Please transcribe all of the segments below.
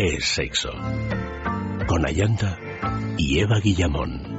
es sexo. Con Ayanta y Eva Guillamón.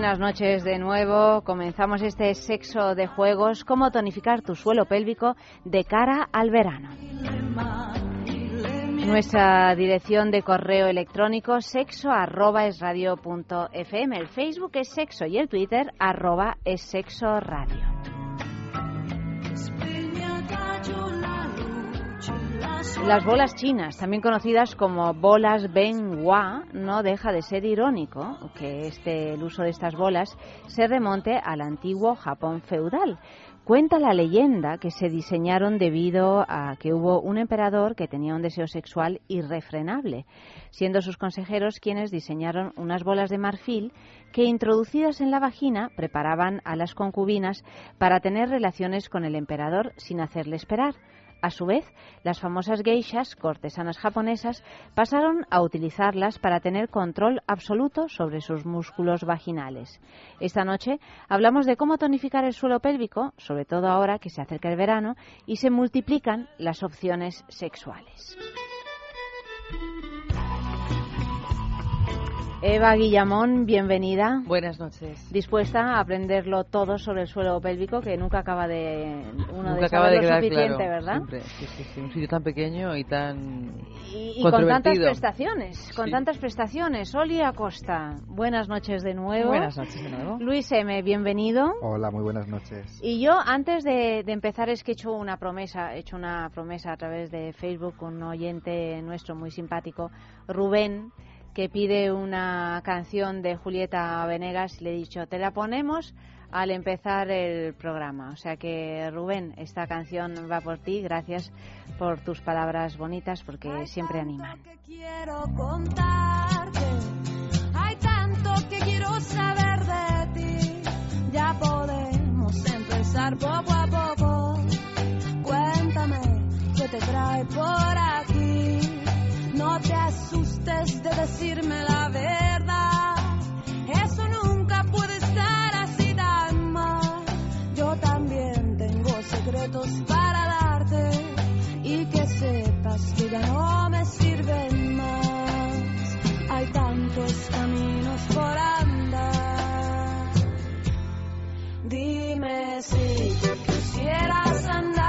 Buenas noches de nuevo. Comenzamos este sexo de juegos, cómo tonificar tu suelo pélvico de cara al verano. Nuestra dirección de correo electrónico sexo arroba es. El Facebook es sexo y el Twitter arroba es sexo radio. Las bolas chinas, también conocidas como bolas Ben Wa, no deja de ser irónico que este, el uso de estas bolas se remonte al antiguo Japón feudal. Cuenta la leyenda que se diseñaron debido a que hubo un emperador que tenía un deseo sexual irrefrenable, siendo sus consejeros quienes diseñaron unas bolas de marfil que introducidas en la vagina preparaban a las concubinas para tener relaciones con el emperador sin hacerle esperar. A su vez, las famosas geishas, cortesanas japonesas, pasaron a utilizarlas para tener control absoluto sobre sus músculos vaginales. Esta noche hablamos de cómo tonificar el suelo pélvico, sobre todo ahora que se acerca el verano y se multiplican las opciones sexuales. Eva Guillamón, bienvenida. Buenas noches. Dispuesta a aprenderlo todo sobre el suelo pélvico, que nunca acaba de uno de acaba de suficiente, ¿verdad? Sí, sí, sí, un sitio tan pequeño y tan y, con tantas prestaciones, con tantas prestaciones. Oli Acosta, buenas noches de nuevo. Buenas noches de nuevo. Luis M, bienvenido. Hola, muy buenas noches. Y yo antes de, de empezar es que he hecho una promesa, he hecho una promesa a través de Facebook con un oyente nuestro muy simpático, Rubén que pide una canción de Julieta Venegas. Le he dicho, te la ponemos al empezar el programa. O sea que, Rubén, esta canción va por ti. Gracias por tus palabras bonitas porque siempre animan. Que quiero contarte, hay tanto que quiero saber de ti. Ya podemos empezar poco a poco. Cuéntame qué te trae por aquí. No te asustes de decirme la verdad. Eso nunca puede estar así tan mal. Yo también tengo secretos para darte y que sepas que ya no me sirven más. Hay tantos caminos por andar. Dime si quisieras andar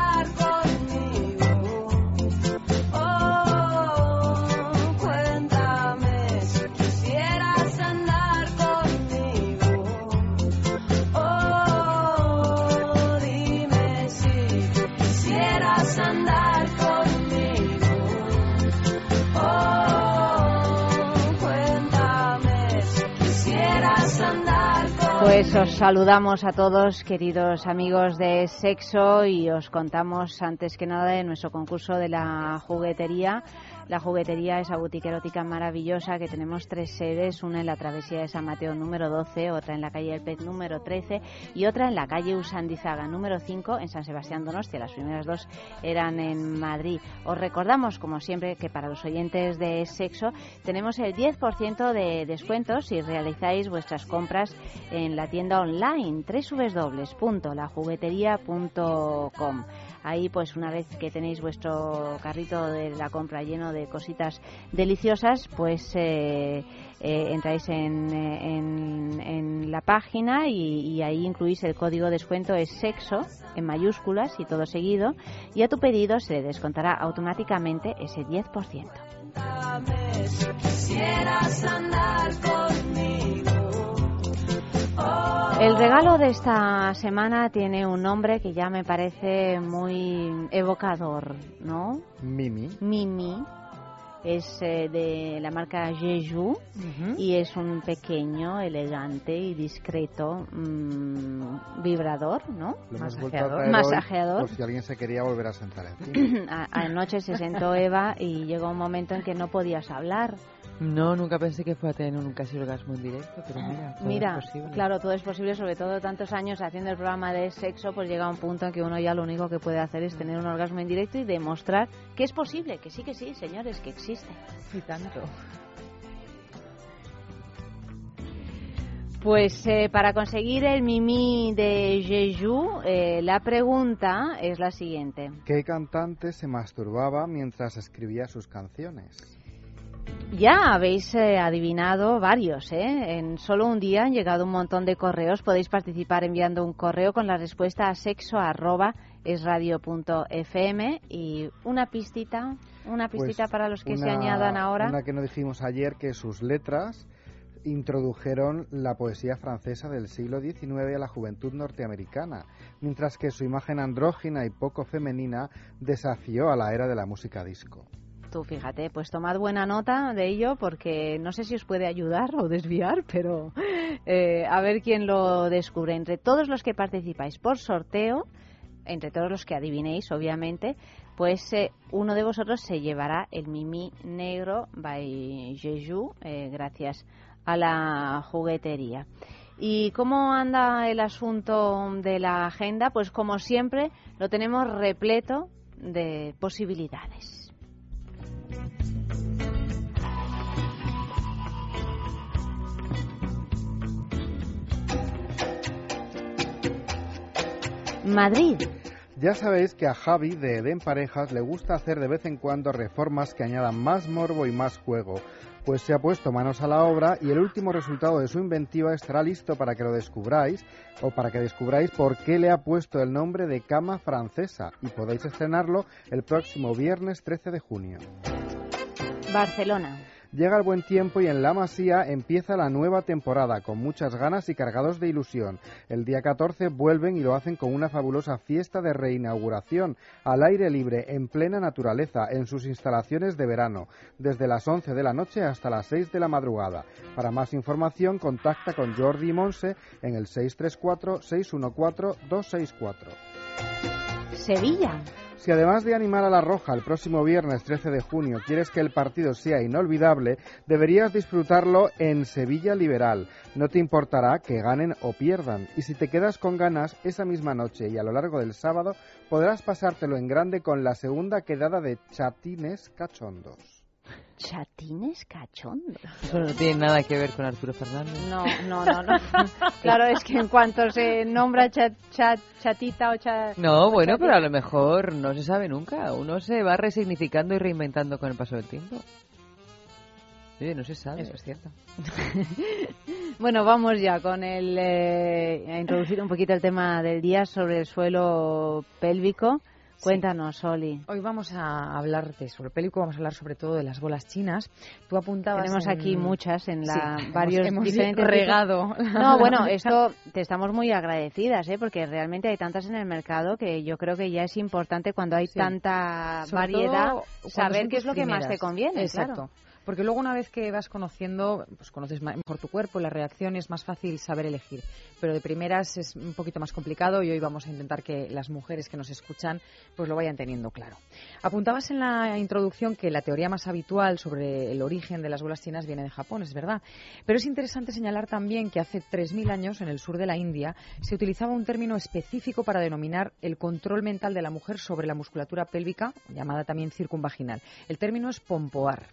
os saludamos a todos, queridos amigos de Sexo, y os contamos antes que nada de nuestro concurso de la juguetería. La juguetería, esa boutique erótica maravillosa que tenemos tres sedes, una en la travesía de San Mateo número 12, otra en la calle El Pez número 13 y otra en la calle Usandizaga número 5 en San Sebastián Donostia. Las primeras dos eran en Madrid. Os recordamos, como siempre, que para los oyentes de sexo tenemos el 10% de descuento si realizáis vuestras compras en la tienda online www.lajugueteria.com. Ahí, pues una vez que tenéis vuestro carrito de la compra lleno de cositas deliciosas, pues eh, eh, entráis en, en- la página y, ahí incluís el código de descuento es sexo en mayúsculas y todo seguido y a tu pedido se descontará automáticamente ese 10%. Cuéntame si. El regalo de esta semana tiene un nombre que ya me parece muy evocador, ¿no? Mimi. Mimi es eh, de la marca Jeju y es un pequeño, elegante y discreto mm, vibrador, ¿no? Lo Masajeador. hoy Masajeador. Por si alguien se quería volver a sentar. A- Anoche se sentó Eva y llegó un momento en que no podías hablar No, nunca pensé que fuera a tener un casi orgasmo en directo, pero mira, todo Mira, es posible. claro, todo es posible, sobre todo tantos años haciendo el programa de sexo, pues llega un punto en que uno ya lo único que puede hacer es tener un orgasmo en directo y demostrar que es posible, que sí, que sí, señores, que existe. Y tanto. Pues eh, para conseguir el mimi de Jeju, eh, la pregunta es la siguiente. ¿Qué cantante se masturbaba mientras escribía sus canciones? Ya habéis eh, adivinado varios, ¿eh? En solo un día han llegado un montón de correos. Podéis participar enviando un correo con la respuesta a sexo arroba y una pistita, una pistita Pues para los que se añadan ahora. Una que no dijimos ayer, que sus letras introdujeron la poesía francesa del siglo XIX a la juventud norteamericana, mientras que su imagen andrógina y poco femenina desafió a la era de la música disco. Tú fíjate, pues tomad buena nota de ello porque no sé si os puede ayudar o desviar, pero eh, a ver quién lo descubre. Entre todos los que participáis por sorteo, entre todos los que adivinéis, obviamente, pues eh, uno de vosotros se llevará el Mimi Negro by Jeju, eh, gracias a la juguetería. ¿Y cómo anda el asunto de la agenda? Pues como siempre, lo tenemos repleto de posibilidades. Madrid. Ya sabéis que a Javi de Eden Parejas le gusta hacer de vez en cuando reformas que añadan más morbo y más juego. Pues se ha puesto manos a la obra y el último resultado de su inventiva estará listo para que lo descubráis o para que descubráis por qué le ha puesto el nombre de cama francesa y podéis estrenarlo el próximo viernes 13 de junio. Barcelona. Llega el buen tiempo y en La Masía empieza la nueva temporada con muchas ganas y cargados de ilusión. El día 14 vuelven y lo hacen con una fabulosa fiesta de reinauguración al aire libre en plena naturaleza en sus instalaciones de verano, desde las 11 de la noche hasta las 6 de la madrugada. Para más información contacta con Jordi Monse en el 634-614-264. Sevilla. Si además de animar a la Roja el próximo viernes 13 de junio quieres que el partido sea inolvidable, deberías disfrutarlo en Sevilla Liberal. No te importará que ganen o pierdan. Y si te quedas con ganas, esa misma noche y a lo largo del sábado podrás pasártelo en grande con la segunda quedada de Chatines Cachondos. Chatines cachondos. Eso no tiene nada que ver con Arturo Fernández. No, no, no, no. claro, es que en cuanto se nombra chat, chat, chatita o chat... No, bueno, chatita- pero a lo mejor no se sabe nunca. Uno se va resignificando y reinventando con el paso del tiempo. Oye, no se sabe. Eso es cierto. Bueno, vamos ya con el... eh, a introducir un poquito el tema del día sobre el suelo pélvico. Cuéntanos, Oli. Hoy vamos a hablar de sobre pélvico, vamos a hablar sobre todo de las bolas chinas. Tú apuntabas Tenemos en- aquí muchas en la Sí, varios hemos, regado. No, bueno, esto te estamos muy agradecidas, ¿eh? porque realmente hay tantas en el mercado que yo creo que ya es importante cuando hay Sí. tanta Sobre variedad saber qué es lo que más te conviene. Exacto. claro. Porque luego una vez que vas conociendo, pues conoces mejor tu cuerpo, la reacción es más fácil saber elegir. Pero de primeras es un poquito más complicado y hoy vamos a intentar que las mujeres que nos escuchan pues lo vayan teniendo claro. Apuntabas en la introducción que la teoría más habitual sobre el origen de las bolas chinas viene de Japón, es verdad. Pero es interesante señalar también que hace 3.000 años en el sur de la India se utilizaba un término específico para denominar el control mental de la mujer sobre la musculatura pélvica, llamada también circunvaginal. El término es pompoar.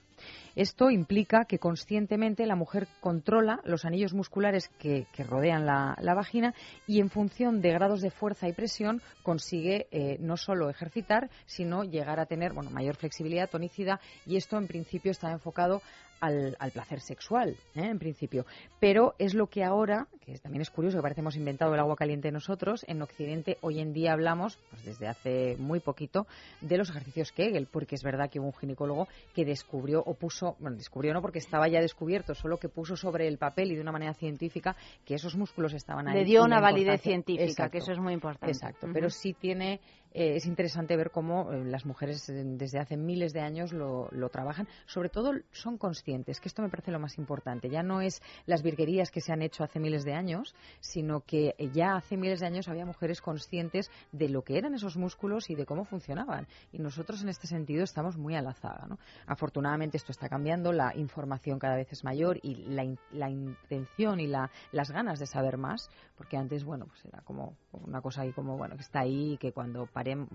Esto implica que conscientemente la mujer controla los anillos musculares que, que rodean la, vagina y en función de grados de fuerza y presión consigue eh, no solo ejercitar, sino llegar a tener bueno, mayor flexibilidad, tonicidad y esto en principio está enfocado al, placer sexual, ¿eh? en principio. Pero es lo que ahora, que también es curioso, que parece hemos inventado el agua caliente nosotros, en Occidente hoy en día hablamos, pues desde hace muy poquito, de los ejercicios Kegel, porque es verdad que hubo un ginecólogo que descubrió o puso, bueno, descubrió no porque estaba ya descubierto, solo que puso sobre el papel y de una manera científica que esos músculos estaban ahí. Le dio una validez científica, Exacto. que eso es muy importante. Exacto, pero sí tiene, eh, es interesante ver cómo eh, las mujeres eh, desde hace miles de años lo, lo trabajan. Sobre todo son conscientes que esto me parece lo más importante. Ya no es las virguerías que se han hecho hace miles de años, sino que ya hace miles de años había mujeres conscientes de lo que eran esos músculos y de cómo funcionaban. Y nosotros en este sentido estamos muy a la zaga. ¿no? Afortunadamente esto está cambiando, la información cada vez es mayor y la, in- la intención y la, las ganas de saber más, porque antes, bueno, pues era como una cosa ahí como, bueno, que está ahí y que cuando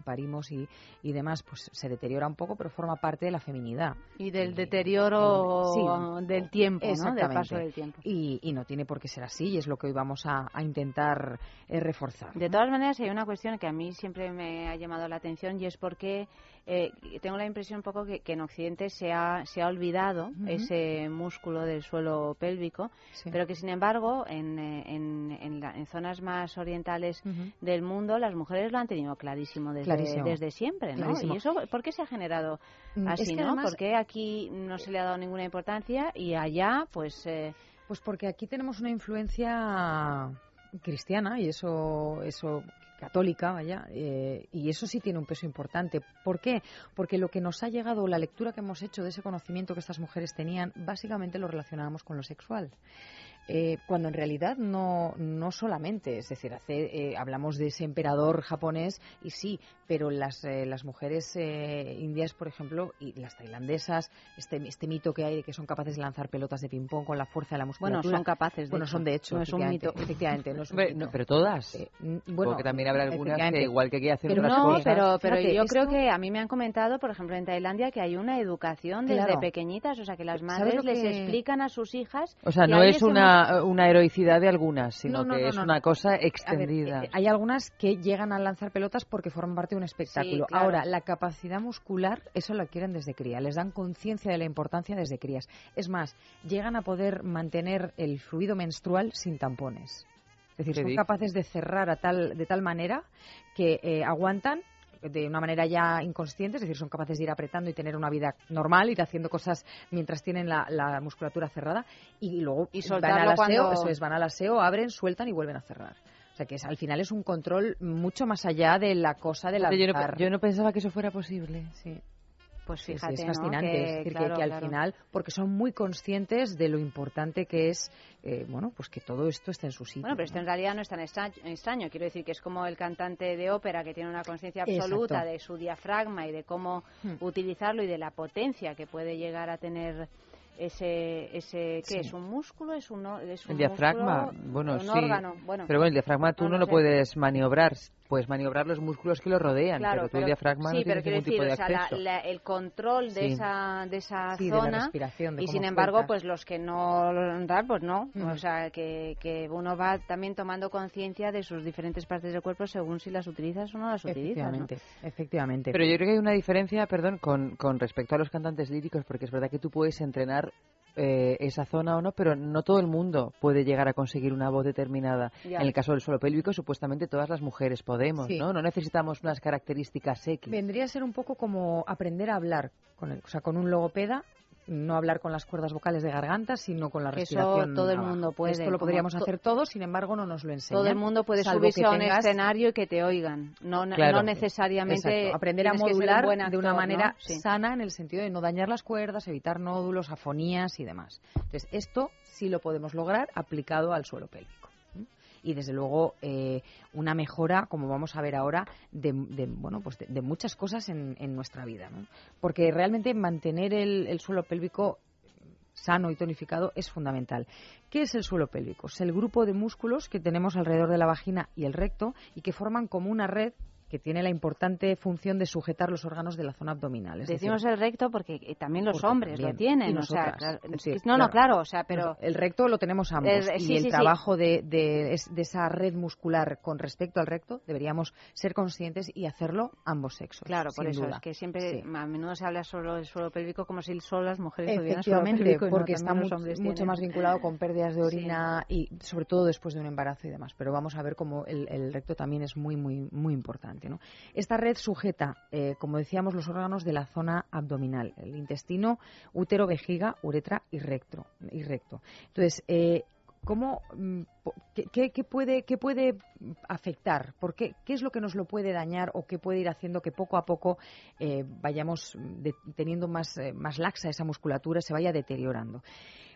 parimos y, y demás, pues se deteriora un poco, pero forma parte de la feminidad. Y del deterioro Sí. del tiempo, ¿no? Del paso del tiempo. Y, y no tiene por qué ser así, y es lo que hoy vamos a, a intentar eh, reforzar. De todas maneras, hay una cuestión que a mí siempre me ha llamado la atención y es porque eh, tengo la impresión un poco que, que en Occidente se ha, se ha olvidado ese músculo del suelo pélvico, Sí. pero que sin embargo en, eh, en, en la- en zonas más orientales del mundo las mujeres lo han tenido clarísimo desde, Clarísimo. desde siempre, ¿no? Clarísimo. ¿Y eso por qué se ha generado Mm, es así, que no? además- ¿Por qué aquí no se le ha dado ninguna importancia y allá, pues... eh, Pues porque aquí tenemos una influencia cristiana y eso, eso católica, vaya, eh, y eso sí tiene un peso importante. ¿Por qué? Porque lo que nos ha llegado, la lectura que hemos hecho de ese conocimiento que estas mujeres tenían, básicamente lo relacionábamos con lo sexual. Eh, cuando en realidad no, no solamente, es decir, hace, eh, hablamos de ese emperador japonés y sí, pero las, eh, las mujeres eh, indias, por ejemplo, y las tailandesas, este, este mito que hay de que son capaces de lanzar pelotas de ping-pong con la fuerza de la bueno, musculatura. son capaces de Bueno, hecho. son de hecho. No es un mito. Efectivamente, no es un Hombre, mito. no, pero todas. Eh, bueno, Porque también habrá algunas que igual que aquí hacen Pero otras no, cosas. pero, pero Fíjate, yo esto- creo que a mí me han comentado, por ejemplo, en Tailandia, que hay una educación desde Claro. pequeñitas, o sea, que las ¿Sabes madres les que- explican a sus hijas. O sea, que no hay es ese una, una heroicidad de algunas, sino No, no, que no, es no, una cosa ver, extendida. eh, hay algunas que llegan a lanzar pelotas porque forman parte de un espectáculo. claro. Ahora, la capacidad muscular, eso lo adquieren desde cría. Les dan conciencia de la importancia desde crías. Es más, llegan a poder mantener el fluido menstrual sin tampones. Es decir, ¿Qué son dices? capaces de cerrar a tal, de tal manera que eh, aguantan de una manera ya inconsciente, es decir, son capaces de ir apretando y tener una vida normal, ir haciendo cosas mientras tienen la, la musculatura cerrada y luego Y van al aseo, cuando- eso es, van al aseo, abren, sueltan y vuelven a cerrar. O sea que es- al final es un control mucho más allá de la cosa de la Yo no, yo no pensaba que eso fuera posible. Sí, Pues fíjate, es fascinante. Que, es decir, que- claro, que, al claro. final, porque son muy conscientes de lo importante que es, eh, bueno, pues que todo esto esté en su sitio. Bueno, pero esto ¿no? en realidad no es tan extra- extraño. Quiero decir que es como el cantante de ópera que tiene una conciencia Exacto. absoluta de su diafragma y de cómo Hmm. utilizarlo y de la potencia que puede llegar a tener ese, ese ¿qué Sí. es? ¿Un músculo? ¿Es un, es un El diafragma, músculo? bueno, un sí. órgano. Bueno, Pero bueno, el diafragma tú No no, lo lo sé. puedes maniobrar. Puedes maniobrar los músculos que lo rodean, claro, pero tú el diafragma sí, no pero ningún decir, tipo de o sea, la- acceso. la- el control de Sí. esa, de esa Sí, de la zona respiración, de y sin embargo, pues los que no lo dan, pues no. O sea, que, que uno va también tomando conciencia de sus diferentes partes del cuerpo según si las utilizas o no las utilizas. ¿no? Efectivamente, efectivamente. Pero yo creo que hay una diferencia, perdón, con, con respecto a los cantantes líricos, porque es verdad que tú puedes entrenar eh, esa zona o no, pero no todo el mundo puede llegar a conseguir una voz determinada. Ya. En el caso del suelo pélvico, supuestamente todas las mujeres podemos, Sí. ¿no? No necesitamos unas características X. Vendría a ser un poco como aprender a hablar, con el- o sea, con un logopeda, no hablar con las cuerdas vocales de garganta, sino con la Que eso respiración. todo el abajo. mundo puede, Esto lo podríamos hacer todos, sin embargo, no nos lo enseñan. Todo el mundo puede subirse a un tengas- escenario y que te oigan. No, no- Claro. no necesariamente. Exacto, aprender a un modular de una manera ¿no? Sí. sana en el sentido de no dañar las cuerdas, evitar nódulos, afonías y demás. Entonces, esto sí lo podemos lograr aplicado al suelo pélvico. Y desde luego eh, una mejora, como vamos a ver ahora, de, de, bueno, pues de, muchas cosas en, en nuestra vida. ¿no? Porque realmente mantener el suelo pélvico sano y tonificado es fundamental. ¿Qué es el suelo pélvico? Es el grupo de músculos que tenemos alrededor de la vagina y el recto y que forman como una red que tiene la importante función de sujetar los órganos de la zona abdominal. Es Decimos decir, el recto porque eh, también los Porque hombres lo tienen. o sea, claro, no, no, claro. o sea, pero. el recto lo tenemos ambos y el sí, trabajo de, de, es- de esa red muscular con respecto al recto deberíamos ser conscientes y hacerlo ambos sexos. Claro, por eso duda. es que siempre a menudo se habla solo del suelo pélvico como si solo las mujeres tuvieran suelo Efectivamente, pélvico y no, porque está mucho más vinculado con pérdidas de orina y sobre todo después de un embarazo y demás. Pero vamos a ver cómo el, el recto también es muy, muy, muy importante. Esta red sujeta, eh, como decíamos, los órganos de la zona abdominal, el intestino, útero, vejiga, uretra y recto. Y recto. Entonces, eh, ¿cómo, mm, qué, puede, qué puede afectar? ¿Por qué, ¿Qué es lo que nos lo puede dañar o qué puede ir haciendo que poco a poco eh, vayamos de- teniendo más, más laxa esa musculatura, se vaya deteriorando?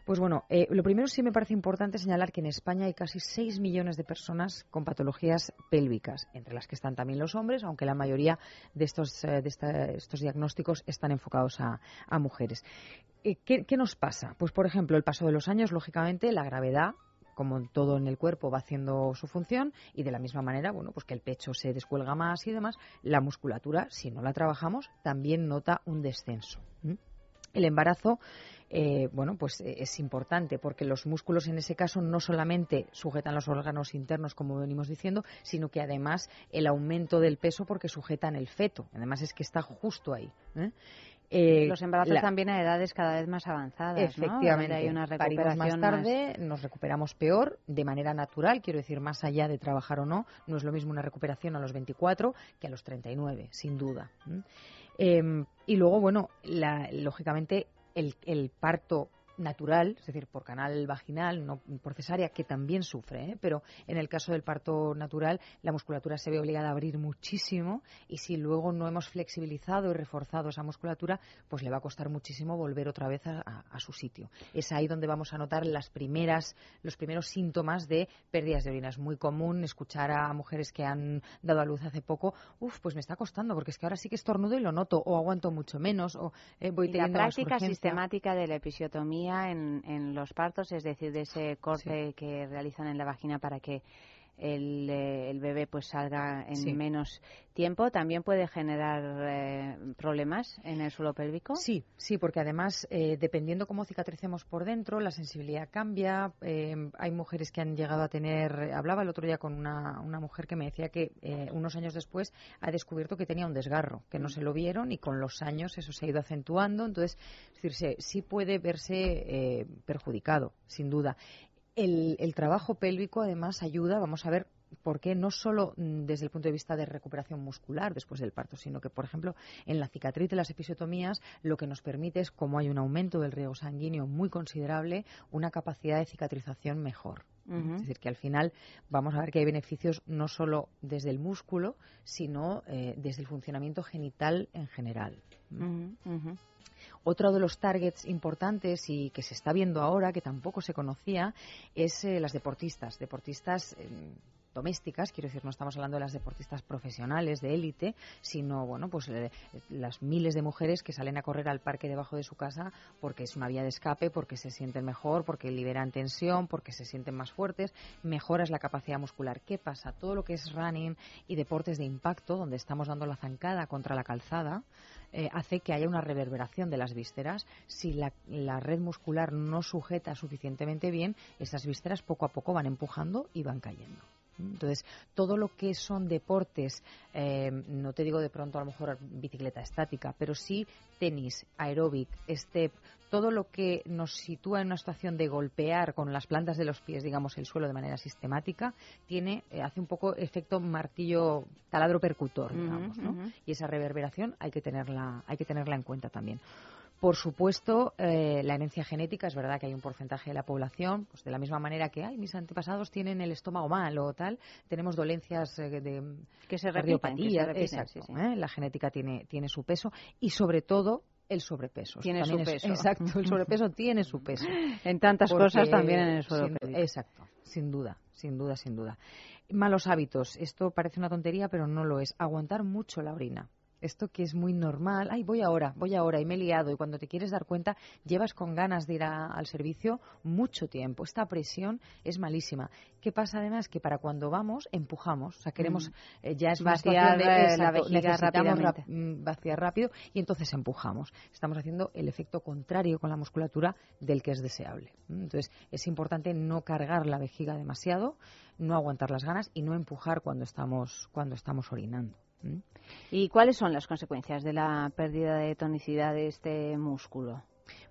Pues bueno, eh, lo primero sí me parece importante señalar que en España hay casi 6 millones de personas con patologías pélvicas, entre las que están también los hombres, aunque la mayoría de estos, eh, de esta- estos diagnósticos están enfocados a, mujeres. Eh, ¿qué, nos pasa? Pues, por ejemplo, el paso de los años, lógicamente, la gravedad como todo en el cuerpo va haciendo su función y de la misma manera, bueno, pues que el pecho se descuelga más y demás, la musculatura, si no la trabajamos, también nota un descenso. El embarazo, eh, bueno, pues eh, es importante porque los músculos en ese caso no solamente sujetan los órganos internos, como venimos diciendo, sino que además el aumento del peso porque sujetan el feto. Además es que está justo ahí. ¿eh? Eh, Los embarazos la- también a edades cada vez más avanzadas, ¿no? Efectivamente. Donde Hay una Parimos más recuperación tarde, nos recuperamos peor, de manera natural, quiero decir, más allá de trabajar o no. No es lo mismo una recuperación a los 24 que a los 39, sin duda. Eh, y luego, bueno, la- lógicamente, el, el parto natural, es decir, por canal vaginal, no por cesárea, que también sufre, ¿eh? pero en el caso del parto natural la musculatura se ve obligada a abrir muchísimo y si luego no hemos flexibilizado y reforzado esa musculatura, pues le va a costar muchísimo volver otra vez a, a- a su sitio. Es ahí donde vamos a notar las primeras, los primeros síntomas de pérdidas de orina. Es muy común escuchar a mujeres que han dado a luz hace poco, uff, pues me está costando, porque es que ahora sí que estornudo y lo noto, o aguanto mucho menos, o eh, voy Y la teniendo más práctica sistemática de la episiotomía en, en los partos, es decir, de ese corte que realizan en la vagina para que el, eh, el bebé pues salga en Sí. menos tiempo, también puede generar eh, problemas en el suelo pélvico. Sí, sí, porque además, eh, dependiendo cómo cicatricemos por dentro, la sensibilidad cambia. Eh, hay mujeres que han llegado a tener. Hablaba el otro día con una, una mujer que me decía que eh, unos años después ha descubierto que tenía un desgarro, que no se lo vieron y con los años eso se ha ido acentuando. Entonces, es decir, sí puede verse eh, perjudicado, sin duda. El, el trabajo pélvico además ayuda, vamos a ver por qué, no solo mm, desde el punto de vista de recuperación muscular después del parto, sino que, por ejemplo, en la cicatriz de las episiotomías lo que nos permite es, como hay un aumento del riego sanguíneo muy considerable, una capacidad de cicatrización mejor. Es decir, que al final vamos a ver que hay beneficios no solo desde el músculo, sino eh, desde el funcionamiento genital en general. Otro de los targets importantes y que se está viendo ahora, que tampoco se conocía, es eh, las deportistas. Deportistas eh, domésticas, quiero decir, no estamos hablando de las deportistas profesionales de élite, sino, bueno, pues eh, las miles de mujeres que salen a correr al parque debajo de su casa porque es una vía de escape, porque se sienten mejor, porque liberan tensión, porque se sienten más fuertes, mejoras la capacidad muscular. ¿Qué pasa? Todo lo que es running y deportes de impacto, donde estamos dando la zancada contra la calzada, eh, hace que haya una reverberación de las vísceras. Si la, la red muscular no sujeta suficientemente bien, esas vísceras poco a poco van empujando y van cayendo. Entonces, todo lo que son deportes, eh, no te digo de pronto a lo mejor bicicleta estática, pero sí tenis, aeróbic, step, todo lo que nos sitúa en una situación de golpear con las plantas de los pies, digamos, el suelo de manera sistemática, tiene, eh, hace un poco efecto martillo, taladro percutor, digamos, ¿no? Y esa reverberación hay que tenerla, hay que tenerla en cuenta también. Por supuesto, eh, la herencia genética, es verdad que hay un porcentaje de la población, pues de la misma manera que ay, mis antepasados tienen el estómago mal o tal, tenemos dolencias eh, de Que se repiten, que se cardiopatía, repiten, exacto, sí, sí. ¿eh? la genética tiene, tiene su peso y sobre todo el sobrepeso. Tiene También su es- peso. exacto, el sobrepeso tiene su peso. En tantas Porque, cosas también en el pélvico. Exacto, sin duda, sin duda, sin duda. Malos hábitos. Esto parece una tontería, pero no lo es. Aguantar mucho la orina. Esto que es muy normal, ay, voy ahora, voy ahora y me he liado y cuando te quieres dar cuenta llevas con ganas de ir a- al servicio mucho tiempo. Esta presión es malísima. ¿Qué pasa además? Que para cuando vamos empujamos, o sea, queremos, eh, ya es Vaciar, de- la vejiga rápidamente. mm, vaciar rápido y entonces empujamos. Estamos haciendo el efecto contrario con la musculatura del que es deseable. ¿m? Entonces es importante no cargar la vejiga demasiado, no aguantar las ganas y no empujar cuando estamos cuando estamos orinando. ¿M? ¿Y cuáles son las consecuencias de la pérdida de tonicidad de este músculo?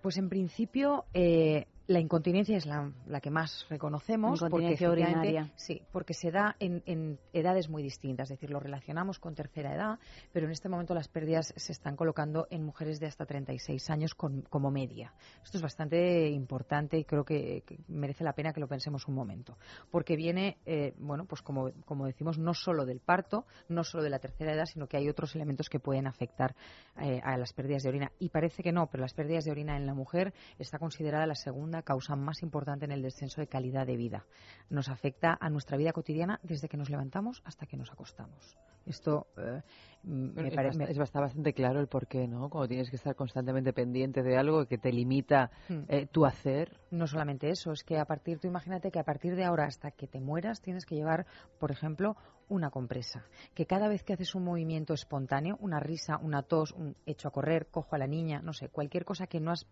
Pues en principio, eh, La incontinencia es la, la que más reconocemos. Incontinencia porque urinaria. Sí, porque se da en, en edades muy distintas. Es decir, lo relacionamos con tercera edad, pero en este momento las pérdidas se están colocando en mujeres de hasta 36 años con- como media. Esto es bastante importante y creo que, que merece la pena que lo pensemos un momento. Porque viene, eh, bueno, pues como, como decimos, no solo del parto, no solo de la tercera edad, sino que hay otros elementos que pueden afectar eh, a las pérdidas de orina. Y parece que no, pero las pérdidas de orina en la mujer está considerada la segunda causa más importante en el descenso de calidad de vida. Nos afecta a nuestra vida cotidiana desde que nos levantamos hasta que nos acostamos. Esto eh, me es, bastante claro el porqué, ¿no? Cuando tienes que estar constantemente pendiente de algo que te limita Hmm. eh, tu hacer. No solamente eso, es que a partir, tú imagínate que a partir de ahora hasta que te mueras tienes que llevar, por ejemplo, una compresa. Que cada vez que haces un movimiento espontáneo, una risa, una tos, un hecho a correr, cojo a la niña, no sé, cualquier cosa que no has,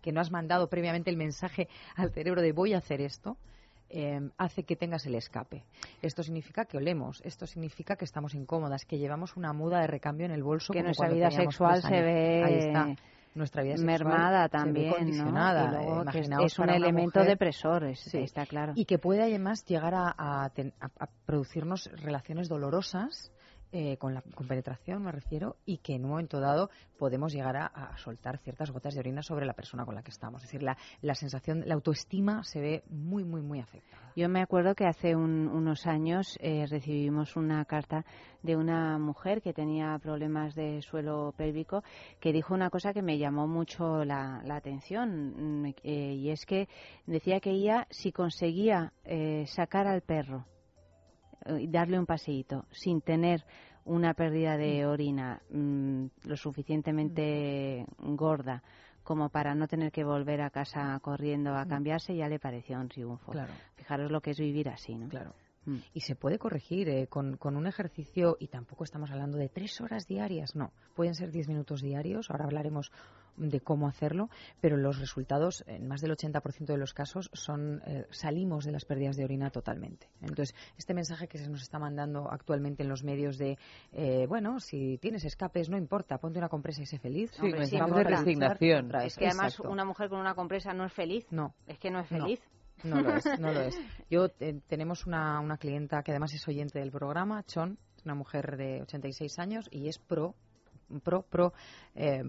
que no has mandado previamente el mensaje al cerebro de voy a hacer esto, eh, hace que tengas el escape. Esto significa que olemos, esto significa que estamos incómodas, que llevamos una muda de recambio en el bolso. Que como nuestra vida sexual se ve Ahí está. Nuestra vida sexual mermada también, ¿no? Y luego que es, un elemento mujer- depresor, es- Sí. está claro. y que puede además llegar a, a ten- a- a producirnos relaciones dolorosas eh, con la con penetración, me refiero, y que en un momento dado podemos llegar a, soltar ciertas gotas de orina sobre la persona con la que estamos. Es decir, la, la sensación, la autoestima se ve muy, muy, muy afectada. Yo me acuerdo que hace un- unos años eh, recibimos una carta de una mujer que tenía problemas de suelo pélvico que dijo una cosa que me llamó mucho la, atención mm, eh, y es que decía que ella si conseguía eh, sacar al perro y darle un paseíto sin tener una pérdida de orina mm, lo suficientemente gorda como para no tener que volver a casa corriendo a cambiarse, ya le pareció un triunfo. Claro. Fijaros lo que es vivir así, ¿no? Claro. Mm. Y se puede corregir eh, con, con un ejercicio, y tampoco estamos hablando de tres horas diarias, no. Pueden ser diez minutos diarios, ahora hablaremos de cómo hacerlo, pero los resultados, en más del 80% de los casos, son eh, salimos de las pérdidas de orina totalmente. Entonces, este mensaje que se nos está mandando actualmente en los medios de, eh, bueno, si tienes escapes, no importa, ponte una compresa y sé feliz. Sí, Hombre, sí, de resignación. Es que además exacto. una mujer con una compresa no es feliz. No, Es que no es feliz. No lo es, no lo es. Yo eh, tenemos una, una clienta que además es oyente del programa, Chon, una mujer de 86 años y es pro pro pro eh,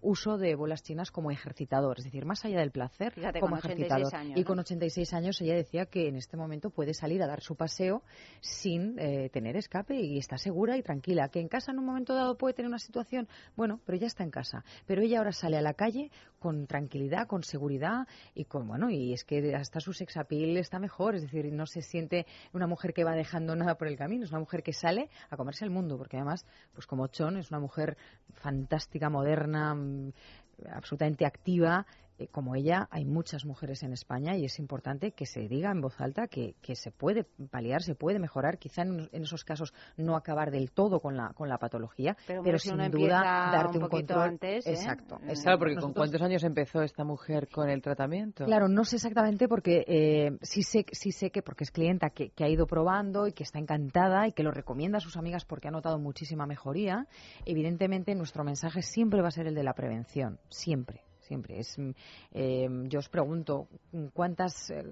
uso de bolas chinas como ejercitador, es decir, más allá del placer, Fíjate, como con 86 ejercitador. años, y con 86 años ella decía que en este momento puede salir a dar su paseo sin eh, tener escape y está segura y tranquila. Que en casa en un momento dado puede tener una situación, bueno, pero ya está en casa. Pero ella ahora sale a la calle con tranquilidad, con seguridad y con, bueno, y es que hasta su sex appeal está mejor, es decir, no se siente una mujer que va dejando nada por el camino, es una mujer que sale a comerse el mundo, porque además, pues como Chon, es una mujer fantástica, moderna, mm, absolutamente activa. Eh, Como ella, hay muchas mujeres en España y es importante que se diga en voz alta que, que se puede paliar, se puede mejorar, quizá en, en esos casos no acabar del todo con la, con la patología, Pero, pero, hombre, si sin uno duda darte un un, control. antes, ¿eh? Exacto, Mm. exacto. Claro, porque ¿con cuántos años empezó esta mujer con el tratamiento? Claro, no sé exactamente porque eh, sí sé sí sé que porque es clienta que, que ha ido probando y que está encantada y que lo recomienda a sus amigas porque ha notado muchísima mejoría. Evidentemente nuestro mensaje siempre va a ser el de la prevención, siempre. Siempre es. mm, eh, yo os pregunto cuántas eh,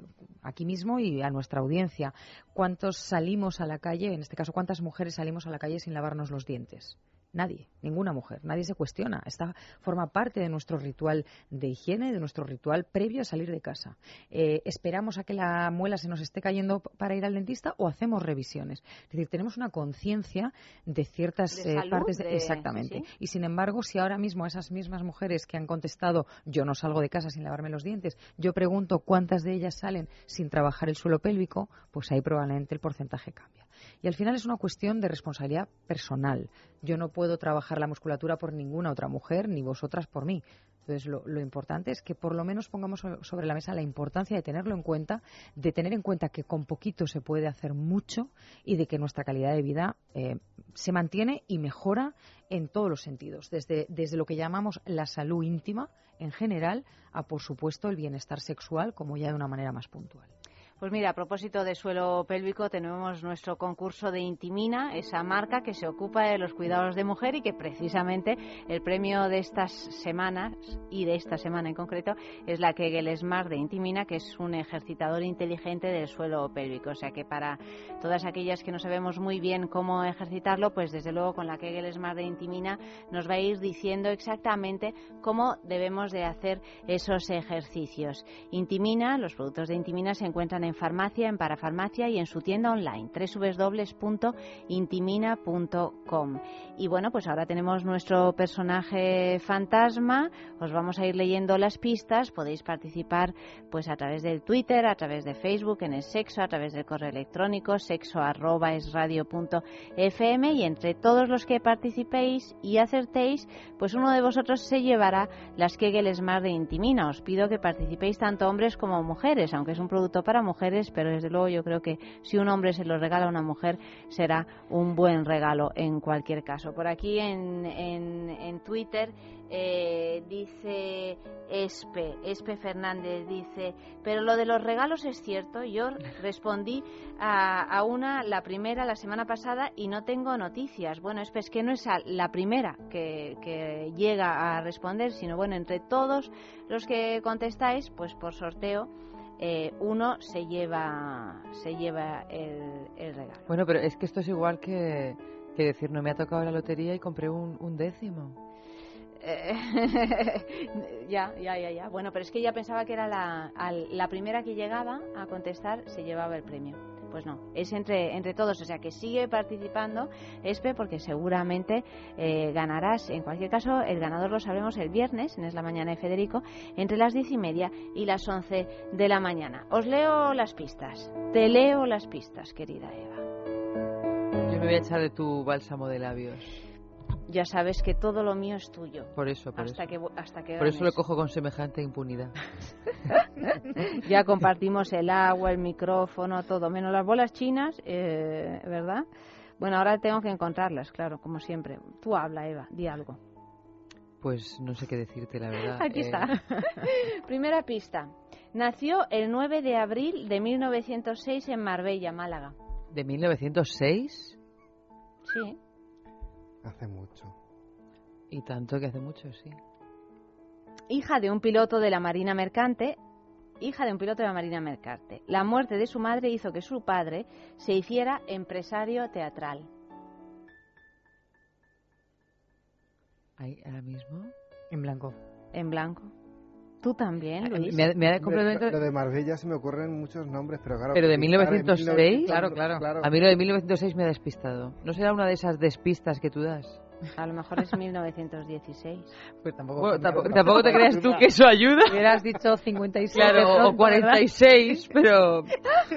aquí mismo y a nuestra audiencia cuántos salimos a la calle, en este caso cuántas mujeres salimos a la calle sin lavarnos los dientes. Nadie, ninguna mujer, nadie se cuestiona. Esta forma parte de nuestro ritual de higiene, de nuestro ritual previo a salir de casa. Eh, ¿Esperamos a que la muela se nos esté cayendo para ir al dentista o hacemos revisiones? Es decir, tenemos una conciencia de ciertas De eh, salud, partes. de- de- exactamente. sí. Y sin embargo, si ahora mismo esas mismas mujeres que han contestado yo no salgo de casa sin lavarme los dientes, yo pregunto cuántas de ellas salen sin trabajar el suelo pélvico, pues ahí probablemente el porcentaje cambia. Y al final es una cuestión de responsabilidad personal. Yo no puedo trabajar la musculatura por ninguna otra mujer, ni vosotras por mí. Entonces, lo, importante es que por lo menos pongamos so- sobre la mesa la importancia de tenerlo en cuenta, de tener en cuenta que con poquito se puede hacer mucho y de que nuestra calidad de vida eh, se mantiene y mejora en todos los sentidos, desde, desde lo que llamamos la salud íntima en general a, por supuesto, el bienestar sexual como ya de una manera más puntual. Pues mira, a propósito de suelo pélvico, tenemos nuestro concurso de Intimina, esa marca que se ocupa de los cuidados de mujer y que precisamente el premio de estas semanas y de esta semana en concreto es la Kegel Smart de Intimina, que es un ejercitador inteligente del suelo pélvico. O sea que para todas aquellas que no sabemos muy bien cómo ejercitarlo, pues desde luego con la Kegel Smart de Intimina nos va a ir diciendo exactamente cómo debemos de hacer esos ejercicios. Intimina, los productos de Intimina se encuentran en farmacia, en parafarmacia y en su tienda online, www.intimina.com. Y bueno, pues ahora tenemos nuestro personaje fantasma, os vamos a ir leyendo las pistas, podéis participar pues a través del Twitter, a través de Facebook, en el sexo, a través del correo electrónico, sexo arroba es punto fm y entre todos los que participéis y acertéis, pues uno de vosotros se llevará las Kegel Smart de Intimina. Os pido que participéis tanto hombres como mujeres, aunque es un producto para mujeres, pero desde luego yo creo que si un hombre se lo regala a una mujer será un buen regalo en cualquier caso. Por aquí en, en, en Twitter eh, dice Espe, Espe Fernández dice, pero lo de los regalos es cierto. Yo respondí a, a una, la primera, la semana pasada y no tengo noticias. Bueno, Espe, es que no es la primera que, que llega a responder, sino bueno, entre todos los que contestáis, pues por sorteo. Eh, uno se lleva se lleva el, el regalo. Bueno, pero es que esto es igual que, que decir, no me ha tocado la lotería y compré un, un décimo. Eh, ya, ya, ya, ya. Bueno, pero es que ella pensaba que era la, al- la primera que llegaba a contestar se llevaba el premio. Pues no, es entre, entre todos. O sea que sigue participando, Espe, porque seguramente eh, ganarás. En cualquier caso, el ganador lo sabremos el viernes, en Es la Mañana de Federico, entre las diez y media y las once de la mañana. Os leo las pistas. Te leo las pistas, querida Eva. Yo me voy a echar de tu bálsamo de labios. Ya sabes que todo lo mío es tuyo. Por eso, por Hasta eso. que, hasta que Por eso lo cojo con semejante impunidad. Ya compartimos el agua, el micrófono, todo, menos las bolas chinas, eh, ¿verdad? Bueno, ahora tengo que encontrarlas, claro, como siempre. Tú habla, Eva, di algo. Pues no sé qué decirte, la verdad. Aquí Eh, está. Primera pista. Nació el 9 de abril de 1906 en Marbella, Málaga. ¿De 1906? Sí. Hace mucho. Y tanto que hace mucho, sí. Hija de un piloto de la Marina Mercante, hija de un piloto de la Marina Mercante. La muerte de su madre hizo que su padre se hiciera empresario teatral. Ahí, ahora mismo. En blanco. En blanco. Tú también, Luis. Me ha, me ha completamente... Lo, lo de Marbella se me ocurren muchos nombres, pero claro. Pero de pensar en 1906, claro, claro. A mí lo de 1906 me ha despistado. ¿No será una de esas despistas que tú das? A lo mejor es 1916. Pues tampoco. Bueno, tampoco, tampoco te creas tú que eso ayuda. Hubieras dicho 56. Claro, o pronto, ¿verdad? 46, pero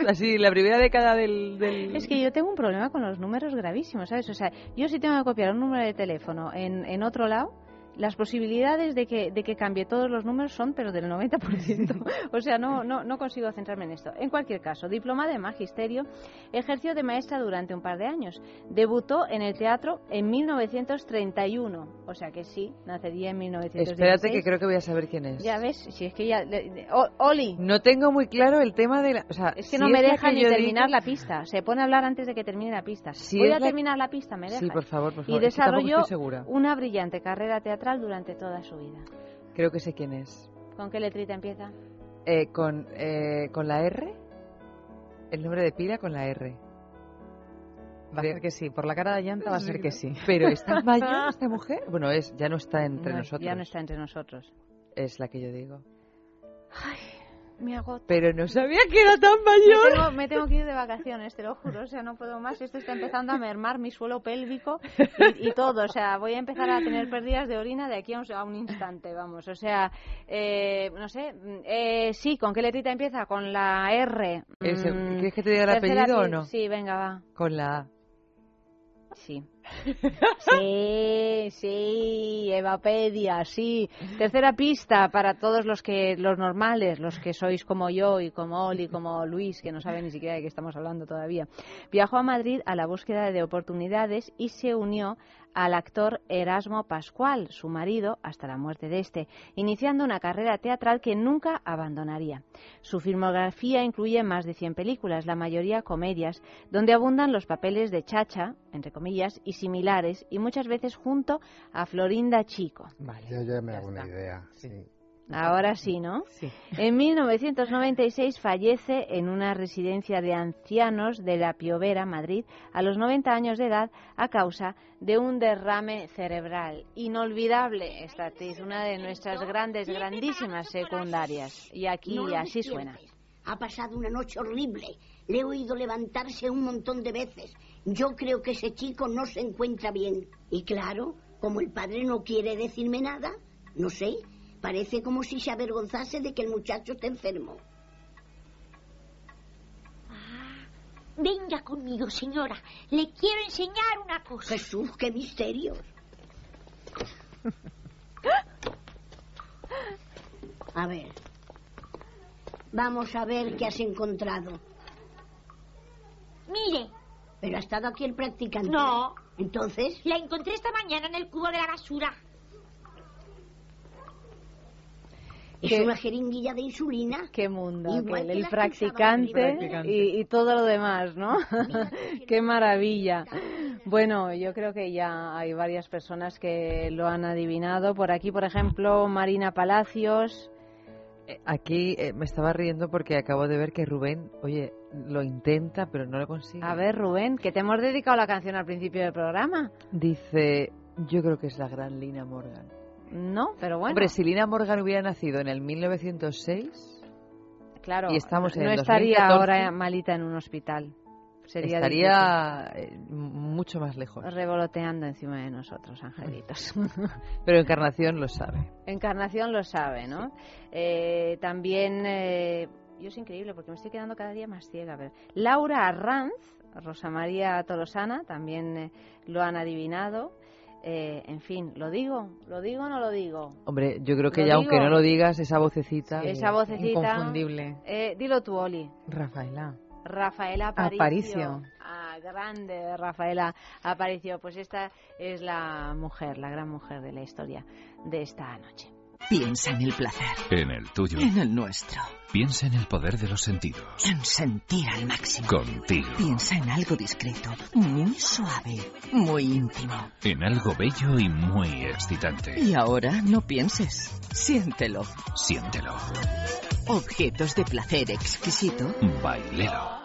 así, la primera década del... del... Es que yo tengo un problema con los números gravísimos, ¿sabes? O sea, yo si tengo que copiar un número de teléfono en, en otro lado, las posibilidades de que, de que cambie todos los números son, pero del 90%. o sea, no, no, no consigo centrarme en esto. En cualquier caso, diplomada en magisterio, ejerció de maestra durante un par de años. Debutó en el teatro en 1931. O sea que sí, nacería en 1916. Espérate que creo que voy a saber quién es. Ya ves, si es que ya... O- Oli, No tengo muy claro el tema de la... O sea, Es que si no me deja ni terminar digo- la pista. Se pone a hablar antes de que termine la pista. Si Voy a la- terminar la pista, me deja. Sí, por favor, por Y favor. Tampoco desarrolló una brillante carrera teatral durante toda su vida. Creo que sé quién es. ¿Con qué letrita empieza? Eh, con, eh, ¿Con la R? El nombre de pila con la R. Va a ser que sí. Por la cara de llanta va a ser que sí. Pero ¿está mayor esta mujer? Bueno, es, ya no está entre No, nosotros. Ya no está entre nosotros. Es la que yo digo. Me. Pero no sabía que era tan Me mayor. tengo, me tengo que ir de vacaciones, te lo juro. O sea, no puedo más. Esto está empezando a mermar mi suelo pélvico y, y todo. O sea, voy a empezar a tener pérdidas de orina de aquí a un, a un instante, vamos. O sea, eh, no sé. Eh, sí, ¿con qué letrita empieza? Con la R. Ese- Mm, ¿Quieres que te diga el apellido o no? Sí, venga, va. Con la A. Sí. Sí, sí, Evapedia, sí. Tercera pista para todos los que los normales, los que sois como yo y como Oli, como Luis, que no saben ni siquiera de qué estamos hablando todavía. Viajó a Madrid a la búsqueda de oportunidades y se unió al actor Erasmo Pascual, su marido, hasta la muerte de este, iniciando una carrera teatral que nunca abandonaría. Su filmografía incluye más de 100 películas, la mayoría comedias, donde abundan los papeles de chacha, entre comillas, y similares, y muchas veces junto a Florinda Chico. Vale. Yo ya me ya hago una idea. Sí. sí. Ahora sí, ¿no? Sí. En 1996 fallece en una residencia de ancianos de La Piovera, Madrid, a los 90 años de edad a causa de un derrame cerebral. Inolvidable esta actriz, una de nuestras grandes, grandísimas secundarias. Y aquí No así suena. Ha pasado una noche horrible. Le he oído levantarse un montón de veces. Yo creo que ese chico no se encuentra bien. Y claro, como el padre no quiere decirme nada, no sé, parece como si se avergonzase de que el muchacho esté enfermo. Venga conmigo, señora. Le quiero enseñar una cosa. Jesús, qué misterios. A ver. Vamos a ver qué has encontrado. Mire, Pero ha estado aquí el practicante. No. Entonces, la encontré esta mañana en el cubo de la basura. Es ¿Qué? una jeringuilla de insulina. Qué mundo, Igual aquel, que el practicante Practicante. y, y todo lo demás, ¿no? Mira, Qué maravilla. Bueno, yo creo que ya hay varias personas que lo han adivinado. Por aquí, por ejemplo, Marina Palacios. Eh, Aquí eh, me estaba riendo porque acabo de ver que Rubén, oye, lo intenta, pero no lo consigue. A ver, Rubén, que te hemos dedicado la canción al principio del programa. Dice, yo creo que es la gran Lina Morgan. No, pero bueno. Hombre, si Lina Morgan hubiera nacido en el 1906, claro, y estamos en no el estaría 2014. ahora malita en un hospital. Sería estaría eh, mucho más lejos. revoloteando encima de nosotros, angelitos. Pero Encarnación lo sabe. Encarnación lo sabe, ¿no? Eh, también, eh, yo es increíble porque me estoy quedando cada día más ciega. Pero Laura Arranz, Rosa María Tolosana, también eh, lo han adivinado. Eh, en fin, ¿lo digo? ¿Lo digo o no lo digo? Hombre, yo creo que ya, aunque no lo digas, esa vocecita... Esa vocecita. Inconfundible. Eh, dilo tú, Oli. Rafaela. Rafaela Aparicio. Aparicio. Ah, grande Rafaela Aparicio. Pues esta es la mujer, la gran mujer de la historia de esta noche. Piensa en el placer, En el tuyo. en el nuestro, Piensa en el poder de los sentidos. en sentir al máximo. Contigo. Piensa en algo discreto, muy suave, muy íntimo. En algo bello y muy excitante. Y ahora no pienses, siéntelo. Siéntelo. Objetos de placer exquisito Bailelo.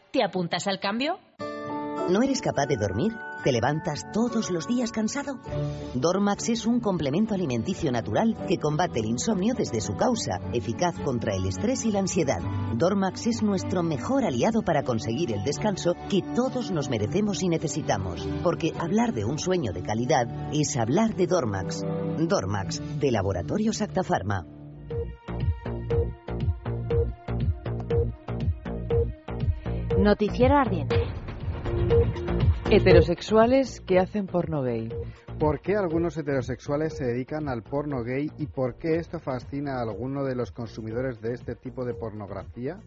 ¿Te apuntas al cambio? ¿No eres capaz de dormir? ¿Te levantas todos los días cansado? Dormax es un complemento alimenticio natural que combate el insomnio desde su causa, eficaz contra el estrés y la ansiedad. Dormax es nuestro mejor aliado para conseguir el descanso que todos nos merecemos y necesitamos, porque hablar de un sueño de calidad es hablar de Dormax. Dormax, de Laboratorios Acta Noticiero ardiente. Heterosexuales que hacen porno gay. ¿Por qué algunos heterosexuales se dedican al porno gay y por qué esto fascina a alguno de los consumidores de este tipo de pornografía?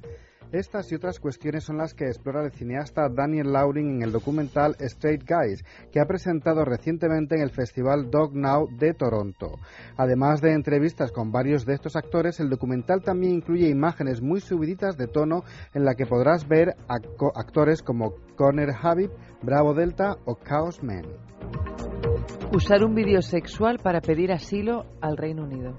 Estas y otras cuestiones son las que explora el cineasta Daniel Lauring en el documental Straight Guys, que ha presentado recientemente en el Festival Dog Now de Toronto. Además de entrevistas con varios de estos actores, el documental también incluye imágenes muy subiditas de tono en la que podrás ver a actores como Conner Habib, Bravo Delta o Chaos Man. Usar un vídeo sexual para pedir asilo al Reino Unido.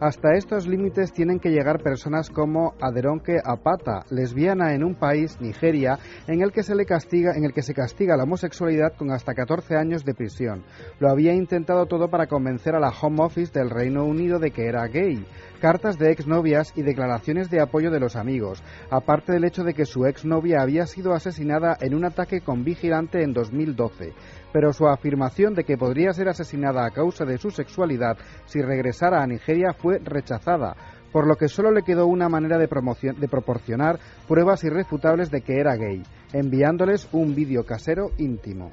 Hasta estos límites tienen que llegar personas como Aderonke Apata, lesbiana en un país, Nigeria, en el que se le castiga, en el que se castiga la homosexualidad con hasta 14 años de prisión. Lo había intentado todo para convencer a la Home Office del Reino Unido de que era gay cartas de exnovias y declaraciones de apoyo de los amigos, aparte del hecho de que su exnovia había sido asesinada en un ataque con vigilante en 2012. Pero su afirmación de que podría ser asesinada a causa de su sexualidad si regresara a Nigeria fue rechazada, por lo que solo le quedó una manera de, de proporcionar pruebas irrefutables de que era gay, enviándoles un vídeo casero íntimo.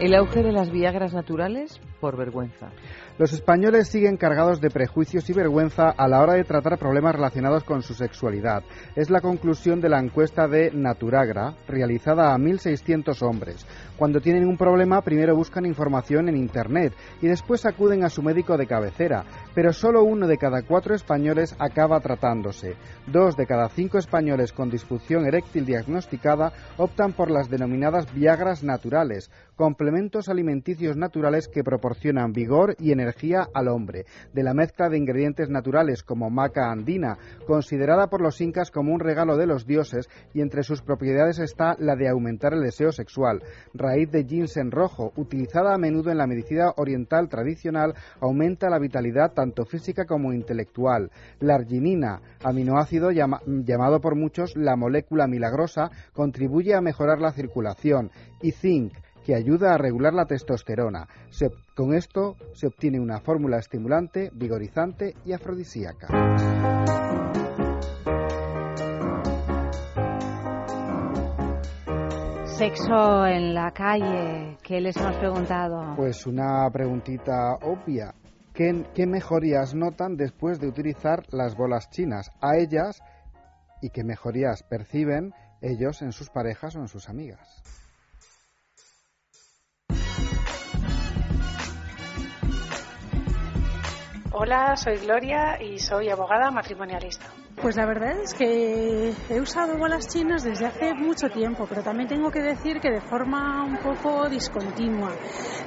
El auge de las Viagras naturales por vergüenza. Los españoles siguen cargados de prejuicios y vergüenza a la hora de tratar problemas relacionados con su sexualidad. Es la conclusión de la encuesta de Naturagra, realizada a 1.600 hombres. Cuando tienen un problema, primero buscan información en Internet y después acuden a su médico de cabecera, pero solo uno de cada cuatro españoles acaba tratándose. Dos de cada cinco españoles con disfunción eréctil diagnosticada optan por las denominadas Viagras naturales, complementos alimenticios naturales que proporcionan vigor y energía al hombre, de la mezcla de ingredientes naturales como maca andina, considerada por los incas como un regalo de los dioses y entre sus propiedades está la de aumentar el deseo sexual raíz de ginseng rojo, utilizada a menudo en la medicina oriental tradicional, aumenta la vitalidad tanto física como intelectual. La arginina, aminoácido llamado por muchos la molécula milagrosa, contribuye a mejorar la circulación. Y zinc, que ayuda a regular la testosterona. con esto se obtiene una fórmula estimulante, vigorizante y afrodisíaca. Sexo en la calle, ¿qué les hemos preguntado? Pues una preguntita obvia. ¿Qué, ¿Qué, mejorías notan después de utilizar las bolas chinas a ellas y qué mejorías perciben ellos en sus parejas o en sus amigas? Hola, soy Gloria y soy abogada matrimonialista. Pues la verdad es que he usado bolas chinas desde hace mucho tiempo, pero también tengo que decir que de forma un poco discontinua.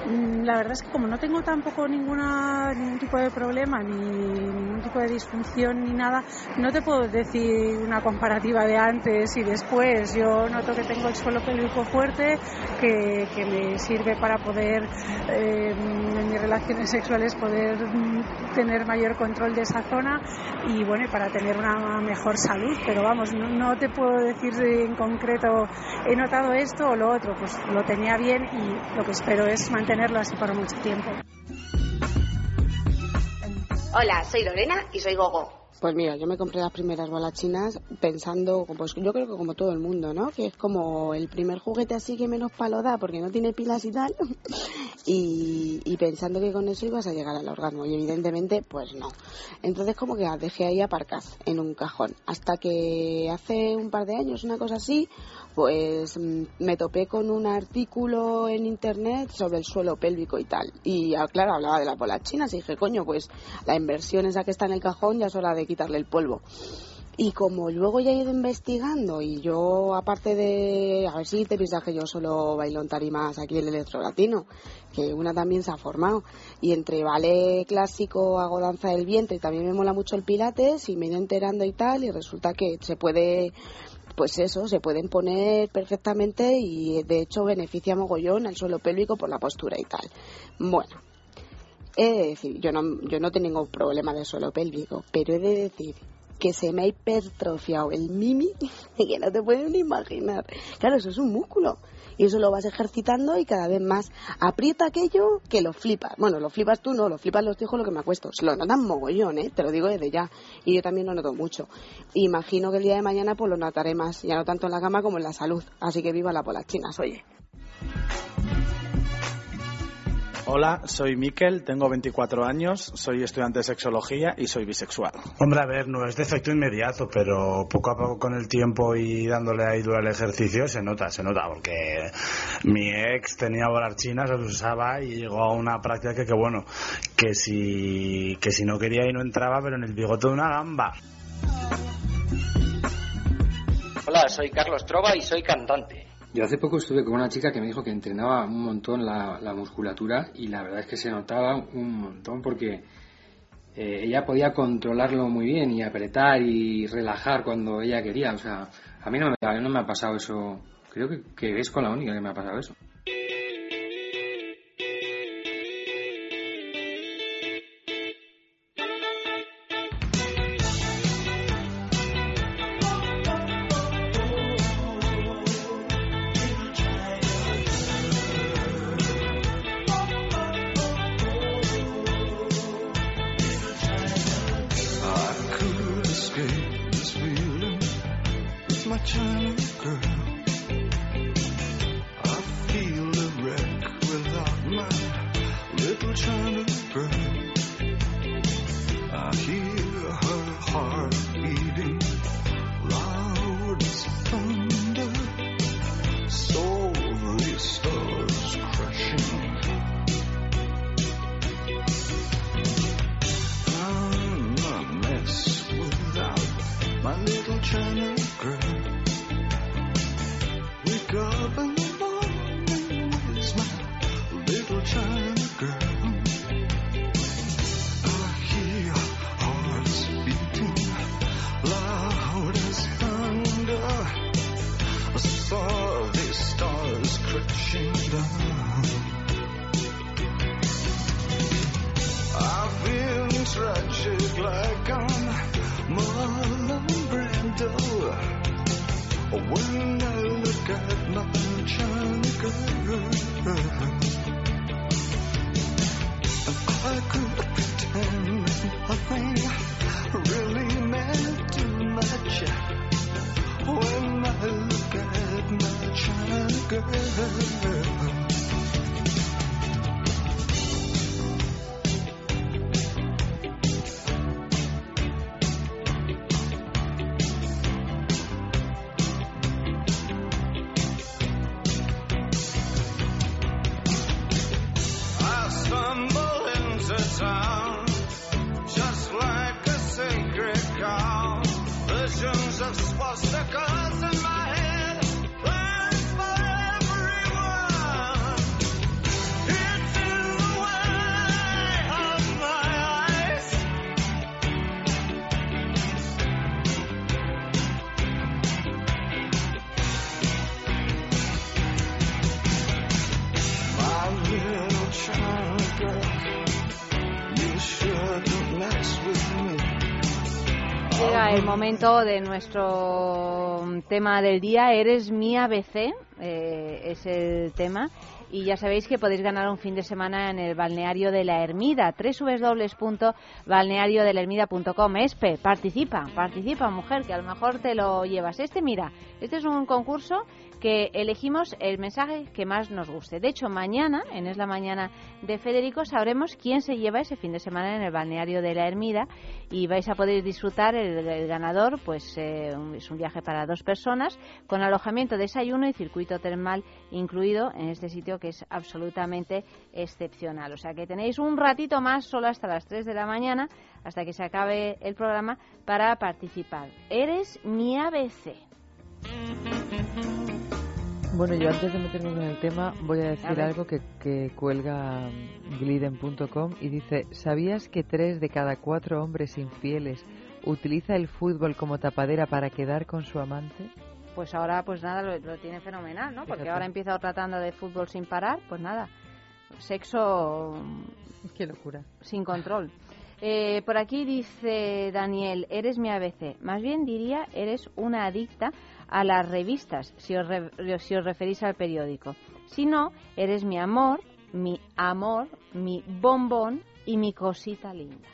Mm, la verdad es que como no tengo tampoco ninguna, ningún tipo de problema, ni ningún tipo de disfunción, ni nada, no te puedo decir una comparativa de antes y después. Yo noto que tengo el suelo pélvico fuerte, que, que me sirve para poder, eh, en mis relaciones sexuales, poder mm, tener mayor control de esa zona y bueno, para tener una mejor salud, pero vamos, no, te puedo decir en concreto he notado esto o lo otro, pues lo tenía bien y lo que espero es mantenerlo así por mucho tiempo. Hola, soy Lorena y soy Gogo. Pues mira, yo me compré las primeras bolas chinas pensando, pues yo creo que como todo el mundo, ¿no? Que es como el primer juguete así que menos palo da porque no tiene pilas y tal. y, pensando que con eso ibas a llegar al orgasmo. Y evidentemente, pues no. Entonces como que las dejé ahí aparcadas en un cajón. Hasta que hace un par de años, una cosa así, pues mm, me topé con un artículo en internet sobre el suelo pélvico y tal. Y ah, claro, hablaba de las bolas chinas y dije, coño, pues la inversión esa que está en el cajón ya es hora de quitarle el polvo. Y como luego ya he ido investigando y yo, aparte de, a ver si te piensas que yo solo bailo en tarimas aquí en el electro latino, que una también se ha formado. Y entre ballet clásico, hago danza del vientre y también me mola mucho el pilates y me he ido enterando y tal y resulta que se puede pues eso, se pueden poner perfectamente y de hecho beneficia mogollón al suelo pélvico por la postura y tal. Bueno, he de decir, yo no, yo no tengo problema de suelo pélvico, pero he de decir que se me ha hipertrofiado el mimi que no te pueden imaginar. Claro, eso es un músculo y eso lo vas ejercitando y cada vez más aprieta aquello que lo flipas. Bueno, lo flipas tú, no, lo flipas los hijos lo que me acuesto. Se lo notan mogollón, ¿eh? Te lo digo desde ya. Y yo también lo noto mucho. Imagino que el día de mañana pues lo notaré más, ya no tanto en la cama como en la salud. Así que viva la polas chinas, oye. Hola, soy Miquel, tengo 24 años, soy estudiante de sexología y soy bisexual. Hombre, a ver, no es de efecto inmediato, pero poco a poco con el tiempo y dándole ahí duro al ejercicio se nota, se nota, porque mi ex tenía bolas chinas, las usaba y llegó a una práctica que, que bueno, que si, que si no quería y no entraba, pero en el bigote de una gamba. Hola, soy Carlos Trova y soy cantante. Yo hace poco estuve con una chica que me dijo que entrenaba un montón la, musculatura y la verdad es que se notaba un montón porque eh, ella podía controlarlo muy bien y apretar y relajar cuando ella quería. O sea, a mí no me, no me ha pasado eso. Creo que, que es con la única que me ha pasado eso. Momento de nuestro tema del día. Eres mi ABC, eh, es el tema. Y ya sabéis que podéis ganar un fin de semana en el balneario de la Ermida, www.balneariodelermida.com. Espe, participa, participa, mujer, que a lo mejor te lo llevas. Este, mira, este es un concurso que elegimos el mensaje que más nos guste. De hecho, mañana, en Es la Mañana de Federico, sabremos quién se lleva ese fin de semana en el balneario de la Ermida y vais a poder disfrutar el, ganador, pues eh, es un viaje para dos personas con alojamiento, desayuno y circuito termal incluido en este sitio que es absolutamente excepcional. O sea que tenéis un ratito más, solo hasta las 3 de la mañana, hasta que se acabe el programa, para participar. Eres mi ABC. Bueno, yo antes de meterme en el tema voy a decir algo que, que cuelga gliden.com y dice, ¿sabías que tres de cada cuatro hombres infieles utiliza el fútbol como tapadera para quedar con su amante? Pues ahora, pues nada, lo, lo tiene fenomenal, ¿no? Porque Fíjate. ahora empieza otra tanda de fútbol sin parar, pues nada, sexo Qué locura. sin control. Eh, por aquí dice Daniel, eres mi ABC. Más bien diría, eres una adicta a las revistas, si os, re- si os referís al periódico. Si no, eres mi amor, mi amor, mi bombón y mi cosita linda.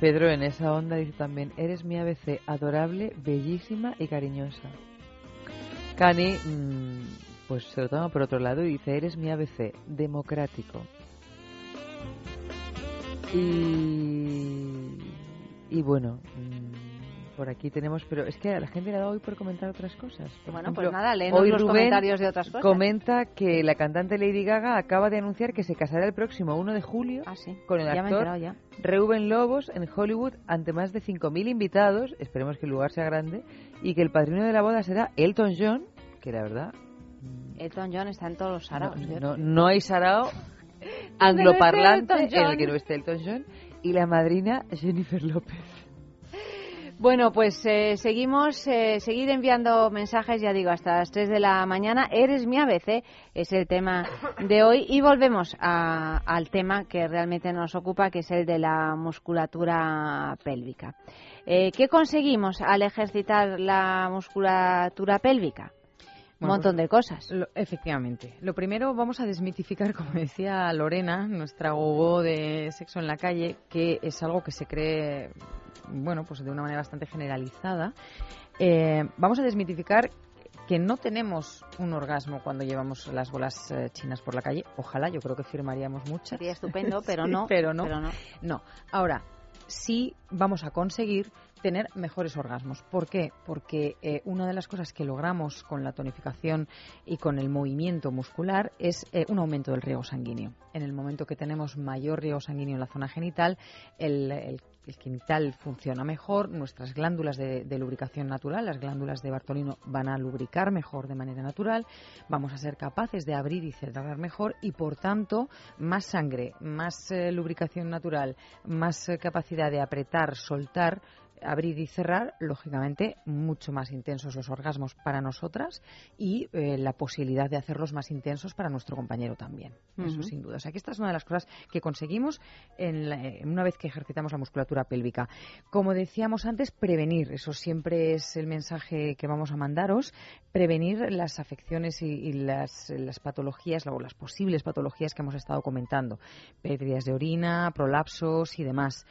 Pedro en esa onda dice también, eres mi ABC, adorable, bellísima y cariñosa. Cani, mm, pues se lo toma por otro lado y dice, eres mi ABC, democrático. Y, y bueno, mm, por aquí tenemos, pero es que a la gente le ha dado hoy por comentar otras cosas. Por Bueno, ejemplo, pues nada, léenos hoy los Rubén comentarios de otras cosas. Comenta que la cantante Lady Gaga acaba de anunciar que se casará el próximo 1 de julio con el Ah, Ya actor ya. Reuben Lobos en Hollywood ante más de 5.000 invitados, esperemos que el lugar sea grande, y que el padrino de la boda será Elton John, que la verdad Elton John está en todos los saraos. no, no hay sarao angloparlante en el que no esté Elton John y la madrina Jennifer López. Bueno, pues eh, seguimos, eh, seguir enviando mensajes, ya digo, hasta las 3 de la mañana. Eres mi ABC, es el tema de hoy. Y volvemos a- al tema que realmente nos ocupa, que es el de la musculatura pélvica. Eh, ¿Qué conseguimos al ejercitar la musculatura pélvica? Un Bueno, montón pues, de cosas. lo- efectivamente. Lo primero vamos a desmitificar, como decía Lorena, nuestra gogo de sexo en la calle, que es algo que se cree, bueno, pues de una manera bastante generalizada. Eh, vamos a desmitificar que no tenemos un orgasmo cuando llevamos las bolas eh, chinas por la calle. Ojalá, yo creo que firmaríamos muchas. Sería estupendo, pero Sí, no, Pero no. pero no. No. Ahora, sí vamos a conseguir tener mejores orgasmos. ¿Por qué? Porque eh, una de las cosas que logramos con la tonificación y con el movimiento muscular es eh, un aumento del riego sanguíneo. En el momento que tenemos mayor riego sanguíneo en la zona genital, el, el- funciona mejor, nuestras glándulas de, lubricación natural, las glándulas de Bartolino, van a lubricar mejor de manera natural, vamos a ser capaces de abrir y cerrar mejor y, por tanto, más sangre, más eh, lubricación natural, más capacidad de apretar, soltar, abrir y cerrar, lógicamente, mucho más intensos los orgasmos para nosotras y eh, la posibilidad de hacerlos más intensos para nuestro compañero también. Eso sin duda. O sea, que esta es una de las cosas que conseguimos en la- una vez que ejercitamos la musculatura pélvica. Como decíamos antes, prevenir. Eso siempre es el mensaje que vamos a mandaros. Prevenir las afecciones y, y las, las patologías o las posibles patologías que hemos estado comentando. Pérdidas de orina, prolapsos y demás.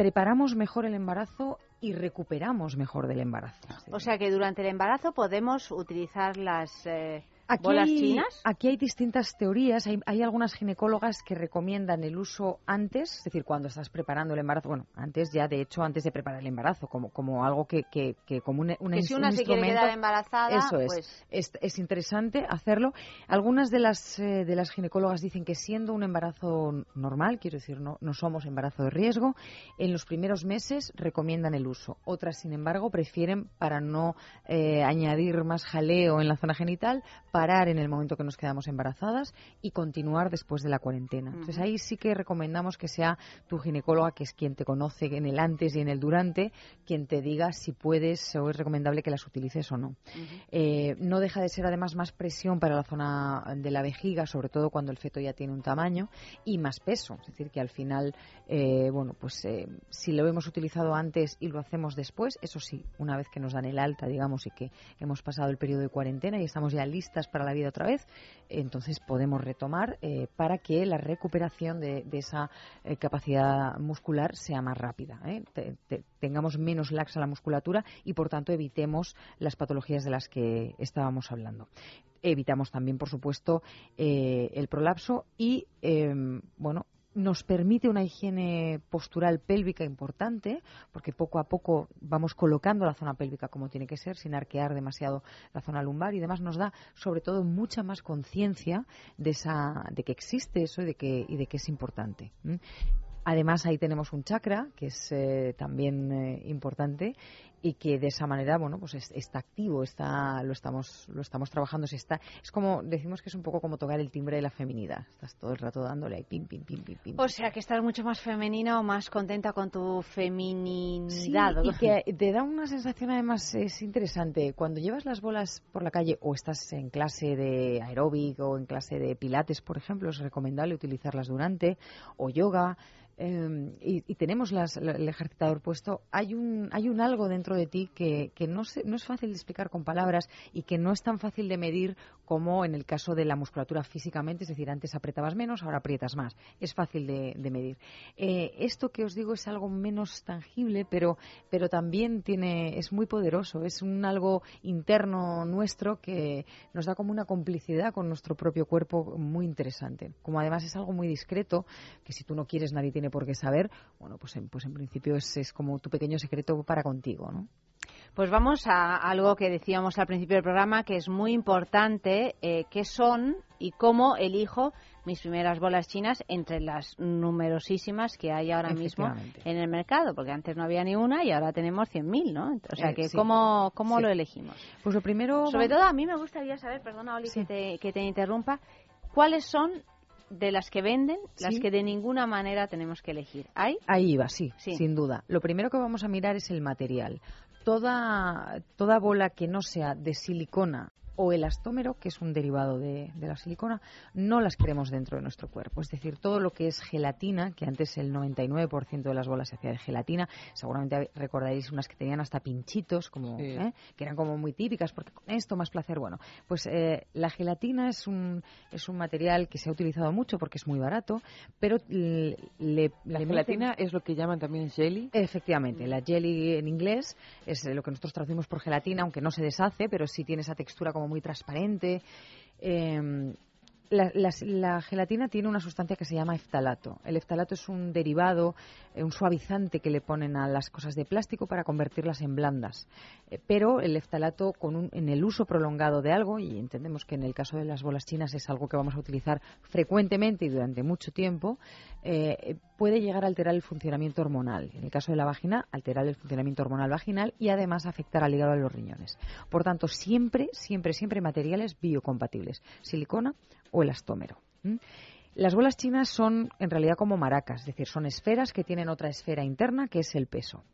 Preparamos mejor el embarazo y recuperamos mejor del embarazo. O sea que durante el embarazo podemos utilizar las eh, Aquí bolas hay, chinas. aquí hay distintas teorías. Hay, hay algunas ginecólogas que recomiendan el uso antes, es decir, cuando estás preparando el embarazo. Bueno, antes ya, de hecho, antes de preparar el embarazo, como, como algo que, que, que como un, una Que si una un se quiere instrumento- quedar embarazada, Eso es. pues- es. Es interesante hacerlo. Algunas de las, eh, de las ginecólogas dicen que siendo un embarazo normal, quiero decir, no, no somos embarazo de riesgo, en los primeros meses recomiendan el uso. Otras, sin embargo, prefieren, para no eh, añadir más jaleo en la zona genital, parar en el momento que nos quedamos embarazadas y continuar después de la cuarentena. Entonces ahí sí que recomendamos que sea tu ginecóloga, que es quien te conoce en el antes y en el durante, quien te diga si puedes o es recomendable que las utilices o no. Eh, no deja de ser además más presión para la zona de la vejiga, sobre todo cuando el feto ya tiene un tamaño y más peso. Es decir, que al final, eh, bueno, pues eh, si lo hemos utilizado antes y lo hacemos después, eso sí, una vez que nos dan el alta, digamos, y que hemos pasado el periodo de cuarentena y estamos ya listas para la vida otra vez, entonces podemos retomar eh, para que la recuperación de, esa eh, capacidad muscular sea más rápida. ¿eh? Te- te- tengamos menos laxa la musculatura y, por tanto, evitemos las patologías de las que estábamos hablando. Evitamos también, por supuesto, el prolapso y, eh, bueno, nos permite una higiene postural pélvica importante, porque poco a poco vamos colocando la zona pélvica como tiene que ser, sin arquear demasiado la zona lumbar y además nos da, sobre todo, mucha más conciencia de, esa, de que existe eso y de que, y de que es importante. Además, ahí tenemos un chakra, que es eh, también eh, importante y que de esa manera, bueno, pues es- está activo, está, lo estamos, lo estamos trabajando, se está, es como, decimos que es un poco como tocar el timbre de la feminidad. Estás todo el rato dándole ahí, pim, pim, pim, pim, pim. O sea que estás mucho más femenina o más contenta con tu Sí, feminidad. y que te da una sensación además es interesante. Cuando llevas las bolas por la calle o estás en clase de aeróbic o en clase de pilates, por ejemplo, es recomendable utilizarlas durante o yoga. eh, y, y tenemos las- la- el ejercitador puesto, hay un, hay un algo dentro de ti que, que no, se- no es fácil de explicar con palabras y que no es tan fácil de medir como en el caso de la musculatura físicamente, es decir, antes apretabas menos, ahora aprietas más. Es fácil de, medir. Eh, esto que os digo es algo menos tangible, pero, pero también tiene, es muy poderoso, es un algo interno nuestro que nos da como una complicidad con nuestro propio cuerpo muy interesante. Como además es algo muy discreto, que si tú no quieres nadie tiene por qué saber, bueno, pues en, pues en principio es, es como tu pequeño secreto para contigo. Pues vamos a algo que decíamos al principio del programa, que es muy importante, eh, qué son y cómo elijo mis primeras bolas chinas entre las numerosísimas que hay ahora mismo en el mercado, porque antes no había ni una y ahora tenemos 100.000, ¿no? O sea, Eh, que sí. ¿cómo, cómo Sí. lo elegimos? Pues lo primero... Sobre todo a mí me gustaría saber, perdona Oli que, te, que te interrumpa, cuáles son de las que venden, las que de ninguna manera tenemos que elegir. ¿Hay? Ahí va, sí, Sí. sin duda. Lo primero que vamos a mirar es el material. Toda, toda bola que no sea de silicona o elastómero, que es un derivado de, de la silicona, no las queremos dentro de nuestro cuerpo. Es decir, todo lo que es gelatina, que antes el 99% de las bolas se hacía de gelatina, seguramente recordaréis unas que tenían hasta pinchitos, como, Sí. ¿eh? que eran como muy típicas, porque con esto más placer. Bueno, pues eh, la gelatina es un, es un material que se ha utilizado mucho porque es muy barato, pero le, le- La le gelatina meten- es lo que llaman también jelly. Efectivamente, la jelly en inglés es lo que nosotros traducimos por gelatina, aunque no se deshace, pero sí tiene esa textura como muy transparente. La, la- la gelatina tiene una sustancia que se llama eftalato. El eftalato es un derivado, eh, un suavizante que le ponen a las cosas de plástico para convertirlas en blandas. Eh, pero el eftalato, con un- en el uso prolongado de algo, y entendemos que en el caso de las bolas chinas es algo que vamos a utilizar frecuentemente y durante mucho tiempo, eh, puede llegar a alterar el funcionamiento hormonal. En el caso de la vagina, alterar el funcionamiento hormonal vaginal y además afectar al hígado y los riñones. Por tanto, siempre, siempre, siempre materiales biocompatibles, silicona o elastómero. Las bolas chinas son en realidad como maracas, es decir, son esferas que tienen otra esfera interna que es el peso.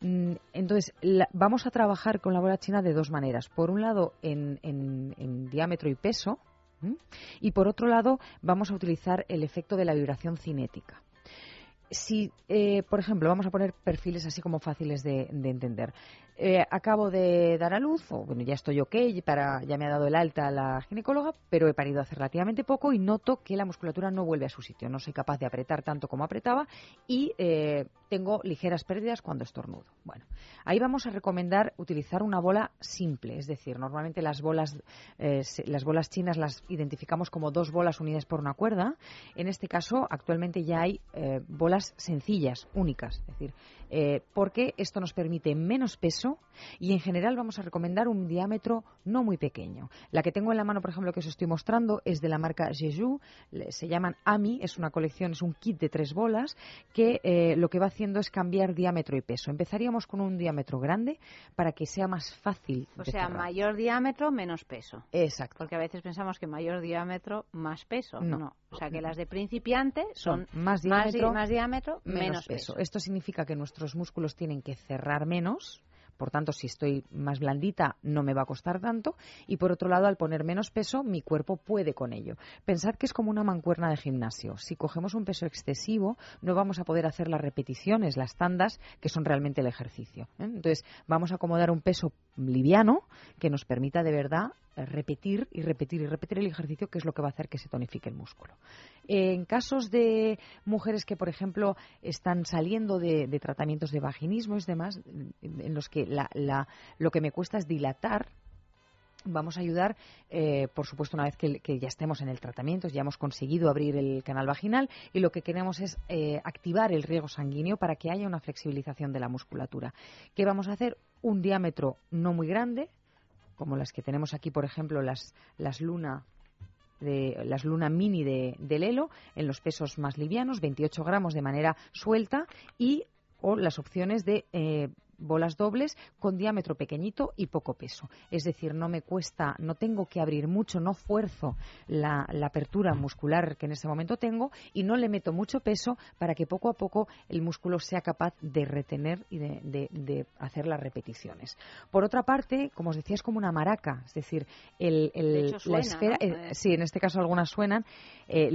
Mm, Entonces, vamos a trabajar con la bola china de dos maneras. Por un lado, en, diámetro y peso, y por otro lado, vamos a utilizar el efecto de la vibración cinética. Si, eh, por ejemplo, vamos a poner perfiles así como fáciles de, de entender. Eh, acabo de dar a luz, o bueno, ya estoy ok, para, ya me ha dado el alta la ginecóloga, pero he parido hace relativamente poco y noto que la musculatura no vuelve a su sitio. No soy capaz de apretar tanto como apretaba y eh, tengo ligeras pérdidas cuando estornudo. Bueno, ahí vamos a recomendar utilizar una bola simple, es decir, normalmente las bolas, eh, se- las bolas chinas las identificamos como dos bolas unidas por una cuerda. En este caso, actualmente ya hay eh, sencillas, únicas, es decir, eh, porque esto nos permite menos peso y en general vamos a recomendar un diámetro no muy pequeño. La que tengo en la mano, por ejemplo, que os estoy mostrando es de la marca Jeju, se llaman AMI, es una colección, es un kit de tres bolas que eh, lo que va haciendo es cambiar diámetro y peso. Empezaríamos con un diámetro grande para que sea más fácil. O sea, cerrar. mayor diámetro, menos peso. Exacto. Porque a veces pensamos que mayor diámetro, más peso. No. O sea, que las de principiante son, más diámetro, menos, menos peso. Esto significa que nuestros músculos tienen que cerrar menos. Por tanto, si estoy más blandita, no me va a costar tanto. Y por otro lado, al poner menos peso, mi cuerpo puede con ello. Pensad que es como una mancuerna de gimnasio. Si cogemos un peso excesivo, no vamos a poder hacer las repeticiones, las tandas, que son realmente el ejercicio. ¿eh? Entonces, vamos a acomodar un peso liviano que nos permita de verdad repetir y repetir y repetir el ejercicio, que es lo que va a hacer que se tonifique el músculo. En casos de mujeres que, por ejemplo, están saliendo de, tratamientos de vaginismo y demás, en los que la- la- lo que me cuesta es dilatar, vamos a ayudar, eh, por supuesto, una vez que, que ya estemos en el tratamiento, ya hemos conseguido abrir el canal vaginal y lo que queremos es eh, activar el riego sanguíneo para que haya una flexibilización de la musculatura. ¿Qué vamos a hacer? Un diámetro no muy grande, como las que tenemos aquí, por ejemplo, las, las Luna de las Luna Mini de, de Lelo en los pesos más livianos, 28 gramos de manera suelta y o las opciones de eh, bolas dobles con diámetro pequeñito y poco peso. Es decir, no me cuesta, no tengo que abrir mucho, no fuerzo la, la apertura muscular que en ese momento tengo y no le meto mucho peso para que poco a poco el músculo sea capaz de retener y de, de- de hacer las repeticiones. Por otra parte, como os decía, es como una maraca, es decir, el, el- De hecho, suena, la esfera, ¿no? eh, sí, en este caso algunas suenan, eh,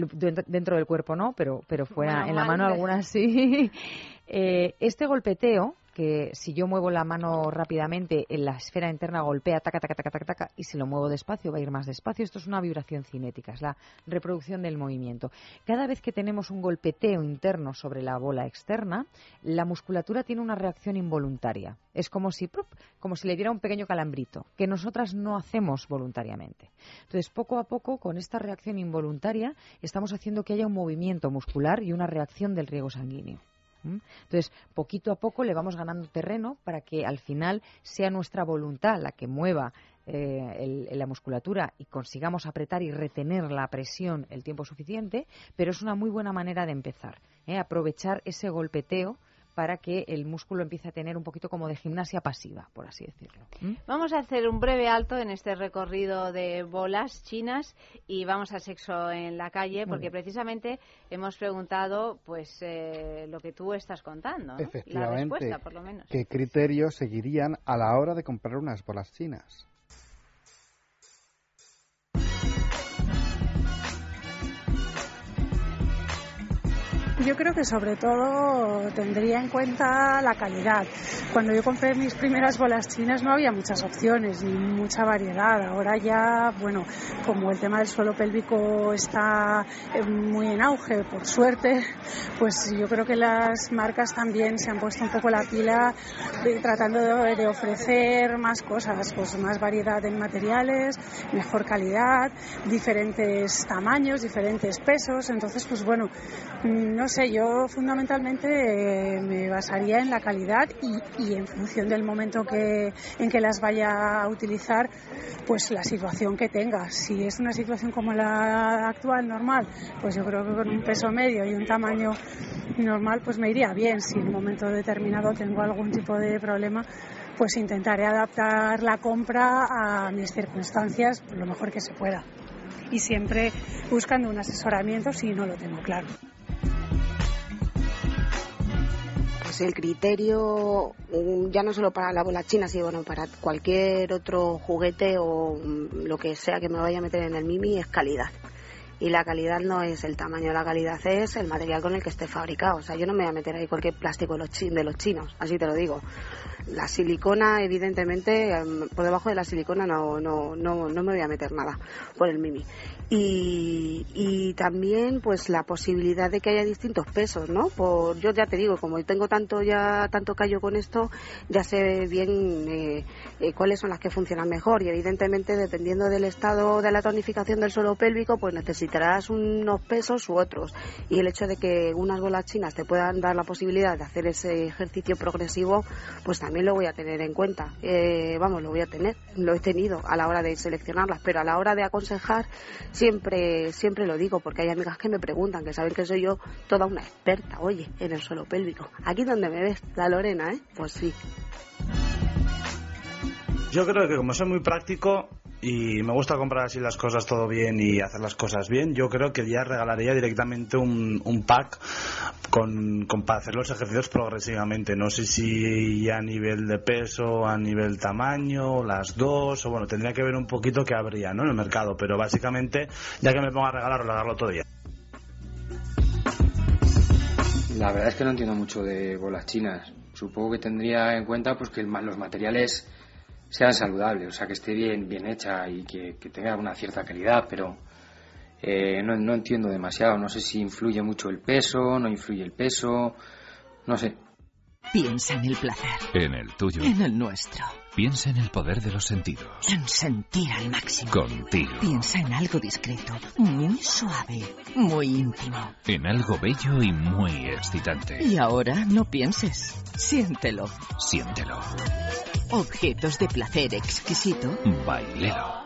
dentro, del cuerpo no, pero, pero fuera Bueno, en la mano algunas sí. Eh, este golpeteo, que si yo muevo la mano rápidamente, en la esfera interna golpea, taca, taca, taca, taca, taca, y si lo muevo despacio va a ir más despacio. Esto es una vibración cinética, es la reproducción del movimiento. Cada vez que tenemos un golpeteo interno sobre la bola externa, la musculatura tiene una reacción involuntaria. Es como si, como si le diera un pequeño calambrito, que nosotras no hacemos voluntariamente. Entonces, poco a poco, con esta reacción involuntaria, estamos haciendo que haya un movimiento muscular y una reacción del riego sanguíneo. Entonces, poquito a poco le vamos ganando terreno para que al final sea nuestra voluntad la que mueva eh, el- la musculatura y consigamos apretar y retener la presión el tiempo suficiente, pero es una muy buena manera de empezar, ¿eh? aprovechar ese golpeteo para que el músculo empiece a tener un poquito como de gimnasia pasiva, por así decirlo. ¿Mm? Vamos a hacer un breve alto en este recorrido de bolas chinas y vamos a sexo en la calle porque precisamente hemos preguntado pues eh, lo que tú estás contando, ¿no? la Efectivamente. respuesta por lo menos. ¿Qué criterios seguirían a la hora de comprar unas bolas chinas? Yo creo que sobre todo tendría en cuenta la calidad. Cuando yo compré mis primeras bolas chinas no había muchas opciones ni mucha variedad. Ahora ya, bueno, como el tema del suelo pélvico está eh, muy en auge, por suerte, pues yo creo que las marcas también se han puesto un poco la pila tratando de, de ofrecer más cosas, pues más variedad en materiales, mejor calidad, diferentes tamaños, diferentes pesos. Entonces, pues bueno, mm, no sé, yo fundamentalmente eh, me basaría en la calidad y, en función del momento en que las vaya a utilizar, pues la situación que tenga. Si es una situación como la actual, normal, pues yo creo que con un peso medio y un tamaño normal, pues me iría bien. Si en un momento determinado tengo algún tipo de problema, pues intentaré adaptar la compra a mis circunstancias lo mejor que se pueda. Y siempre buscando un asesoramiento si no lo tengo claro. Pues el criterio, mm, ya no solo para la bola china, sino para cualquier otro juguete o mm, lo que sea que me vaya a meter en el Mimi es calidad. Y la calidad no es el tamaño, la calidad es el material con el que esté fabricado. O sea, yo no me voy a meter ahí cualquier plástico de los, chinos, así te lo digo. La silicona, evidentemente, em, por debajo de la silicona no, no, no, no me voy a meter nada por el Mimi. Y, y también pues la posibilidad de que haya distintos pesos, ¿no? Por, yo ya te digo, como tengo tanto ya tanto callo con esto, ya sé bien eh, eh, cuáles son las que funcionan mejor y evidentemente dependiendo del estado de la tonificación del suelo pélvico, pues necesitarás unos pesos u otros. Y el hecho de que unas bolas chinas te puedan dar la posibilidad de hacer ese ejercicio progresivo, pues también lo voy a tener en cuenta. Eh, vamos, lo voy a tener, lo he tenido a la hora de seleccionarlas, pero a la hora de aconsejar siempre siempre lo digo porque hay amigas que me preguntan, que saben que soy yo toda una experta, oye, en el suelo pélvico. Aquí donde me ves, la Lorena, ¿eh? Pues sí. Yo creo que como soy muy práctico y me gusta comprar así las cosas todo bien y hacer las cosas bien, yo creo que ya regalaría directamente un, un pack con, con- para hacer los ejercicios progresivamente. No sé si a nivel de peso, a nivel tamaño, las dos, o bueno, tendría que ver un poquito qué habría ¿no? en el mercado, pero básicamente ya que me pongo a regalar, regalarlo todo ya. La verdad es que no entiendo mucho de bolas chinas. Supongo que tendría en cuenta pues que los materiales sean saludables, o sea, que esté bien, bien hecha y que, que tenga una cierta calidad, pero eh, no, no entiendo demasiado. No sé si influye mucho el peso, no influye el peso, no sé. Piensa en el placer, En el tuyo. en el nuestro, Piensa en el poder de los sentidos. en sentir al máximo. Contigo. Piensa en algo discreto, muy suave, muy íntimo. En algo bello y muy excitante. Y ahora no pienses, siéntelo. Siéntelo. Objetos de placer exquisito. Bailelo.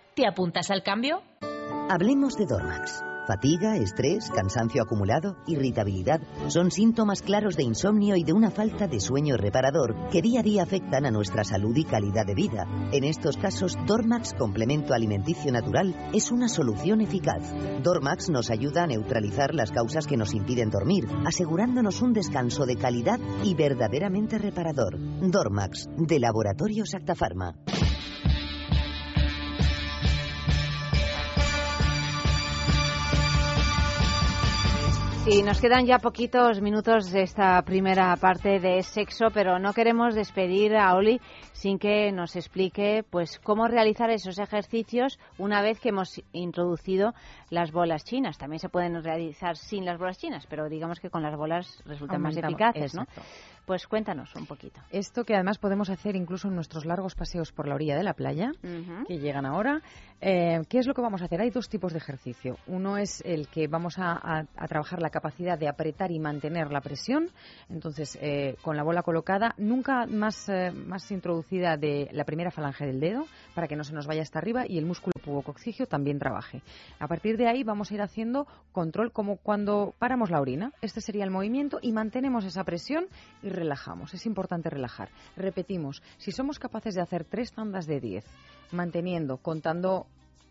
¿te apuntas al cambio? Hablemos de Dormax. Fatiga, estrés, cansancio acumulado, irritabilidad son síntomas claros de insomnio y de una falta de sueño reparador que día a día afectan a nuestra salud y calidad de vida. En estos casos, Dormax Complemento Alimenticio Natural es una solución eficaz. Dormax nos ayuda a neutralizar las causas que nos impiden dormir, asegurándonos un descanso de calidad y verdaderamente reparador. Dormax, de Laboratorios Actafarma. Sí, nos quedan ya poquitos minutos de esta primera parte de sexo, pero no queremos despedir a Oli sin que nos explique pues cómo realizar esos ejercicios una vez que hemos introducido las bolas chinas. También se pueden realizar sin las bolas chinas, pero digamos que con las bolas resultan más eficaces, ¿no? exacto. Pues cuéntanos un poquito. Esto que además podemos hacer incluso en nuestros largos paseos por la orilla de la playa, que llegan ahora. Eh, ¿Qué es lo que vamos a hacer? Hay dos tipos de ejercicio. Uno es el que vamos a, a- a trabajar la capacidad de apretar y mantener la presión. Entonces, eh, con la bola colocada, nunca más, eh, más introducida de la primera falange del dedo, para que no se nos vaya hasta arriba y el músculo pubococcigio también trabaje. A partir de ahí vamos a ir haciendo control como cuando paramos la orina. Este sería el movimiento y mantenemos esa presión y relajamos. Es importante relajar. Repetimos, si somos capaces de hacer tres tandas de 10, manteniendo, contando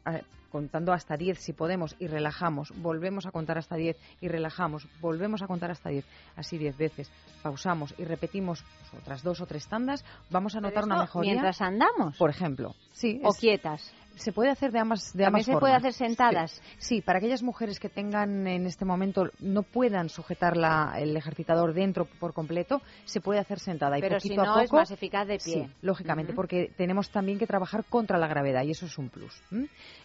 eh, contando hasta 10 si podemos y relajamos, volvemos a contar hasta 10 y relajamos, volvemos a contar hasta 10, así 10 veces, pausamos y repetimos pues, otras dos o tres tandas, vamos a notar una mejoría. mientras andamos. Por ejemplo, sí. O es- quietas. Se puede hacer de ambas, de También ambas se puede hacer sentadas. Sí, sí, para aquellas mujeres que tengan en este momento no puedan sujetar la- el ejercitador dentro por completo, se puede hacer sentada y Pero si poquito no, a poco. es más eficaz de pie. Sí, lógicamente, porque tenemos también que trabajar contra la gravedad y eso es un plus.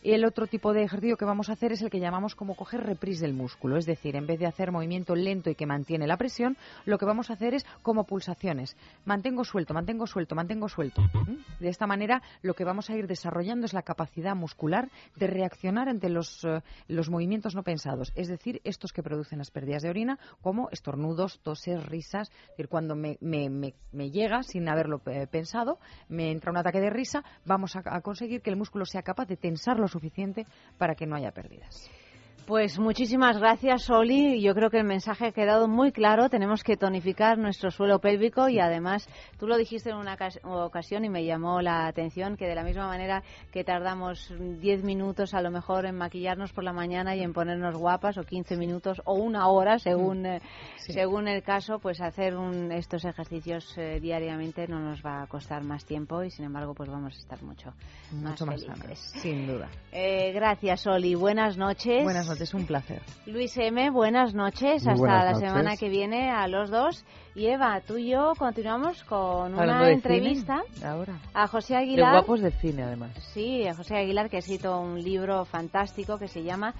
Y el otro tipo de ejercicio que vamos a hacer es el que llamamos como coger reprise del músculo, es decir, en vez de hacer movimiento lento y que mantiene la presión, lo que vamos a hacer es como pulsaciones. Mantengo suelto, mantengo suelto, mantengo suelto. De esta manera, lo que vamos a ir desarrollando es la capacidad muscular de reaccionar ante los, eh, los movimientos no pensados, es decir, estos que producen las pérdidas de orina, como estornudos, toses, risas. Es decir, cuando me, me- me- me llega sin haberlo eh, pensado, me entra un ataque de risa, vamos a, a conseguir que el músculo sea capaz de tensar lo suficiente para que no haya pérdidas. Pues muchísimas gracias, Oli. Yo creo que el mensaje ha quedado muy claro. Tenemos que tonificar nuestro suelo pélvico y además, tú lo dijiste en una cas- ocasión y me llamó la atención que de la misma manera que tardamos 10 minutos a lo mejor en maquillarnos por la mañana y en ponernos guapas o 15 minutos o una hora según, eh, Sí. según el caso, pues hacer un- estos ejercicios eh, diariamente no nos va a costar más tiempo y sin embargo pues vamos a estar mucho, Mucho más felices. sanas, sin duda. Eh, gracias, Oli. Buenas noches. Buenas noches, un placer. Luis M., buenas noches. Muy Hasta buenas la noches. semana que viene a los dos. Y Eva, tú y yo continuamos con Hablando una de entrevista cine, ahora. a José De Aguilar. guapos del cine, además. Sí, a José Aguilar, que ha escrito un libro fantástico que se llama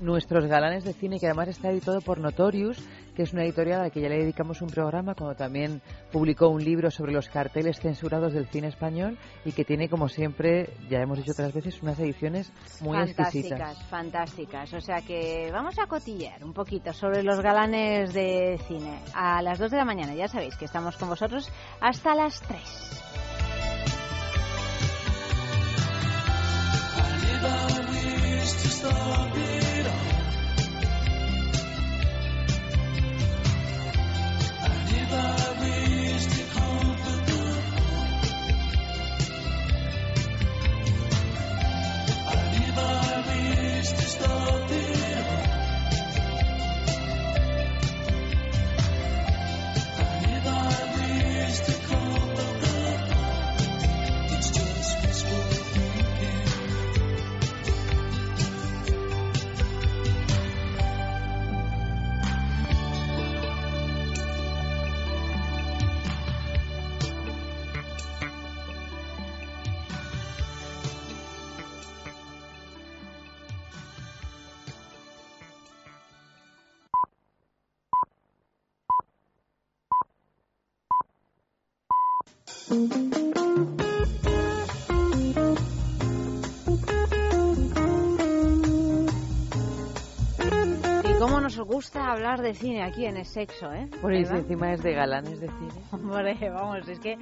Nuestros galanes de cine, que además está editado por Notorious, que es una editorial a la que ya le dedicamos un programa, cuando también publicó un libro sobre los carteles censurados del cine español y que tiene, como siempre, ya hemos dicho otras veces, unas ediciones muy fantásticas, exquisitas. fantásticas. O sea que vamos a cotillear un poquito sobre los galanes de cine. A las 2 de la mañana, ya sabéis que estamos con vosotros hasta las 3. Never wish to stop stop it gusta hablar de cine aquí en el sexo, ¿eh? Por eso encima es de galanes de cine. Hombre, vamos, es que,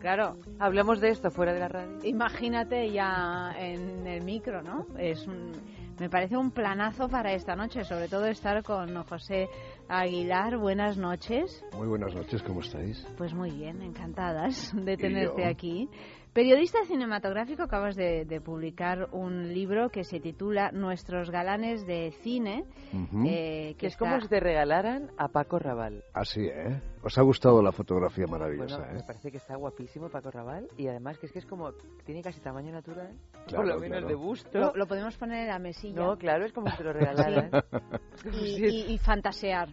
claro. Hablamos de esto fuera de la radio. Imagínate ya en el micro, ¿no? Es un- me parece un planazo para esta noche, sobre todo estar con José Aguilar. Buenas noches. Muy buenas noches, ¿cómo estáis? Pues muy bien, encantadas de tenerte aquí. Periodista cinematográfico, acabas de, de publicar un libro que se titula Nuestros galanes de cine. Ujú. eh, Que es está- como si te regalaran a Paco Raval. Así, ¿eh? ¿Os ha gustado la fotografía maravillosa, Bueno, eh? me parece que está guapísimo Paco Raval y además que es que es como tiene casi tamaño natural, Claro, por lo menos claro. de busto. Lo, lo podemos poner en la mesilla. No, claro, es como si te lo regalaran. y, y- y fantasear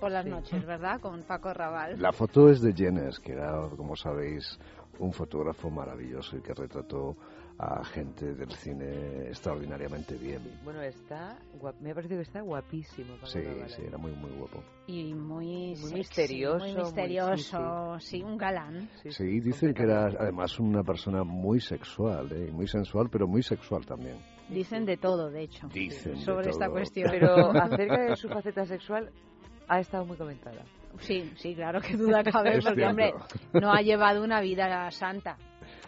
por las noches, ¿verdad? Con Paco Raval. La foto es de Jenner, que era, como sabéis, un fotógrafo maravilloso y que retrató a gente del cine extraordinariamente bien. Bueno, está guap- me ha parecido que está guapísimo Sí, sí, era muy, muy guapo. Y muy, Muy sexy, misterioso, Muy muy- misterioso, sí, un galán. Sí, dicen que era además una persona muy sexual, ¿eh? muy sensual, pero muy sexual también. Dicen de todo, de hecho, Dicen de sobre esta todo. cuestión. Pero acerca de su faceta sexual ha estado muy comentada. Sí, sí, claro que duda cabe, porque, hombre, no ha llevado una vida santa.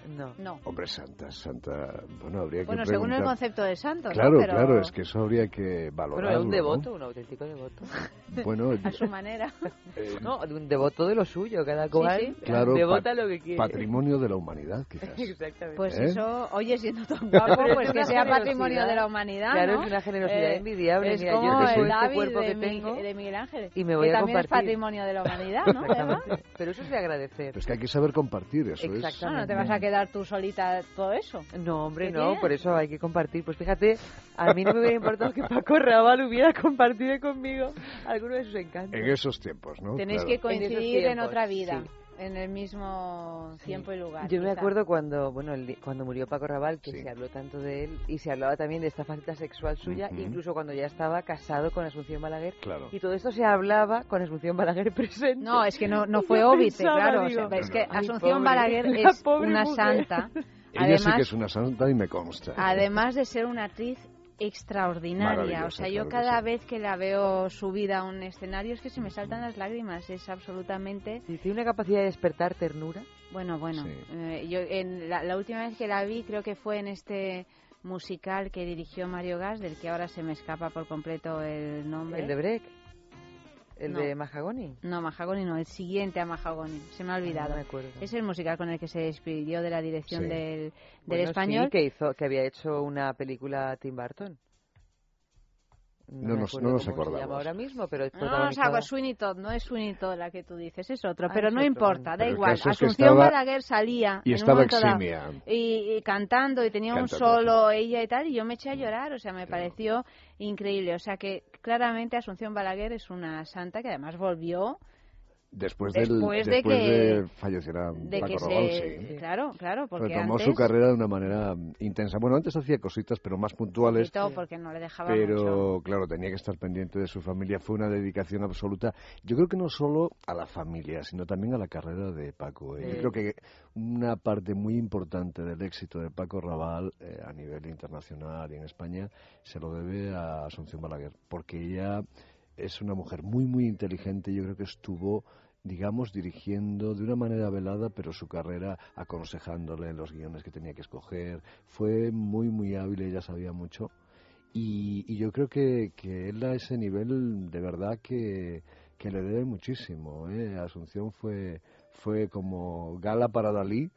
No. No. Hombre, santa, santa. Bueno, habría que Bueno, según el preguntar. concepto de santo, ¿no? Claro, Pero claro, es que eso habría que valorarlo. Bueno, era un ¿no? devoto, un auténtico devoto. Bueno, a su manera. no, de un devoto de lo suyo, cada cual sí. Claro, devota lo que quiere. patrimonio de la humanidad, quizás. Exactamente. Pues ¿Eh? eso, oye, siendo tan guapo, Pero es pues que sea patrimonio de la humanidad, Claro, ¿no? es una generosidad Eh, envidiable. Es Mira, yo como el este David cuerpo de, que tengo de Miguel Ángel, y me voy que a también es compartir. patrimonio de la humanidad, ¿no? Exactamente. Pero eso es de agradecer. Pero es que hay que saber compartir, eso No, no te vas a quedar tú solita todo eso. No, hombre, ¿Qué no, por eso hay que compartir. Pues fíjate, a mí no me hubiera importado que Paco Raval hubiera compartido conmigo alguno de sus encantos. En esos tiempos, ¿no? Tenéis Claro. que coincidir en otra vida, sí. En el mismo tiempo y lugar. Yo me acuerdo cuando, bueno, el cuando murió Paco Raval, que se habló tanto de él y se hablaba también de esta faceta sexual suya, Ujú. incluso cuando ya estaba casado con Asunción Balaguer. Claro. Y todo esto se hablaba con Asunción Balaguer presente. No, es que no, no fue pensaba, claro. o sea, es que ay, Asunción pobre, Balaguer la es una mujer. santa. Ella sí Además, que es una santa y me consta. además de ser una actriz extraordinaria. O sea, yo cada sí. vez que la veo subida a un escenario es que se me saltan las lágrimas. Es absolutamente... Y tiene una capacidad de despertar ternura. Bueno, bueno. eh, yo en la, la última vez que la vi creo que fue en este musical que dirigió Mario Gas, del que ahora se me escapa por completo el nombre. El de Breck. El No. de Mahagoni. No, Mahagoni no, el siguiente a Mahagoni. Se me ha olvidado. no me acuerdo. Es el musical con el que se despidió de la dirección Sí. del, del Bueno, español. Sí, que, hizo, que había hecho una película Tim Burton. No nos- no nos se acordamos. llama ahora mismo, pero No, o sea, protagonizada- pues Sweeney Todd, no es Sweeney Todd la que tú dices, es otro, Ah, pero es no otro, importa, da Pero igual. es que Asunción estaba- Balaguer salía y en un estaba dado, eximia. y, y cantando y tenía un solo ella y tal, y yo me eché a llorar, o sea, me pareció increíble. O sea que claramente Asunción Balaguer es una santa que además volvió Después, del, Después de después que- de Paco que Raval, se... sí. Claro, claro, porque Retomó antes... su carrera de una manera mm, intensa. Bueno, antes hacía cositas, pero más puntuales. Porque no le dejaba Pero mucho. claro, tenía que estar pendiente de su familia. Fue una dedicación absoluta. Yo creo que no solo a la familia, sino también a la carrera de Paco. ¿eh? Sí. Yo creo que una parte muy importante del éxito de Paco Raval eh, a nivel internacional y en España se lo debe a Asunción Balaguer, porque ella es una mujer muy, muy inteligente. Yo creo que estuvo digamos, dirigiendo de una manera velada, pero su carrera aconsejándole los guiones que tenía que escoger. Fue muy, muy hábil, ella sabía mucho. Y, y yo creo que, que él a ese nivel, de verdad que, que le debe muchísimo. ¿eh? Asunción fue, fue como gala para Dalí.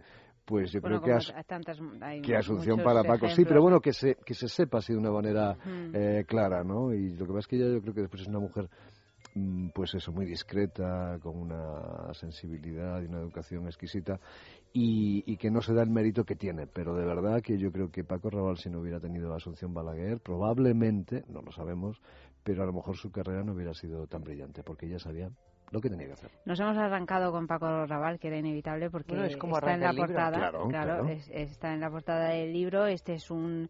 Pues yo Bueno, creo que, As- tantas- hay que Asunción para Paco, sí, pero ¿no? bueno, que se, que se sepa así de una manera eh, clara, ¿no? Y lo que pasa es que ella yo creo que después es una mujer pues eso, muy discreta, con una sensibilidad y una educación exquisita y, y que no se da el mérito que tiene. Pero de verdad que yo creo que Paco Raval, si no hubiera tenido a Asunción Balaguer, probablemente, no lo sabemos, pero a lo mejor su carrera no hubiera sido tan brillante, porque ella sabía lo que tenía que hacer. Nos hemos arrancado con Paco Raval, que era inevitable porque Bueno, es como está en la portada. Claro, claro. es- está en la portada del libro. Este es un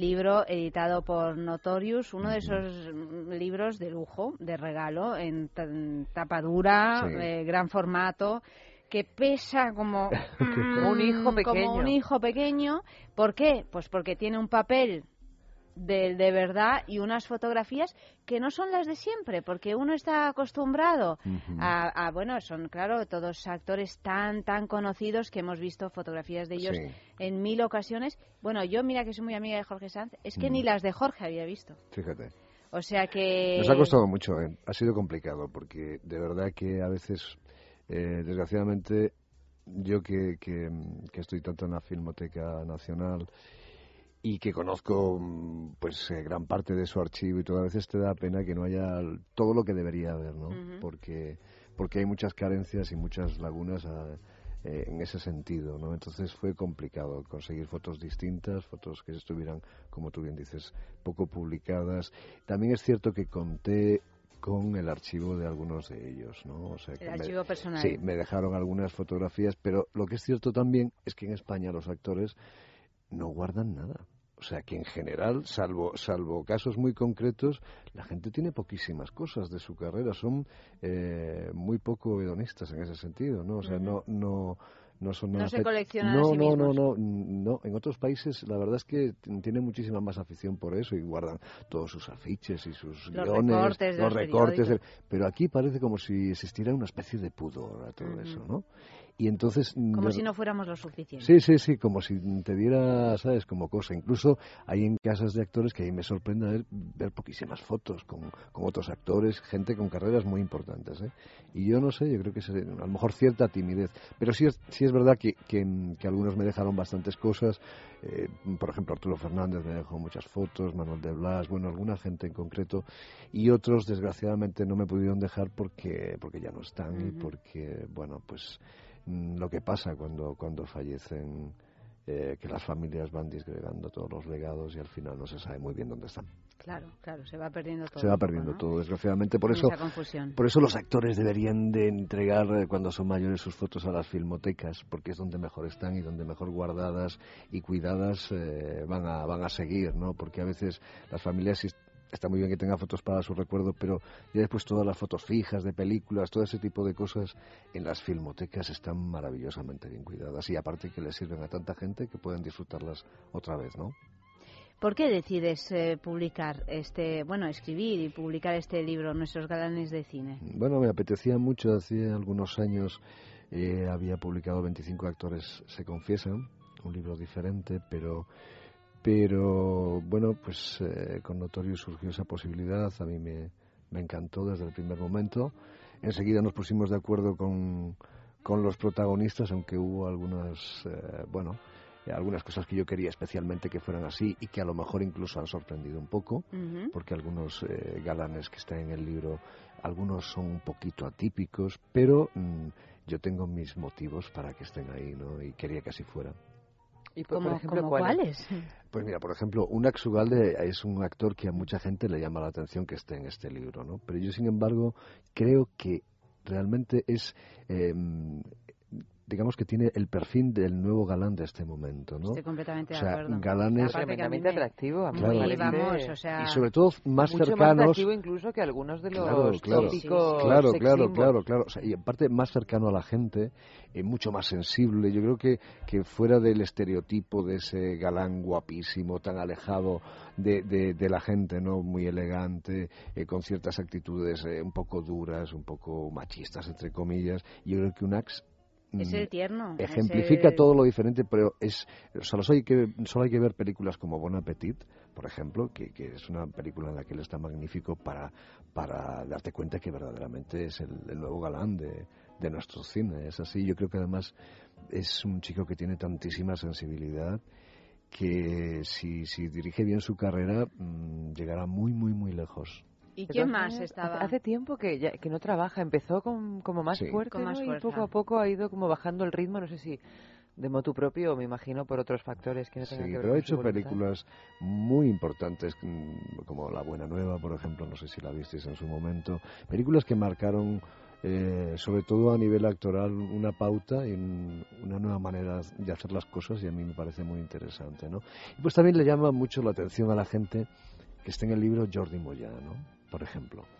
libro editado por Notorious, uno de esos libros de lujo, de regalo, en, ta- en tapa dura, Sí. eh, gran formato que pesa como, un hijo pequeño. como un hijo pequeño. ¿Por qué? Pues porque tiene un papel de, de verdad y unas fotografías que no son las de siempre, porque uno está acostumbrado a, a, bueno, son claro, todos actores tan, tan conocidos que hemos visto fotografías de ellos Sí. en mil ocasiones. Bueno, yo mira que soy muy amiga de Jorge Sanz, es que ni las de Jorge había visto. Fíjate. O sea que... Nos ha costado mucho, ¿eh? ha sido complicado, porque de verdad que a veces, eh, desgraciadamente, yo que, que, que estoy tanto en la Filmoteca Nacional y que conozco mm, pues eh, gran parte de su archivo y todo, a veces te da pena que no haya todo lo que debería haber, ¿no? Porque porque hay muchas carencias y muchas lagunas eh, en ese sentido, ¿no? Entonces fue complicado conseguir fotos distintas, fotos que estuvieran, como tú bien dices, poco publicadas. También es cierto que conté con el archivo de algunos de ellos, ¿no? O sea, El que me- archivo personal. Sí, me dejaron algunas fotografías, pero lo que es cierto también es que en España los actores no guardan nada. O sea que en general, salvo, salvo casos muy concretos, la gente tiene poquísimas cosas de su carrera. Son eh, muy poco hedonistas en ese sentido, ¿no? O sea, no, no, no son No nada se fe- coleccionan a no, sí no, no, mismos. no, no. En otros países, la verdad es que tienen muchísima más afición por eso y guardan todos sus afiches y sus Los guiones, recortes los los recortes. Pero aquí parece como si existiera una especie de pudor a todo eso, ¿no? Y entonces... Como yo- si no fuéramos lo suficiente. Sí, sí, sí, como si te diera, ¿sabes? Como cosa. Incluso hay en casas de actores que a mí me sorprende ver, ver poquísimas fotos con, con otros actores, gente con carreras muy importantes, ¿eh? Y yo no sé, yo creo que es, a lo mejor cierta timidez. Pero sí es, sí es verdad que, que, que algunos me dejaron bastantes cosas. eh, por ejemplo, Arturo Fernández me dejó muchas fotos, Manuel de Blas, bueno, alguna gente en concreto. Y otros, desgraciadamente, no me pudieron dejar porque, porque ya no están y porque, bueno, pues mm, lo que pasa cuando, cuando fallecen, eh, que las familias van disgregando todos los legados y al final no se sabe muy bien dónde están. Claro, claro, se va perdiendo todo. se va un poco, perdiendo ¿no? todo, desgraciadamente. Por eso, por eso los actores deberían de entregar eh, cuando son mayores sus fotos a las filmotecas, porque es donde mejor están y donde mejor guardadas y cuidadas eh, van, a, van a seguir, ¿no? Porque a veces las familias está muy bien que tenga fotos para su recuerdo, pero ya después todas las fotos fijas de películas, todo ese tipo de cosas en las filmotecas están maravillosamente bien cuidadas y aparte que les sirven a tanta gente que pueden disfrutarlas otra vez, ¿no? ¿Por qué decides eh, publicar este, bueno, escribir y publicar este libro, Nuestros Galanes de Cine? Bueno, me apetecía mucho, hace algunos años eh, había publicado 25 actores se confiesan, un libro diferente, pero pero bueno, pues eh, con Notorious surgió esa posibilidad, a mí me, me encantó desde el primer momento. Enseguida nos pusimos de acuerdo con, con los protagonistas, aunque hubo algunas, eh, bueno, eh, algunas cosas que yo quería especialmente que fueran así y que a lo mejor incluso han sorprendido un poco, porque algunos eh, galanes que están en el libro, algunos son un poquito atípicos, pero mm, yo tengo mis motivos para que estén ahí, ¿no? Y quería que así fuera. Y por, por ¿Cómo- ejemplo, cuáles? Pues mira, por ejemplo, Unax Ugalde es un actor que a mucha gente le llama la atención que esté en este libro, ¿no? Pero yo, sin embargo, creo que realmente es, eh, digamos que tiene el perfil del nuevo galán de este momento, ¿no? Estoy completamente o de sea, acuerdo. galanes Tremendamente me- atractivo, a mí Claro. o sea... y sobre todo más mucho más cercanos atractivo incluso que algunos de los Claro, claro, tópicos claro, claro, claro, claro. O sea, y aparte más cercano a la gente, eh, mucho más sensible. Yo creo que, que fuera del estereotipo de ese galán guapísimo, tan alejado de, de, de la gente, ¿no? Muy elegante, eh, con ciertas actitudes eh, un poco duras, un poco machistas, entre comillas. Yo creo que un ax Es el tierno. ejemplifica el- todo lo diferente, pero es solo hay que solo hay que ver películas como Bon Appetit, por ejemplo, que, que es una película en la que él está magnífico para para darte cuenta que verdaderamente es el, el nuevo galán de, de nuestro cine. Es así. Yo creo que además es un chico que tiene tantísima sensibilidad que si, si dirige bien su carrera mm, llegará muy muy muy lejos. ¿Y quién más estaba? Hace, hace tiempo que, ya, que no trabaja, empezó con, como más Sí. fuerte Con más ¿no? y poco a poco ha ido como bajando el ritmo, no sé si de motu propio o me imagino por otros factores que no Sí, tengan que ver pero ha hecho voluntad. películas muy importantes, mm, como La Buena Nueva, por ejemplo, no sé si la visteis en su momento. Películas que marcaron, eh, sobre todo a nivel actoral, una pauta y un- una nueva manera de hacer las cosas y a mí me parece muy interesante. ¿no? Y pues también le llama mucho la atención a la gente que está en el libro Jordi Moya, ¿no? Por ejemplo.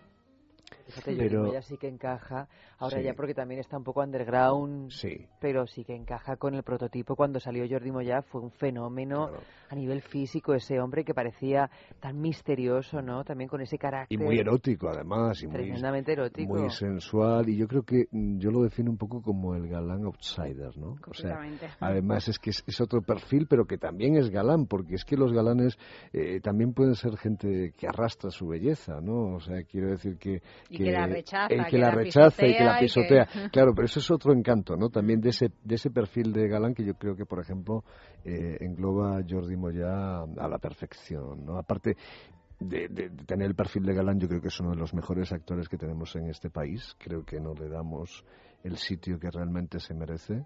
Fíjate, yo Pero- digo, ya sí que encaja, ahora Sí. ya porque también está un poco underground, Sí. pero sí que encaja con el prototipo. Cuando salió Jordi Moya fue un fenómeno a nivel físico, ese hombre que parecía tan misterioso, ¿no? También con ese carácter. Y muy erótico, además, y muy, Tremendamente erótico. muy sensual. Y yo creo que mm, yo lo defino un poco como el galán outsider, ¿no? O sea, además es que es, es otro perfil, pero que también es galán, porque es que los galanes eh, también pueden ser gente que arrastra su belleza, ¿no? O sea, quiero decir que, Y que la rechaza, el que, que la la rechaza y que la pisotea que- Claro, pero eso es otro encanto, ¿no? También de ese, de ese perfil de galán que yo creo que, por ejemplo, eh, engloba Jordi Moya a la perfección, ¿no? Aparte de, de- de tener el perfil de galán, yo creo que es uno de los mejores actores que tenemos en este país. Creo que no le damos el sitio que realmente se merece,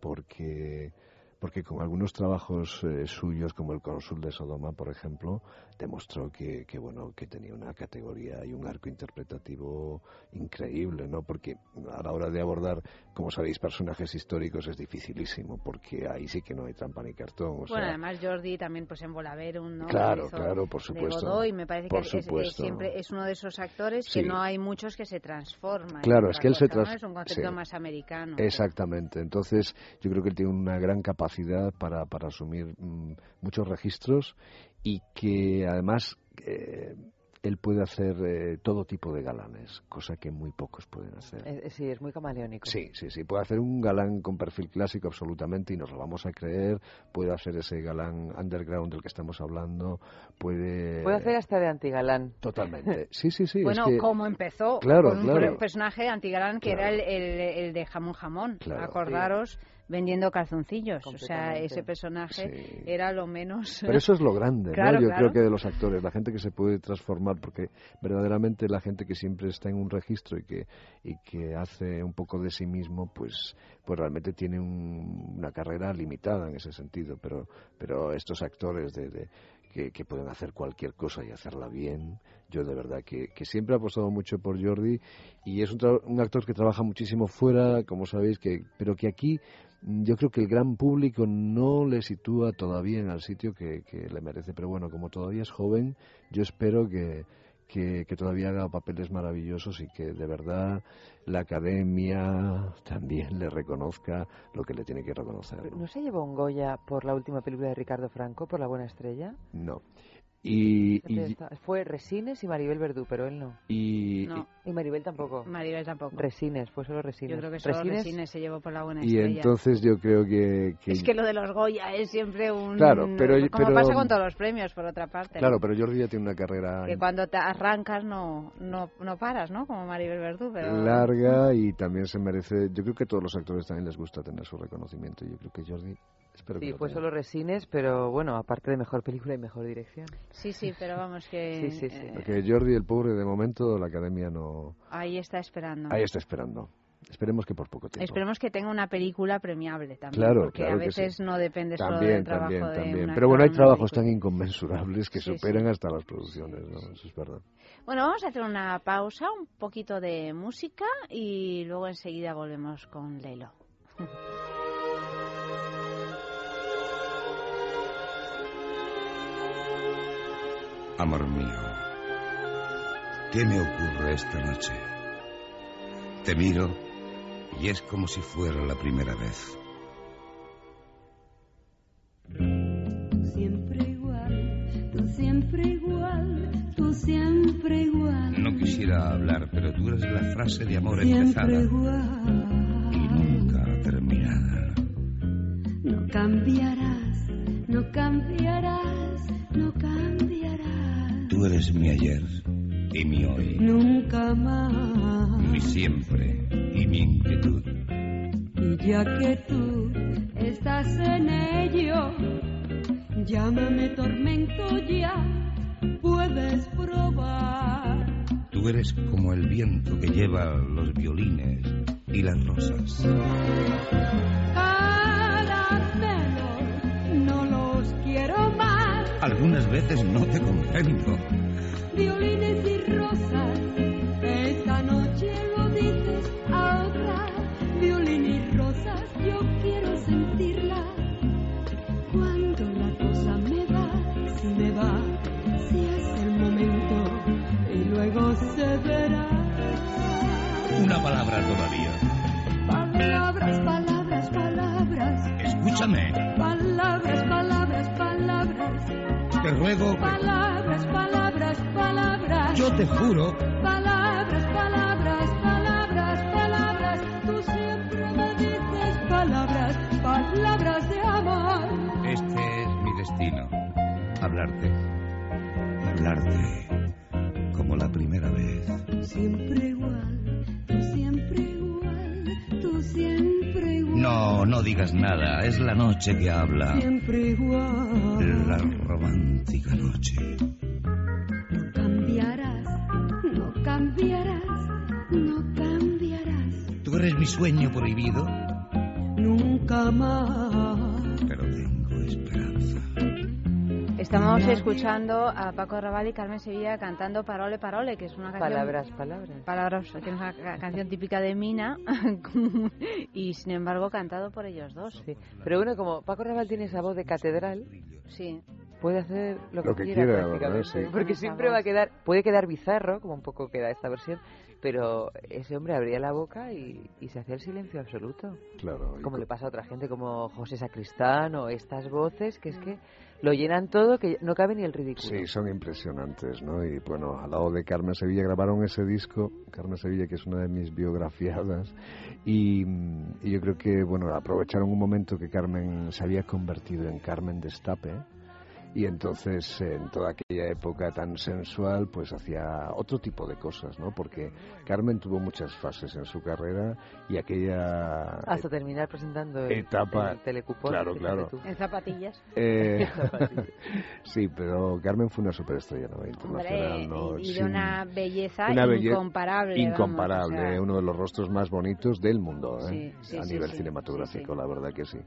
porque porque con algunos trabajos eh, suyos, como el cónsul de Sodoma, por ejemplo, demostró que, que, bueno que tenía una categoría y un arco interpretativo increíble, ¿no? Porque a la hora de abordar, como sabéis, personajes históricos es dificilísimo, porque ahí sí que no hay trampa ni cartón. O Bueno, sea, además Jordi también pues en Volaverum, ¿no? Claro, claro, por supuesto. Godoy, me parece Por que es- siempre es uno de esos actores Sí. que no hay muchos que se transforman. Claro, es que él se cosa, ¿no? trans- Es un concepto sí. más americano. Exactamente. Entonces, yo creo que él tiene una gran capacidad para, para asumir mm, muchos registros y que además eh, él puede hacer eh, todo tipo de galanes, cosa que muy pocos pueden hacer. Sí, es muy camaleónico. Sí, sí, sí. Puede hacer un galán con perfil clásico absolutamente y nos lo vamos a creer. Puede hacer ese galán underground del que estamos hablando. Puede. Puede hacer hasta de antigalán. Totalmente. Sí, sí, sí. es bueno, que- como empezó Claro, con un claro. per- personaje antigalán que Claro. era el, el- el de jamón jamón. Claro. Acordaros, vendiendo calzoncillos. O sea, ese personaje Sí. era lo menos... Pero eso es lo grande, Claro, ¿no? Yo claro. creo que de los actores, la gente que se puede transformar, porque verdaderamente la gente que siempre está en un registro y que, y que hace un poco de sí mismo, pues, pues realmente tiene un- una carrera limitada en ese sentido. Pero, pero estos actores de, de- que, pueden hacer cualquier cosa y hacerla bien, yo de verdad que, siempre he apostado mucho por Jordi y es un, un actor que trabaja muchísimo fuera, como sabéis, que, pero que aquí yo creo que el gran público no le sitúa todavía en el sitio que, que le merece. Pero bueno, como todavía es joven, yo espero que, que, que todavía haga papeles maravillosos y que de verdad la academia también le reconozca lo que le tiene que reconocer. ¿no? ¿No se llevó un Goya por la última película de Ricardo Franco, por La Buena Estrella? No. Y, y, Fue Resines y Maribel Verdú, pero él no. y, No. Y Maribel tampoco. Maribel tampoco. Resines, fue solo Resines. Yo creo que solo Resines- Resines se llevó por la buena y estrella. entonces yo creo que... que- Es que lo de los Goya es siempre un... Claro, pero- Como pero- pasa con todos los premios, por otra parte. Claro, ¿no? pero Jordi ya tiene una carrera Que cuando te arrancas no, no, no paras, ¿no? Como Maribel Verdú, pero... larga y también se merece. Yo creo que a todos los actores también les gusta tener su reconocimiento. Yo creo que Jordi. Espero que Sí, lo fue tenga. solo Resines, pero bueno, aparte de mejor película y mejor dirección. Sí, sí, pero vamos que... Sí, sí, sí. eh, Porque Jordi, el pobre, de momento la academia no. ahí está esperando. Ahí está esperando. Esperemos que por poco tiempo. Esperemos que tenga una película premiable también. Claro, porque claro a que veces sí. no depende solo También, del trabajo también, de también. un Pero bueno, hay una trabajos película. tan inconmensurables que Sí, superan sí. hasta las producciones, ¿no? Eso es verdad. Bueno, vamos a hacer una pausa, un poquito de música y luego enseguida volvemos con Lelo. Amor mío, ¿qué me ocurre esta noche? Te miro y es como si fuera la primera vez. Siempre igual, tú siempre igual, tú siempre igual. No quisiera hablar, pero tú eres la frase de amor empezada Siempre igual, y nunca terminada. no cambiarás, no cambiarás, no cambiarás. Tú eres mi ayer y mi hoy, Nunca más. mi siempre y mi inquietud. Y ya que tú estás en ello, llámame tormento ya, puedes probar. Tú eres como el viento que lleva los violines y las rosas. Algunas veces no te comprendo. Violines y rosas, esta noche lo dices ahora. Violín y rosas, yo quiero sentirla. Cuando la cosa me va, si me va, si es el momento y luego se verá. Una palabra todavía. Palabras, palabras, palabras. Escúchame, Palabras, palabras, palabras. Te ruego Palabras, palabras, palabras. yo te juro Palabras, palabras, palabras, palabras. Tú siempre me dices palabras, palabras de amor. Este es mi destino. Hablarte. Hablarte. como la primera vez. Siempre igual, tú siempre igual, tú siempre igual. No, no digas nada, es la noche que habla. Siempre igual. La noche. No cambiarás, no cambiarás, no cambiarás. Tú eres mi sueño prohibido, Nunca más. pero tengo esperanza. Estamos escuchando a Paco Raval y Carmen Sevilla cantando Parole Parole, que es una canción... Palabras, palabras. Palabras, que es una ca- canción típica de Mina y sin embargo cantado por ellos dos. Sí. Pero bueno, como Paco Raval tiene esa voz de catedral, Sí. Puede hacer lo que, Lo que quiera, quiera, prácticamente. ¿verdad? Sí. Porque siempre va a quedar, puede quedar bizarro, como un poco queda esta versión, pero ese hombre abría la boca y, y se hacía el silencio absoluto. Claro. Como co- le pasa a otra gente como José Sacristán o estas voces que es que lo llenan todo que no cabe ni el ridículo. Sí, son impresionantes, ¿no? Y bueno, al lado de Carmen Sevilla grabaron ese disco, Carmen Sevilla, que es una de mis biografiadas, y, y yo creo que, bueno, aprovecharon un momento que Carmen se había convertido en Carmen Destape, y entonces en toda aquella época tan sensual, pues hacía otro tipo de cosas, ¿no? Porque Carmen tuvo muchas fases en su carrera y aquella Hasta terminar presentando el, etapa, el telecupón. claro, claro. En zapatillas. Eh, sí, pero Carmen fue una superestrella ¿no? internacional. Hombre, ¿no? y de Sí. una belleza Una belle- incomparable. vamos, Incomparable, o sea, uno de los rostros más bonitos del mundo, ¿eh? Sí, sí, a sí, nivel sí, cinematográfico, sí, sí. la verdad que sí.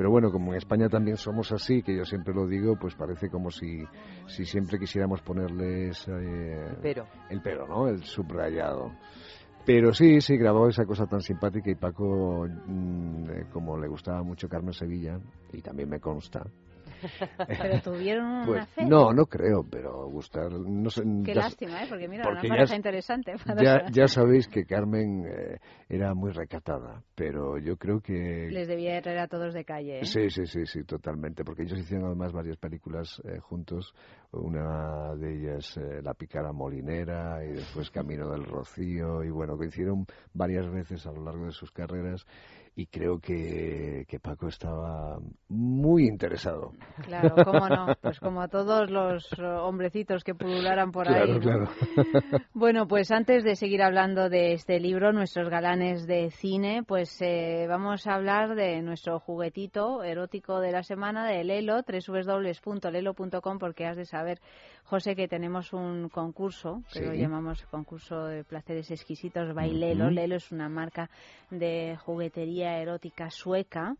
Pero bueno, como en España también somos así, que yo siempre lo digo, pues parece como si, si siempre quisiéramos ponerles eh, El pero. el pero, ¿no? El subrayado. Pero sí, sí, grabó esa cosa tan simpática y Paco, mm, eh, como le gustaba mucho Carmen Sevilla, y también me consta, Pero tuvieron una pues, fe. no, no creo, pero gustar, no sé. Qué ya- lástima, ¿eh? Porque mira, porque una pareja interesante. para- Ya, ya sabéis que Carmen eh, era muy recatada, pero yo creo que... Les debía de traer a todos de calle, ¿eh? Sí, sí, sí, sí, totalmente, porque ellos hicieron además varias películas eh, juntos, una de ellas eh, La pícara molinera y después Camino del Rocío, y bueno, coincidieron varias veces a lo largo de sus carreras y creo que, que Paco estaba muy interesado. Claro, cómo no. Pues como todos los hombrecitos que pulularan por claro, ahí. claro. Bueno, pues antes de seguir hablando de este libro, nuestros galanes de cine, pues eh, vamos a hablar de nuestro juguetito erótico de la semana, de Lelo, www.lelo.com, porque has de saber, José, que tenemos un concurso, que Sí. lo llamamos concurso de placeres exquisitos by Lelo. Ujú. Lelo es una marca de juguetería erótica sueca,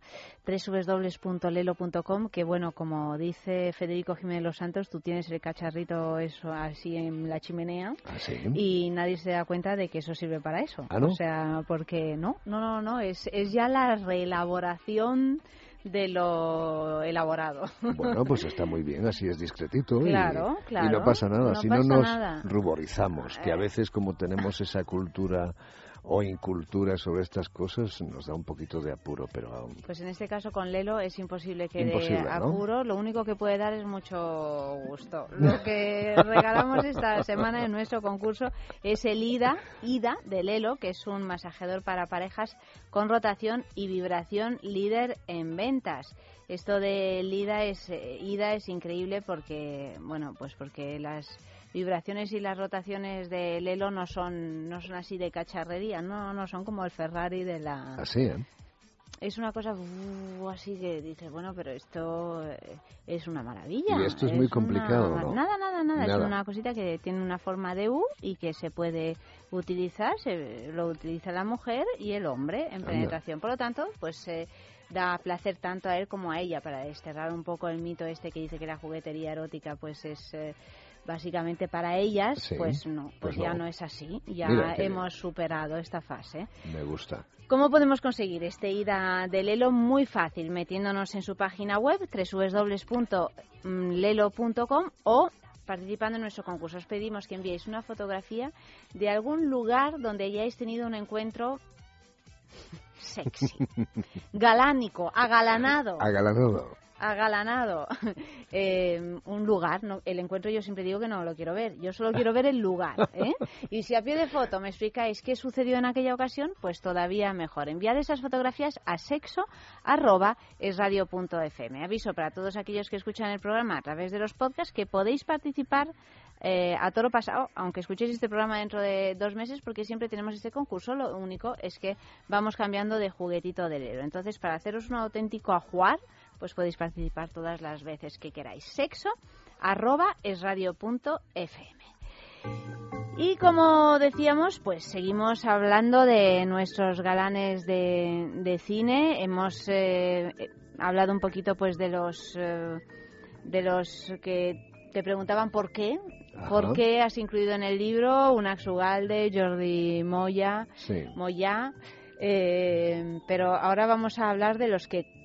www.lelo.com, que bueno, como dice Federico Jiménez Los Santos, tú tienes el cacharrito eso así en la chimenea Ah, sí. y nadie se da cuenta de que eso sirve para eso. ¿Ah, no? O sea, porque no, no, no, no, es, es ya la reelaboración de lo elaborado. Bueno, pues está muy bien, así es discretito. y- Claro, Y, no pasa nada, no si no nos nada. ruborizamos, que a veces como tenemos esa cultura o incultura sobre estas cosas, nos da un poquito de apuro, pero um, Pues en este caso con Lelo es imposible que Imposible, dé ¿no? apuro, lo único que puede dar es mucho gusto. Lo que regalamos esta semana en nuestro concurso es el IDA, IDA de Lelo, que es un masajeador para parejas con rotación y vibración líder en ventas. Esto del IDA es eh, IDA es increíble porque bueno, pues porque las vibraciones y las rotaciones de Lelo no son no son así de cacharrería, no, no son como el Ferrari de la así, ¿eh? es una cosa uh, así que dices, bueno, pero esto eh, es una maravilla. Y esto es muy una- complicado, ¿no? Nada, nada, nada, Nada. Es una cosita que tiene una forma de U y que se puede utilizar, se, lo utiliza la mujer y el hombre en Anda. penetración. Por lo tanto, pues eh, da placer tanto a él como a ella para desterrar un poco el mito este que dice que la juguetería erótica pues es... eh, Básicamente para ellas, Sí, pues no, pues, pues ya no. no es así, ya Mira hemos superado esta fase. Me gusta. ¿Cómo podemos conseguir este ida de Lelo? Muy fácil, metiéndonos en su página web www.lelo.com o participando en nuestro concurso. Os pedimos que enviéis una fotografía de algún lugar donde hayáis tenido un encuentro sexy, galánico, agalanado. Agalanado. Agalanado eh, un lugar, no- el encuentro yo siempre digo que no lo quiero ver, yo solo quiero ver el lugar. ¿eh? Y si a pie de foto me explicáis qué sucedió en aquella ocasión, pues todavía mejor. Enviad esas fotografías a sexo arroba esradio.fm. Aviso para todos aquellos que escuchan el programa a través de los podcasts que podéis participar eh, a toro pasado, aunque escuchéis este programa dentro de dos meses, porque siempre tenemos este concurso. Lo único es que vamos cambiando de juguetito del héroe. Entonces, para haceros un auténtico ajuar, pues podéis participar todas las veces que queráis. Sexo arroba esradio.fm. Y como decíamos, pues seguimos hablando de nuestros galanes de, de cine. Hemos eh, hablado un poquito pues de los eh, de los que te preguntaban por qué, Ajá. por qué has incluido en el libro un Ugalde, Jordi Moya, Sí. Moya, eh, pero ahora vamos a hablar de los que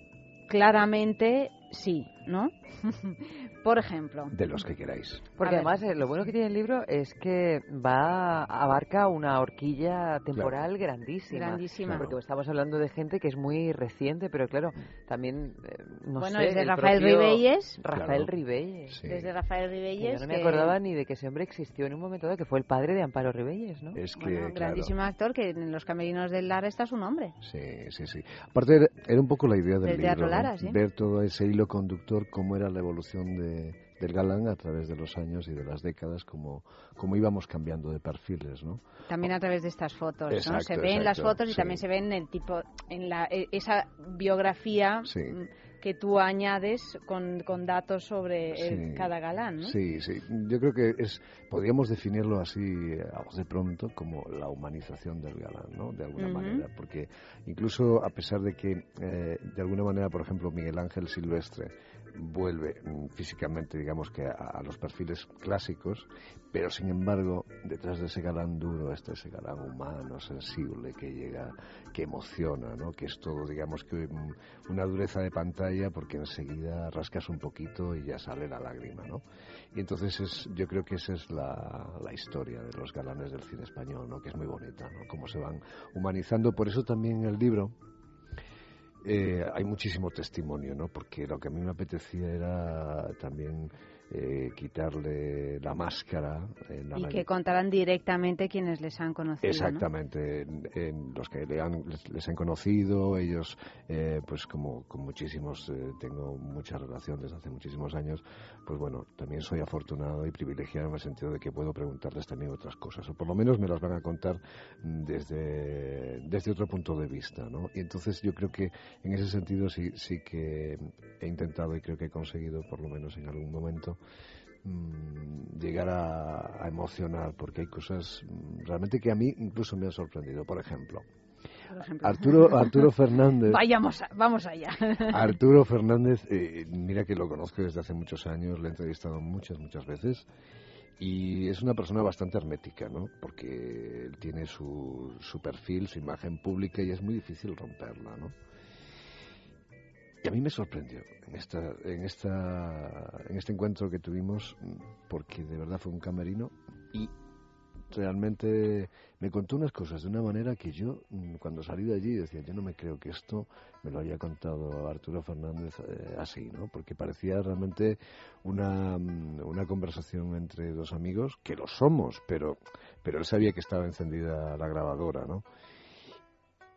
claramente sí, ¿no? por ejemplo. De los que queráis. Porque además eh, lo bueno que tiene el libro es que va abarca una horquilla temporal grandísima. Grandísima. Porque estamos hablando de gente que es muy reciente, pero claro, también eh, no Bueno, sé, es de el Rafael propio Ribelles. Rafael Claro. Ribelles. Desde Rafael Que Ribelles. yo no me que- acordaba ni de que ese hombre existió en un momento dado, que fue el padre de Amparo Ribelles, ¿no? Es que, Bueno, claro, grandísimo actor que en los camerinos del Lara está su nombre. Sí, sí, sí. Aparte era, un poco la idea del Del Teatro libro. Lara, sí. ver todo ese hilo conductor, cómo era la evolución de, del galán a través de los años y de las décadas, cómo, cómo íbamos cambiando de perfiles, ¿no? También a través de estas fotos, ¿no? Se ven las fotos y sí. también se ven el tipo, en la, e- esa biografía Sí. Que tú añades con, con datos sobre Sí. cada galán, ¿no? Sí, sí. Yo creo que es, podríamos definirlo así eh, a voz de pronto como la humanización del galán, ¿no? De alguna Ujú. manera, porque incluso a pesar de que eh, de alguna manera, por ejemplo, Miguel Ángel Silvestre vuelve mm, físicamente, digamos que a, a los perfiles clásicos, pero sin embargo, detrás de ese galán duro está ese galán humano, sensible, que llega, que emociona, ¿no? Que es todo, digamos que mm, una dureza de pantalla porque enseguida rascas un poquito y ya sale la lágrima, ¿no? Y entonces es, yo creo que esa es la, historia de los galanes del cine español, ¿no? Que es muy bonita, ¿no? Cómo se van humanizando. Por eso también el libro eh, hay muchísimo testimonio, ¿no? Porque lo que a mí me apetecía era también eh, quitarle la máscara. en la Y que contarán directamente quienes les han conocido. ¿no? Exactamente, en, en los que le han- les, les han conocido, ellos, eh, pues como con muchísimos, eh, tengo mucha relación desde hace muchísimos años, pues bueno, también soy afortunado y privilegiado en el sentido de que puedo preguntarles también otras cosas, o por lo menos me las van a contar desde, desde otro punto de vista, ¿no? Y entonces yo creo que en ese sentido sí, sí que he intentado y creo que he conseguido, por lo menos en algún momento, mm, llegar a, a emocionar porque hay cosas mm, realmente que a mí incluso me han sorprendido. Por ejemplo, Por ejemplo. Arturo, Arturo Fernández. Vayamos, a- vamos allá. Arturo Fernández, eh, mira que lo conozco desde hace muchos años, le he entrevistado muchas, muchas veces. Y es una persona bastante hermética, ¿no? Porque él tiene su, su perfil, su imagen pública y es muy difícil romperla, ¿no? Y a mí me sorprendió en, esta, en, esta, en este encuentro que tuvimos, porque de verdad fue un camerino y realmente me contó unas cosas de una manera que yo, mm, cuando salí de allí, decía, yo no me creo que esto me lo haya contado Arturo Fernández eh, así, ¿no? Porque parecía realmente una, mm, una conversación entre dos amigos, que lo somos, pero, pero él sabía que estaba encendida la grabadora, ¿no?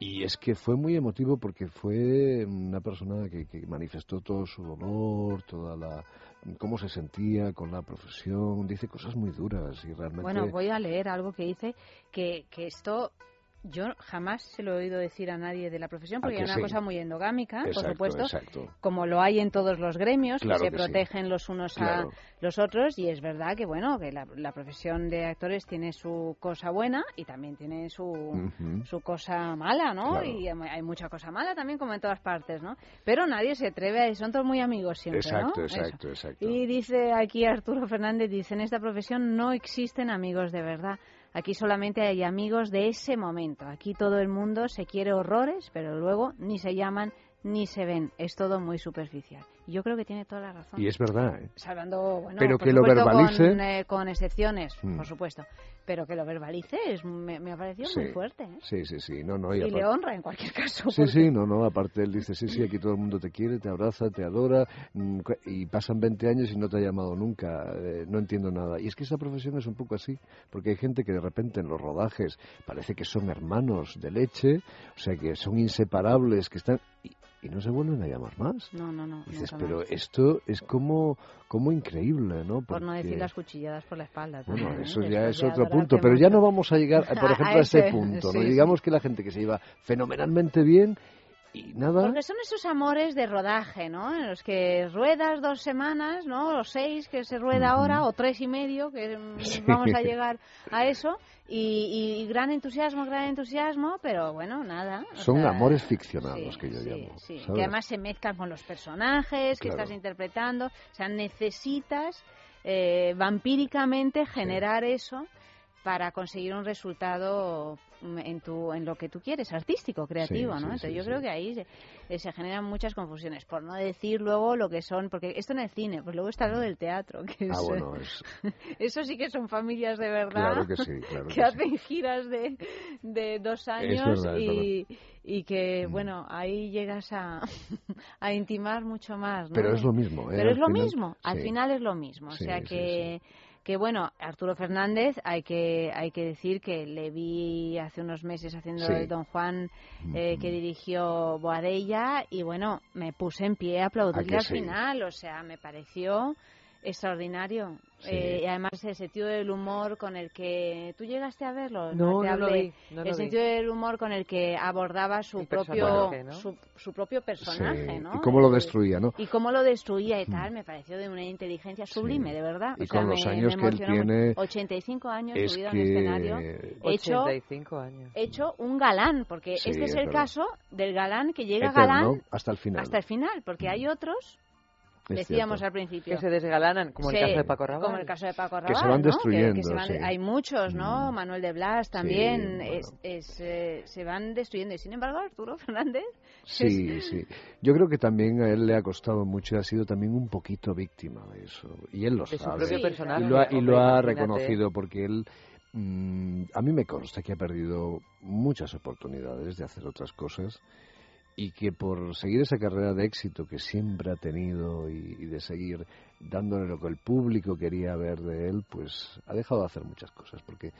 Y es que fue muy emotivo porque fue una persona que, que manifestó todo su dolor, toda la cómo se sentía con la profesión, dice cosas muy duras y realmente Bueno, voy a leer algo que dice que, que esto yo jamás se lo he oído decir a nadie de la profesión porque que es una sí? cosa muy endogámica, por supuesto, exacto. como lo hay en todos los gremios, Claro que se que sí. protegen los unos Claro. a los otros y es verdad que bueno, que la, la profesión de actores tiene su cosa buena y también tiene su, su cosa mala, ¿no? Claro. Y hay hay mucha cosa mala también como en todas partes, ¿no? Pero nadie se atreve a son todos muy amigos siempre, Exacto, ¿no? exacto, Eso. exacto. Y dice aquí Arturo Fernández, dice, en esta profesión no existen amigos de verdad. Aquí solamente hay amigos de ese momento. Aquí todo el mundo se quiere horrores, pero luego ni se llaman ni se ven. Es todo muy superficial. Yo creo que tiene toda la razón. Y es verdad, ¿eh? Salvando, bueno, Pero que lo verbalice- Con, eh, con excepciones, Mm. por supuesto. Pero que lo verbalice es, me, me ha parecido muy fuerte. ¿eh? Sí, sí, sí. No, no, y Y, aparte- le honra en cualquier caso. Sí, porque- sí, no, no, aparte él dice, sí, sí, aquí todo el mundo te quiere, te abraza, te adora, mm, y pasan 20 años y no te ha llamado nunca, eh, no entiendo nada. Y es que esa profesión es un poco así, porque hay gente que de repente en los rodajes parece que son hermanos de leche, o sea, que son inseparables, que están... Y, y no se vuelven a llamar más. No, no, no. Dices, nunca pero más. esto es como, como increíble, ¿no? Por no decir Porque- las cuchilladas por la espalda. bueno, también, ¿eh? eso ya Después es otro punto, pero ya no vamos a llegar, eh, por ejemplo, a a ese ese, punto, ¿no? sí, Digamos que la gente que se lleva fenomenalmente bien y nada... Porque son esos amores de rodaje, ¿no? En los que ruedas dos semanas, ¿no? O seis que se rueda ahora, o tres y medio, que mm, Sí. vamos a llegar a eso. Y, y gran entusiasmo, gran entusiasmo, pero bueno, nada. Son sea, amores ficcionados sí, que yo sí, llamo. sí, que además se mezclan con los personajes que Claro. estás interpretando. O sea, necesitas eh, vampíricamente generar eso para conseguir un resultado mm, en tu en lo que tú quieres artístico creativo Sí, no sí, entonces sí, yo creo que ahí se, eh, se generan muchas confusiones por no decir luego lo que son porque esto en el cine pues luego está lo del teatro que es, Ah, eh, bueno, es... eso sí que son familias de verdad Claro que sí, claro que hacen giras de, de dos años verdad, y, y que bueno ahí llegas a, a intimar mucho más ¿no? Pero es lo mismo, ¿eh? pero es lo final- mismo al final es lo mismo o sea que que bueno, Arturo Fernández, hay que hay que decir que le vi hace unos meses haciendo Sí. el Don Juan eh, que dirigió Boadella y bueno, me puse en pie a aplaudirle al sí? final, o sea, me pareció extraordinario. Sí. Eh, y además el sentido del humor con el que tú llegaste a verlo, No, no lo hablé. vi, no lo el vi. sentido del humor con el que abordaba su propio personaje, ¿no? su, su propio personaje, Sí, ¿no? y cómo lo destruía, ¿no? Y cómo lo destruía y tal, me pareció de una inteligencia sublime, de verdad. Y O sea, con los me- años me que él tiene, 85 años es subido que- en escenario, hecho, 85 años. hecho un galán, porque Sí, este es, es el verdad. caso del galán que llega Eterno, galán hasta el final. hasta el final, porque hay otros, decíamos cierto. al principio, Que se desgalanan, como Sí, el caso de Paco Rabanne. como el caso de Paco Que se van ¿no? Que- que destruyendo, se van- sí. Mm. Hay muchos, ¿no? Manuel de Blas también, bueno. es, es, eh, se van destruyendo. Y sin embargo, Arturo Fernández Sí, sí. Yo creo que también a él le ha costado mucho y ha sido también un poquito víctima de eso. Y él lo De su sabe. propio Sí, Y lo ha, y lo hombre, ha imagínate. reconocido porque él, mm, a mí me consta que ha perdido muchas oportunidades de hacer otras cosas y que por seguir esa carrera de éxito que siempre ha tenido y, de seguir dándole lo que el público quería ver de él, pues ha dejado de hacer muchas cosas. Porque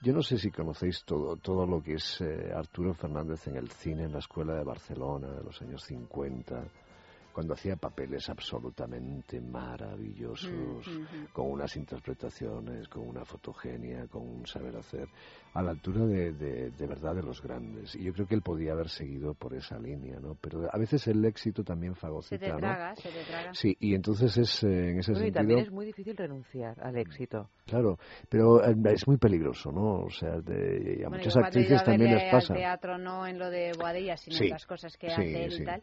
yo no sé si conocéis todo, todo lo que es eh, Arturo Fernández en el cine, en la escuela de Barcelona de los años 50, cuando hacía papeles absolutamente maravillosos, Mm, con unas interpretaciones, con una fotogenia, con un saber hacer, a la altura de, de, de verdad de los grandes. Y yo creo que él podía haber seguido por esa línea, ¿no? Pero a veces el éxito también se fagocita, te ¿no? traga, se te traga. Sí, y entonces es eh, en ese Bueno, y sentido... también es muy difícil renunciar al éxito. Claro, pero eh, es muy peligroso, ¿no? O sea, de- y a Bueno, muchas actrices también les pasa. al teatro no en lo de Boadilla, sino Sí, en las cosas que sí, hace él sí. y tal.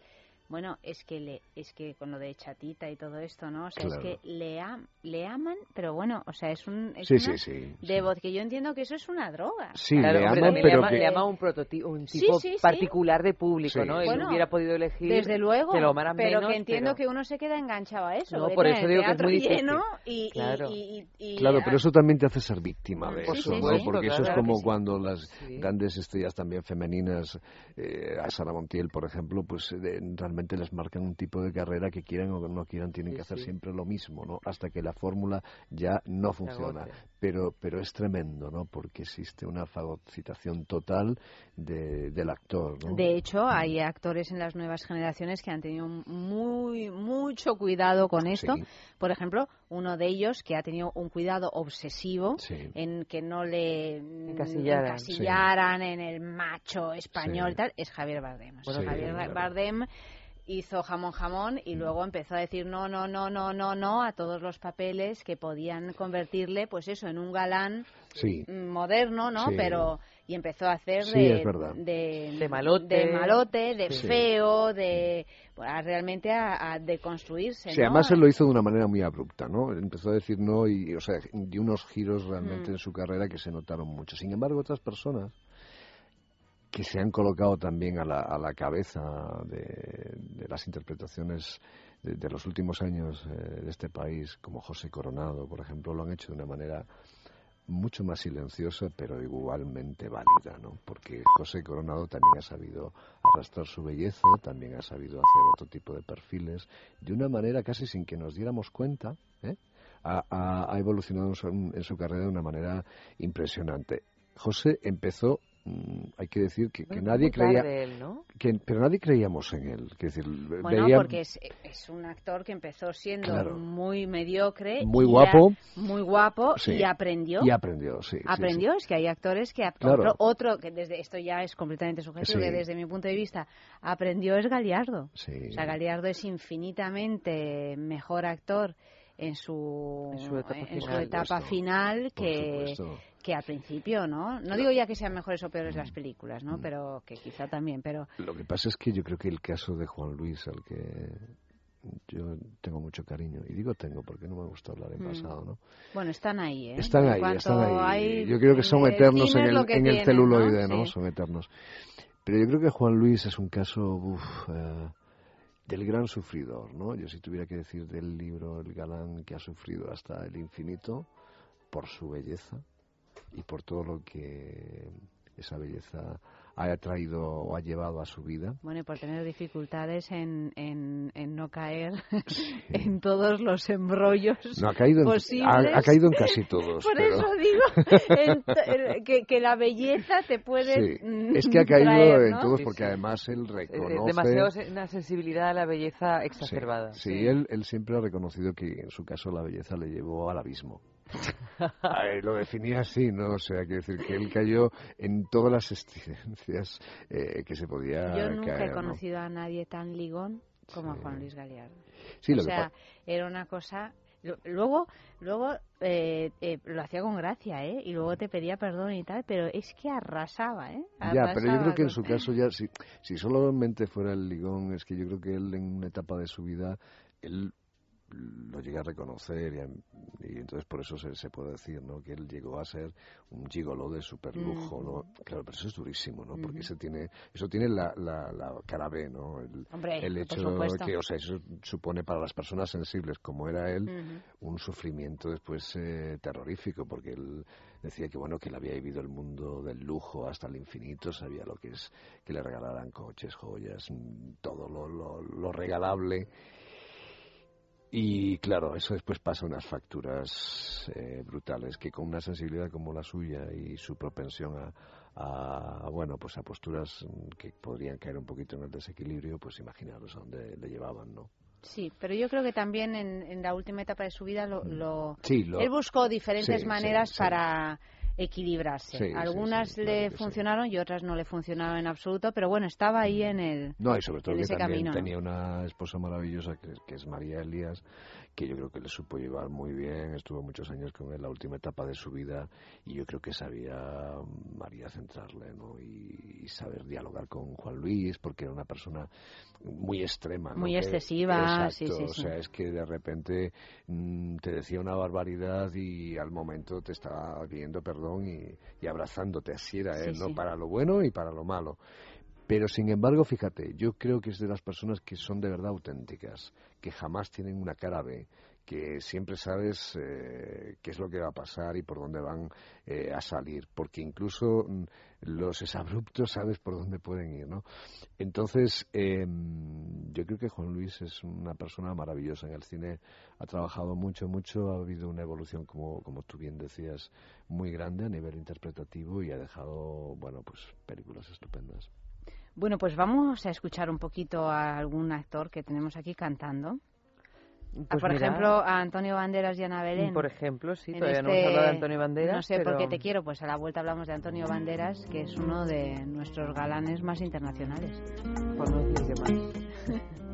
Bueno, es que le, es que con lo de chatita y todo esto, ¿no? O sea, Claro. es que le, am- le aman, pero bueno, o sea, es un es Sí, una sí, sí, de voz que yo entiendo que eso es una droga. Sí, Claro, le aman, pero le ama, que- le ama un prototipo, un tipo sí, sí. particular de público, Sí. ¿no? Él Bueno, hubiera podido elegir Desde luego, que lo amaran pero menos, que entiendo pero- que uno se queda enganchado a eso. No, por eso digo que es muy difícil. lleno y, y- Claro. y- y- y- Claro, pero eso también te hace ser víctima de Sí, eso, sí, ¿no? sí. Porque eso es Claro como cuando las grandes estrellas también femeninas, eh, a Sara Montiel, por ejemplo, pues eh, realmente les marcan un tipo de carrera que quieran o que no quieran, tienen Sí, que hacer sí. siempre lo mismo, ¿no? Hasta que la fórmula ya no funciona. Pero, pero es tremendo, ¿no? Porque existe una fagocitación total de- del actor, ¿no? De hecho, hay actores en las nuevas generaciones que han tenido muy mucho cuidado con esto. Sí. Por ejemplo, uno de ellos que ha tenido un cuidado obsesivo Sí. en que no le Encasillaran. encasillaran en el macho español Sí. y tal, es Javier Bardem. Javier claro. Bardem hizo jamón jamón y luego empezó a decir no, no, no, no, no, no a todos los papeles que podían convertirle, pues eso, en un galán Sí. mm, moderno, ¿no? Sí. Pero y empezó a hacer Sí, de, es verdad. de De malote. de malote, de Sí. feo, de pues, a realmente a, a deconstruirse, Sí, ¿no? además él lo hizo de una manera muy abrupta, ¿no? Empezó a decir no y, o sea, dio unos giros realmente Mm. en su carrera que se notaron mucho. Sin embargo, otras personas que se han colocado también a la, a la cabeza de, de las interpretaciones de, de los últimos años eh, de este país, como José Coronado, por ejemplo, lo han hecho de una manera mucho más silenciosa, pero igualmente válida, ¿no? Porque José Coronado también ha sabido arrastrar su belleza, también ha sabido hacer otro tipo de perfiles, de una manera casi sin que nos diéramos cuenta, ¿eh? ha, ha- ha evolucionado en su, en su carrera de una manera impresionante. José empezó, hay que decir que, que nadie creía, él, ¿no? que, pero nadie creíamos en él. Quiero decir, Bueno, veía- porque es, es un actor que empezó siendo Claro. muy mediocre. Muy y guapo. muy guapo Sí. y aprendió. Y aprendió, sí. sí, Aprendió, es que hay actores que Claro. otro, otro que desde esto ya es completamente subjetivo, Sí. que desde mi punto de vista aprendió es Galiardo. Sí. O sea, Galiardo es infinitamente mejor actor en su, En su etapa en su final. etapa que. Que al principio, ¿no? No digo ya que sean mejores o peores Mm. las películas, ¿no? Pero que quizá también, pero Lo que pasa es que yo creo que el caso de Juan Luis, al que yo tengo mucho cariño, y digo tengo porque no me gusta hablar en Mm. pasado, ¿no? bueno, están ahí, ¿eh? Están ahí, están ahí. hay- Yo creo que son el eternos en el, en el tiene, celuloide, ¿no? ¿no? Sí. Son eternos. Pero yo creo que Juan Luis es un caso uf, eh, del gran sufridor, ¿no? Yo si tuviera que decir del libro El galán que ha sufrido hasta el infinito por su belleza y por todo lo que esa belleza ha traído o ha llevado a su vida. Bueno, y por tener dificultades en, en, en no caer en todos los embrollos No, ha caído, en, posibles. ha, ha caído en casi todos. Por pero- eso digo en to- en- que, que la belleza te puede Sí, mm, es que ha caído traer, en ¿no? todos Sí, porque sí. además él Eh, reconoce... demasiado una sensibilidad a la belleza Sí, exacerbada. Sí, Él, él siempre ha reconocido que en su caso la belleza le llevó al abismo. Ay, lo definía así, ¿no? O sea, quiere decir que él cayó en todas las exigencias eh, que se podía Yo nunca caer, he ¿no? conocido a nadie tan ligón como a. Juan Luis Galeardo. Sí, o que sea, era una cosa... Luego, luego eh, eh, lo hacía con gracia, ¿eh? Y luego te pedía perdón y tal, pero es que arrasaba, ¿eh? Ya, pero yo Arrasaba creo que en su caso ya, si, si solamente fuera el ligón, es que yo creo que él en una etapa de su vida, él lo llega a reconocer y, a- y entonces por eso se, se puede decir ¿no? que él llegó a ser un gigolo de super lujo ¿no? claro pero eso es durísimo ¿no? porque Ujú. eso tiene eso tiene la, la, la cara B ¿no? el, Hombre, el hecho que o sea eso supone para las personas sensibles como era él un sufrimiento después eh, terrorífico porque él decía que bueno que él había vivido el mundo del lujo hasta el infinito sabía lo que es que le regalaran coches joyas mm, todo lo, lo, lo regalable y claro, eso después pasa unas facturas eh, brutales que con una sensibilidad como la suya y su propensión a, a, bueno, pues a posturas mm, que podrían caer un poquito en el desequilibrio, pues imaginaros a dónde le llevaban, ¿no? Sí, pero yo creo que también en, en la última etapa de su vida lo, lo- Mm. Sí, lo- él buscó diferentes sí, maneras sí. para equilibrarse. Sí, Algunas sí, le claro funcionaron y otras no le funcionaron en absoluto, pero bueno, estaba ahí en el No, y sobre todo que también camino. ¿no? tenía una esposa maravillosa que, que es María Elías, que yo creo que le supo llevar muy bien, estuvo muchos años con él, la última etapa de su vida, y yo creo que sabía María centrarle, ¿no? Y, y saber dialogar con Juan Luis, porque era una persona muy extrema, ¿no? Muy Que- excesiva, exacto, sí, sí, o sí. sea, es que de repente mm, te decía una barbaridad y al momento te estaba pidiendo perdón y, y abrazándote, así era Sí, él, ¿no? sí. Para lo bueno y para lo malo. Pero sin embargo, fíjate, yo creo que es de las personas que son de verdad auténticas, que jamás tienen una cara B, que siempre sabes eh, qué es lo que va a pasar y por dónde van eh, a salir, porque incluso mm, los exabruptos sabes por dónde pueden ir, ¿no? Entonces, eh, yo creo que Juan Luis es una persona maravillosa en el cine, ha trabajado mucho, mucho, ha habido una evolución, como, como tú bien decías, muy grande a nivel interpretativo y ha dejado, bueno, pues películas estupendas. Bueno, pues vamos a escuchar un poquito a algún actor que tenemos aquí cantando. Ah, Pues por mira, ejemplo, a Antonio Banderas y Ana Belén. Por ejemplo, sí, En todavía no hemos este- hablado de Antonio Banderas. No sé por qué te quiero, pues a la vuelta hablamos de Antonio Banderas, que es uno de nuestros galanes más internacionales. Por no decir que más.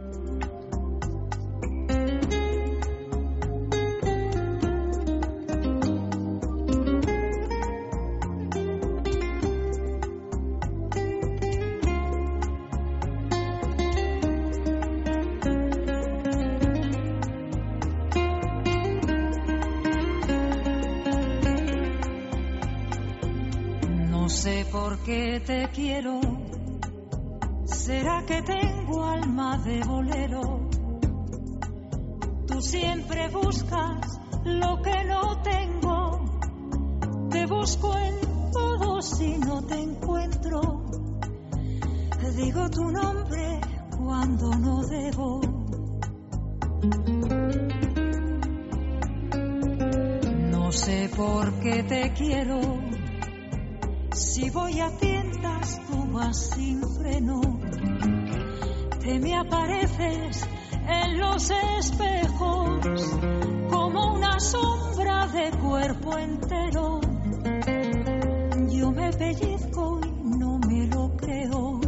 Sé por qué te quiero. ¿Será que tengo alma de bolero? siempre buscas lo que no tengo. Te busco en todo si no te encuentro. Digo tu nombre cuando no debo. No sé por qué te quiero. Si voy a tiendas, tú vas sin freno. Te me apareces en los espejos como una sombra de cuerpo entero. Yo me pellizco y no me lo creo.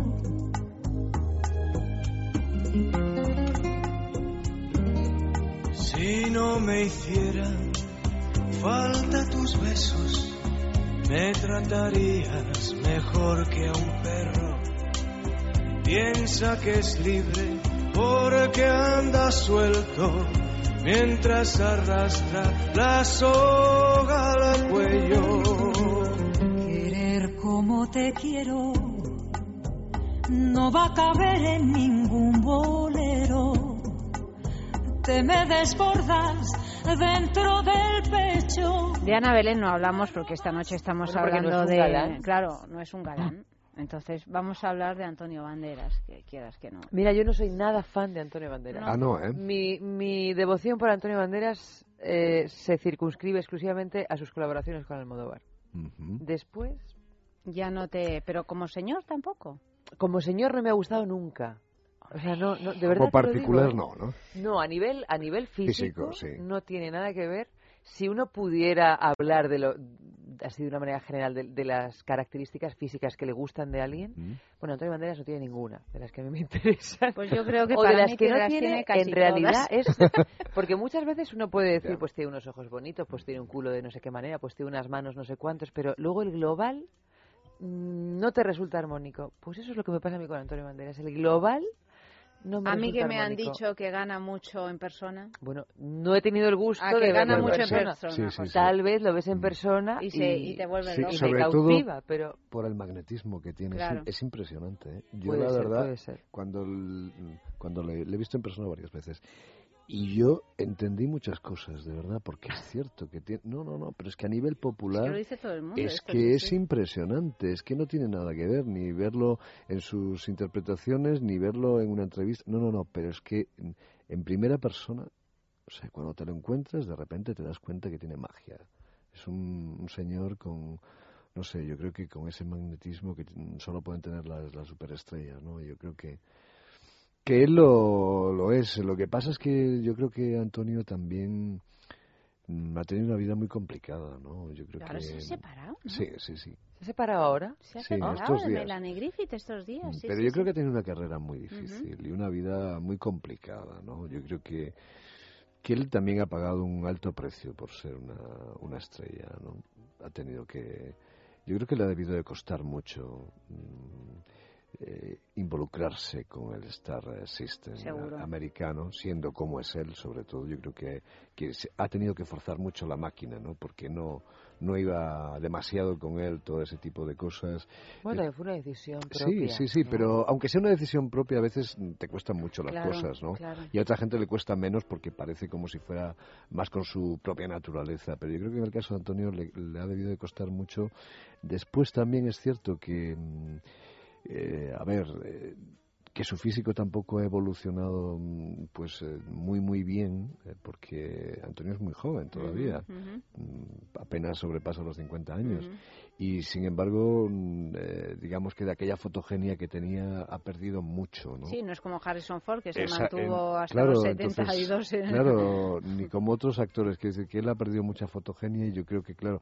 Si no me hicieran falta tus besos, me tratarías mejor que a un perro. Piensa que es libre porque anda suelto mientras arrastra la soga al cuello. Querer como te quiero no va a caber en ningún bolero. Te me desbordas dentro del pecho. De Ana Belén no hablamos porque esta noche estamos no hablando es un de... galán. Claro, no es un galán. Entonces vamos a hablar de Antonio Banderas, que quieras que no. Mira, yo no soy nada fan de Antonio Banderas. Ah, no, ¿eh? Mi, mi devoción por Antonio Banderas eh, se circunscribe exclusivamente a sus colaboraciones con Almodóvar. Después, Ya no te... Pero como señor tampoco. como señor no me ha gustado nunca. O sea, no, no, de verdad Como digo, particular ¿eh? no, ¿no? No, a nivel, a nivel físico, Físico, sí. no tiene nada que ver. Si uno pudiera hablar de lo, así de una manera general, de, de las características físicas que le gustan de alguien, bueno, Antonio Banderas no tiene ninguna de las que a mí me interesan. Pues yo creo que o de las mí que que no las tiene, tiene casi en realidad todas. es porque muchas veces uno puede decir, Ya. pues tiene unos ojos bonitos, pues tiene un culo de no sé qué manera, pues tiene unas manos no sé cuántos, pero luego el global mm, no te resulta armónico. Pues eso es lo que me pasa a mí con Antonio Banderas. El global no me A mí que me han armónico. dicho que gana mucho en persona. Bueno, no he tenido el gusto de que gana verlo mucho en persona. Sí, sí, sí. Tal vez lo ves en persona Y se- y te vuelve Sí, loco. y sobre me todo cautiva, pero por el magnetismo que tiene. Es- Claro. Es, impresionante. ¿eh? Yo Puede la ser, verdad, puede ser. cuando, el- cuando le, le he visto en persona varias veces, y yo entendí muchas cosas, de verdad, porque es cierto que tiene... No, no, no, pero es que a nivel Es popular... que lo dice todo el mundo. Es que es impresionante, es que no tiene nada que ver, ni verlo en sus interpretaciones, ni verlo en una entrevista. No, no, no, pero es que en, en primera persona, o sea, cuando te lo encuentras, de repente te das cuenta que tiene magia. Es un, un señor con, no sé, yo creo que con ese magnetismo que solo pueden tener las, las superestrellas, ¿no? Yo creo que, que él lo, lo es. Lo que pasa es que yo creo que Antonio también mm, ha tenido una vida muy complicada, ¿no? Yo creo Ahora que... se ha separado, ¿no? Sí, sí, sí. ¿se ha separado ahora? Se ha Sí, separado estos de días. Melanie Griffith estos días. sí, Pero sí, yo sí. creo que ha tenido una carrera muy difícil y una vida muy complicada, ¿no? Yo creo que, que él también ha pagado un alto precio por ser una, una estrella, ¿no? Ha tenido que... Yo creo que le ha debido de costar mucho mm, eh, involucrarse con el Star System Seguro. americano, siendo como es él, sobre todo. Yo creo que, que se- ha tenido que forzar mucho la máquina, ¿no? Porque no, no iba demasiado con él todo ese tipo de cosas. Bueno, Eh, fue una decisión Sí, propia. sí, sí, ¿no? pero aunque sea una decisión propia, a veces te cuestan mucho las Claro, cosas, ¿no? claro. Y a otra gente le cuesta menos porque parece como si fuera más con su propia naturaleza. Pero yo creo que en el caso de Antonio le, le ha debido de costar mucho. Después también es cierto que, mm, eh, a ver, eh, que su físico tampoco ha evolucionado mm, pues eh, muy muy bien eh, porque Antonio es muy joven todavía. Mm, apenas sobrepasa los 50 años y sin embargo mm, eh, digamos que de aquella fotogenia que tenía ha perdido mucho ¿no? Sí, no es como Harrison Ford, que se Esa- mantuvo en- hasta claro, los entonces, 72. en- Claro, ni como otros actores, que, que él ha perdido mucha fotogenia y yo creo que, claro,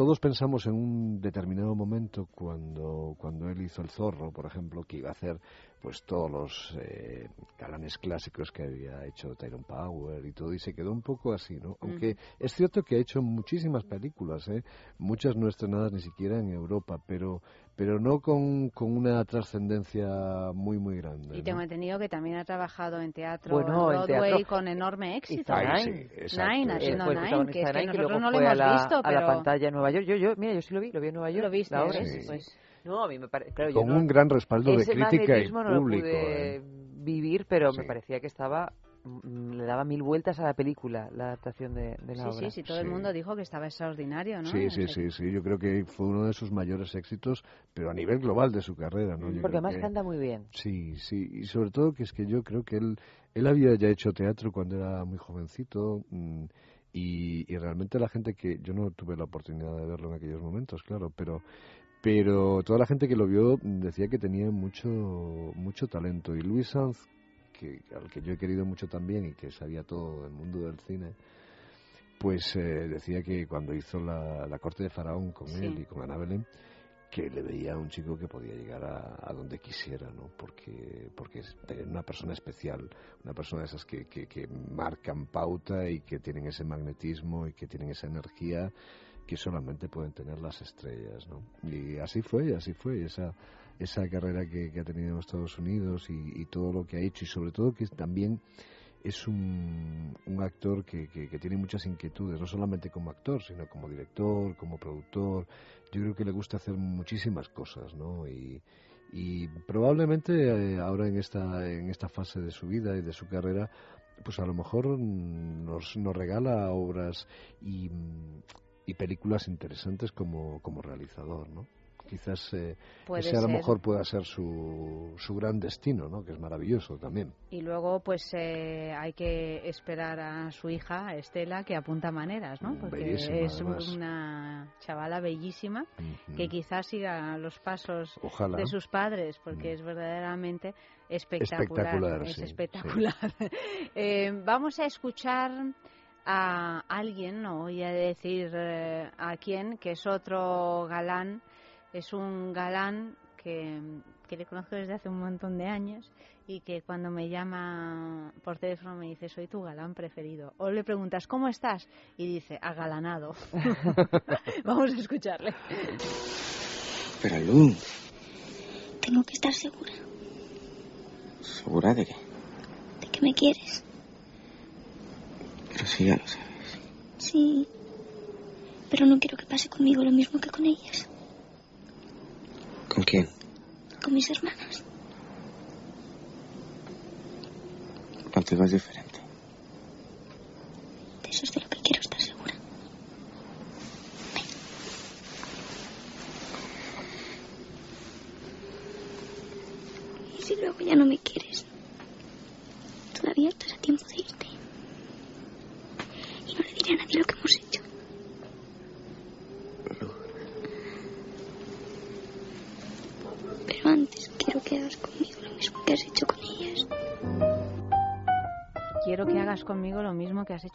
todos pensamos en un determinado momento cuando, cuando él hizo El Zorro, por ejemplo, que iba a hacer pues todos los eh, galanes clásicos que había hecho Tyrone Power y todo, y se quedó un poco así, ¿no? Aunque es cierto que ha hecho muchísimas películas, ¿eh? muchas no estrenadas ni siquiera en Europa, pero, pero no con, con una trascendencia muy, muy grande. Y ¿no? tengo entendido que también ha trabajado en teatro Bueno, en en Broadway teatro. con enorme éxito. Nine. sí, Nine, exacto. haciendo el Nine, protagonista que es que Nine, nosotros no lo hemos la, visto, a la pantalla en Nueva York. Yo, yo, mira, yo sí lo vi, lo vi en Nueva York. ¿Lo viste? la obra. ¿ves? Pues No, a mí me parece. Claro, yo Con no- un gran respaldo de crítica y magnetismo no lo público. pude ¿eh? vivir, pero Sí. me parecía que estaba le daba mil vueltas a la película, la adaptación de, de la Sí, obra. sí, sí, todo el mundo dijo que estaba extraordinario, ¿no? Sí, sí, sí, sí. Yo creo que fue uno de sus mayores éxitos, pero a nivel global de su carrera, ¿no? Yo Porque además que- canta muy bien. Sí, sí, y sobre todo que es que yo creo que él, él había ya hecho teatro cuando era muy jovencito mm, y, y realmente la gente que, yo no tuve la oportunidad de verlo en aquellos momentos, claro, pero, pero toda la gente que lo vio mm, decía que tenía mucho, mucho talento y Luis Sanz, que, al que yo he querido mucho también y que sabía todo del mundo del cine, pues eh, decía que cuando hizo la, la corte de Faraón con Sí. él y con Ana Belén, que le veía a un chico que podía llegar a, a donde quisiera, ¿no? Porque, porque es era una persona especial, una persona de esas que, que, que marcan pauta y que tienen ese magnetismo y que tienen esa energía que solamente pueden tener las estrellas, ¿no? Y así fue, así fue, esa, esa carrera que, ha tenido en Estados Unidos y, todo lo que ha hecho y sobre todo que también es un, actor que, que, tiene muchas inquietudes, no solamente como actor, sino como director, como productor. Yo creo que le gusta hacer muchísimas cosas, ¿no? Y, y probablemente eh, ahora en esta, en esta fase de su vida y de su carrera, pues a lo mejor nos, nos regala obras y, y películas interesantes como, como realizador, ¿no? Quizás eh, ese a lo mejor pueda ser su, su gran destino, ¿no? Que es maravilloso también. Y luego, pues eh, hay que esperar a su hija, Estela, que apunta maneras, ¿no? Porque Bellísima, es además. una chavala bellísima que quizás siga los pasos Ojalá. de sus padres, porque es verdaderamente espectacular. Espectacular, es sí, espectacular. Eh, vamos a escuchar a alguien, no voy a decir eh, a quién, que es otro galán, es un galán que, que le conozco desde hace un montón de años y que cuando me llama por teléfono me dice soy tu galán preferido. O le preguntas ¿cómo estás? y dice agalanado. Vamos a escucharle. Pero Lu, Tengo que estar segura ¿segura de qué? de que me quieres. Pero sí, ya lo sabes. Sí. Pero no quiero que pase conmigo lo mismo que con ellas, ¿Con quién? con mis hermanas. Contigo es diferente.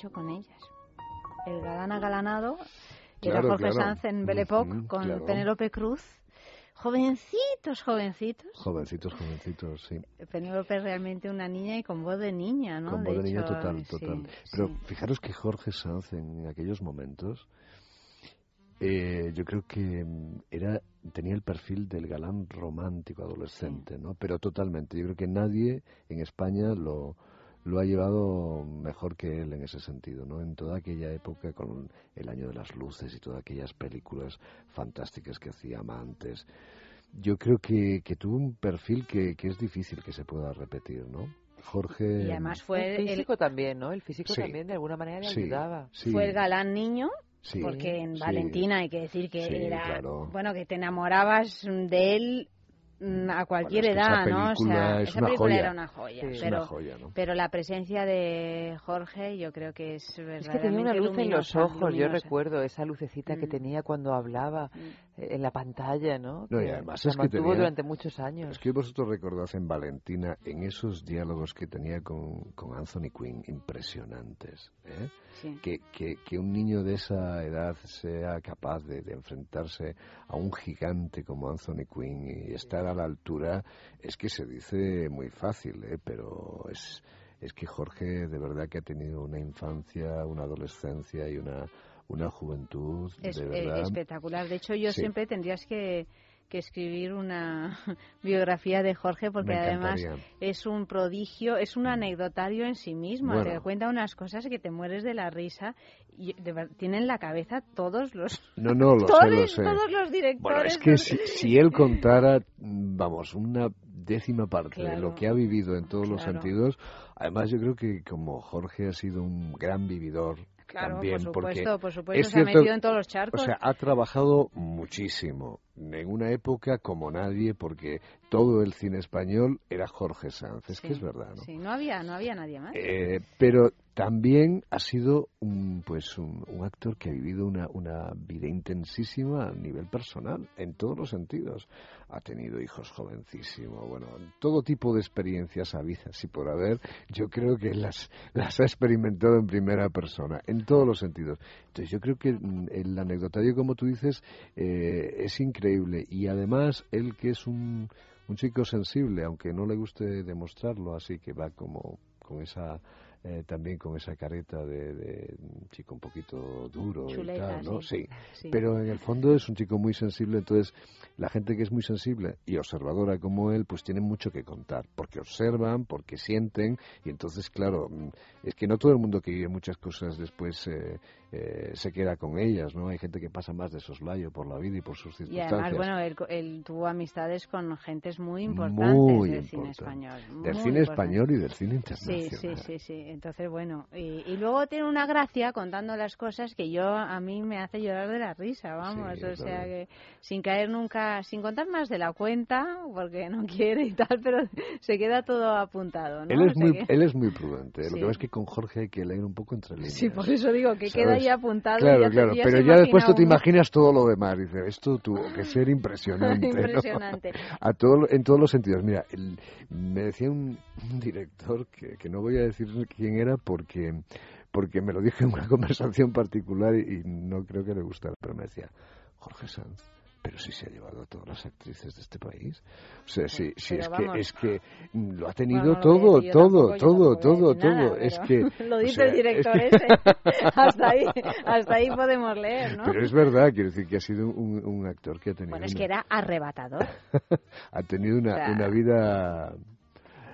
Hecho con ellas. El galán agalanado era Jorge claro. Sanz en Belle Époque Ujú, con claro. Penélope Cruz. Jovencitos, jovencitos. Jovencitos, jovencitos, sí. Penélope es realmente una niña y con voz de niña, ¿no? Con voz de niña total, sí, total. Pero sí. fijaros que Jorge Sanz en aquellos momentos, eh, yo creo que mm, era tenía el perfil del galán romántico adolescente, ¿no? Pero totalmente. Yo creo que nadie en España lo lo ha llevado mejor que él en ese sentido, ¿no? En toda aquella época con el año de las luces y todas aquellas películas fantásticas que hacía Amantes. Yo creo que, que tuvo un perfil que, que es difícil que se pueda repetir, ¿no? Jorge Y además fue el el- físico también, ¿no? El físico Sí. también de alguna manera le Sí, ayudaba. sí. Fue el galán niño, Sí, porque en sí. Valentina hay que decir que Sí, era, claro. bueno, que te enamorabas de él a cualquier Bueno, es que edad, esa ¿no? O sea, es esa una película joya. era una joya, Sí, pero, una joya, ¿no? pero la presencia de Jorge yo creo que es Es que verdaderamente tenía una luz en los luminosa, ojos, yo recuerdo esa lucecita que Mm. tenía cuando hablaba eh, en la pantalla, ¿no? No, y Que además se es que mantuvo tenía- durante muchos años. Es que vosotros recordad en Valentina, en esos diálogos que tenía con, con Anthony Quinn, impresionantes, ¿eh? Sí. que, que, que un niño de esa edad sea capaz de, de enfrentarse a un gigante como Anthony Quinn y estar a la altura, es que se dice muy fácil, ¿eh? pero es, es que Jorge de verdad que ha tenido una infancia, una adolescencia y una, una juventud Es de eh, verdad. espectacular. De hecho, yo Sí. siempre tendrías que, que escribir una biografía de Jorge porque además es un prodigio, es un anecdotario en sí mismo. Bueno. Te cuenta unas cosas que te mueres de la risa. Y de tienen la cabeza todos los No, no, lo sé, todos, lo sé. todos los directores. Bueno, es que si, si él contara, mm, vamos, una décima parte de lo que ha vivido en todos los sentidos, además yo creo que como Jorge ha sido un gran vividor Claro, también, por porque supuesto, por supuesto, es se ha metido en todos los charcos. O sea, ha trabajado muchísimo, en una época como nadie, porque todo el cine español era Jorge Sanz, es Sí, que es verdad, ¿no? Sí, no había, no había nadie más. Eh, pero también ha sido un, pues un, un actor que ha vivido una, una vida intensísima a nivel personal, en todos los sentidos. Ha tenido hijos jovencísimos, bueno, todo tipo de experiencias habidas y por haber, yo creo que las, las ha experimentado en primera persona, en todos los sentidos. Entonces yo creo que mm, el anecdotario, como tú dices, eh, es increíble y además él que es un, un chico sensible, aunque no le guste demostrarlo, así que va como con esa eh, también con esa careta de, de chico un poquito duro Chuleta, y tal, ¿no? sí. Sí. Sí. Pero en el fondo es un chico muy sensible, entonces la gente que es muy sensible y observadora como él, pues tiene mucho que contar, porque observan, porque sienten, y entonces, claro, mm, es que no todo el mundo que vive muchas cosas después eh, eh, se queda con ellas, ¿no? Hay gente que pasa más de soslayo por la vida y por sus Y circunstancias. además, bueno, él, él tuvo amistades con gentes muy importantes Muy del cine español. Del cine español y del cine Sí, internacional. sí, sí, sí. Entonces, bueno, y, y luego tiene una gracia contando las cosas que yo a mí me hace llorar de la risa, vamos. Sí, o sea que sin caer nunca, sin contar más de la cuenta, porque no quiere y tal, pero se queda todo apuntado, ¿no? Él O es, sea muy, que- él es muy prudente. Lo Sí. que pasa es que con Jorge hay que leer un poco entre líneas. Sí, por eso digo que queda ¿sabes? Ahí apuntado. Claro, ya te- claro. ya pero ya después tú te imaginas todo lo demás. Dices, esto tuvo que ser impresionante. ¿no? Impresionante. A todo, en todos los sentidos. Mira, el- me decía un, un director que, que no voy a decir quién era porque porque me lo dije en una conversación particular y, y no creo que le gustara, pero me decía, Jorge Sanz, pero si se ha llevado a todas las actrices de este país. O sea, si, si es, vamos. que, es que mm, lo ha tenido Bueno, no lo todo, todo, todo, todo, nada, todo. Es que... Lo o dice sea, el director es que- ese. hasta, ahí, hasta ahí podemos leer, ¿no? Pero es verdad, quiero decir que ha sido un, un actor que ha tenido, Bueno, es una, que era arrebatador. ha tenido una, O sea, una vida...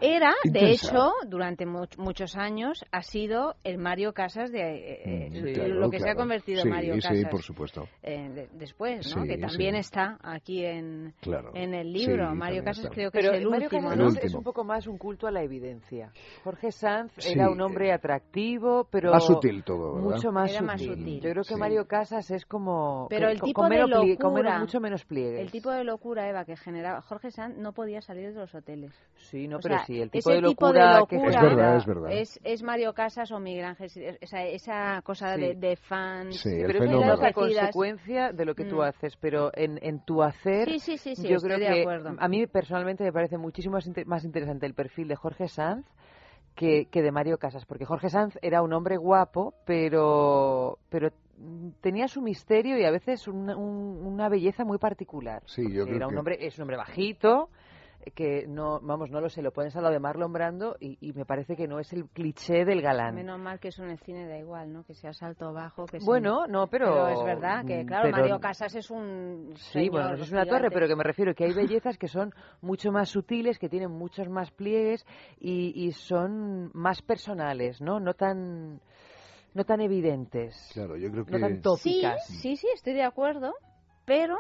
Era, de hecho, durante much- muchos años, ha sido el Mario Casas de eh, Mm, eh, claro, lo que se ha convertido Sí, Mario sí, Casas. por supuesto. eh, de- después, ¿no? Sí, que también sí. está aquí en, Claro. en el libro. Sí, Mario Casas está. creo que Pero es el Mario último, Casas ¿no? es- un poco más un culto a la evidencia. Jorge Sanz Sí, era un hombre atractivo, pero Más sutil todo, ¿verdad? mucho más, Era sutil. más sutil. Yo creo que Sí. Mario Casas es como Pero que- el tipo de plie- menos- locura, mucho menos pliegues. El tipo de locura, Eva, que generaba Jorge Sanz no podía salir de los hoteles. Sí, no, O pero sea, sí, el tipo ese de tipo locura, de que locura Es verdad, es verdad. es, es Mario Casas o Miguel Ángel, esa, esa cosa Sí. de, de fans. Sí, Sí, el pero fenómeno. es la consecuencia de lo que tú Mm. haces, pero en, en tu hacer, Sí, sí, sí, sí, yo creo que a mí personalmente me parece muchísimo más, inte- más interesante el perfil de Jorge Sanz que, que de Mario Casas, porque Jorge Sanz era un hombre guapo, pero, pero tenía su misterio y a veces una, un- una belleza muy particular. Sí, yo creo era un que- hombre, es un hombre bajito, que no, vamos, no lo sé, lo pones al lado de Marlon Brando y, y me parece que no es el cliché del galán. Menos mal que eso en el cine da igual, ¿no? Que sea alto o bajo. Que sea- Bueno, no, pero- es verdad que, mm, claro, pero- Mario Casas es un. Sí, bueno, no es una torre, pero que me refiero que hay bellezas que son mucho más sutiles, que tienen muchos más pliegues y, y son más personales, ¿no? No tan no tan evidentes. Claro, yo creo que... No tan Sí, tópicas. sí, sí, estoy de acuerdo. Pero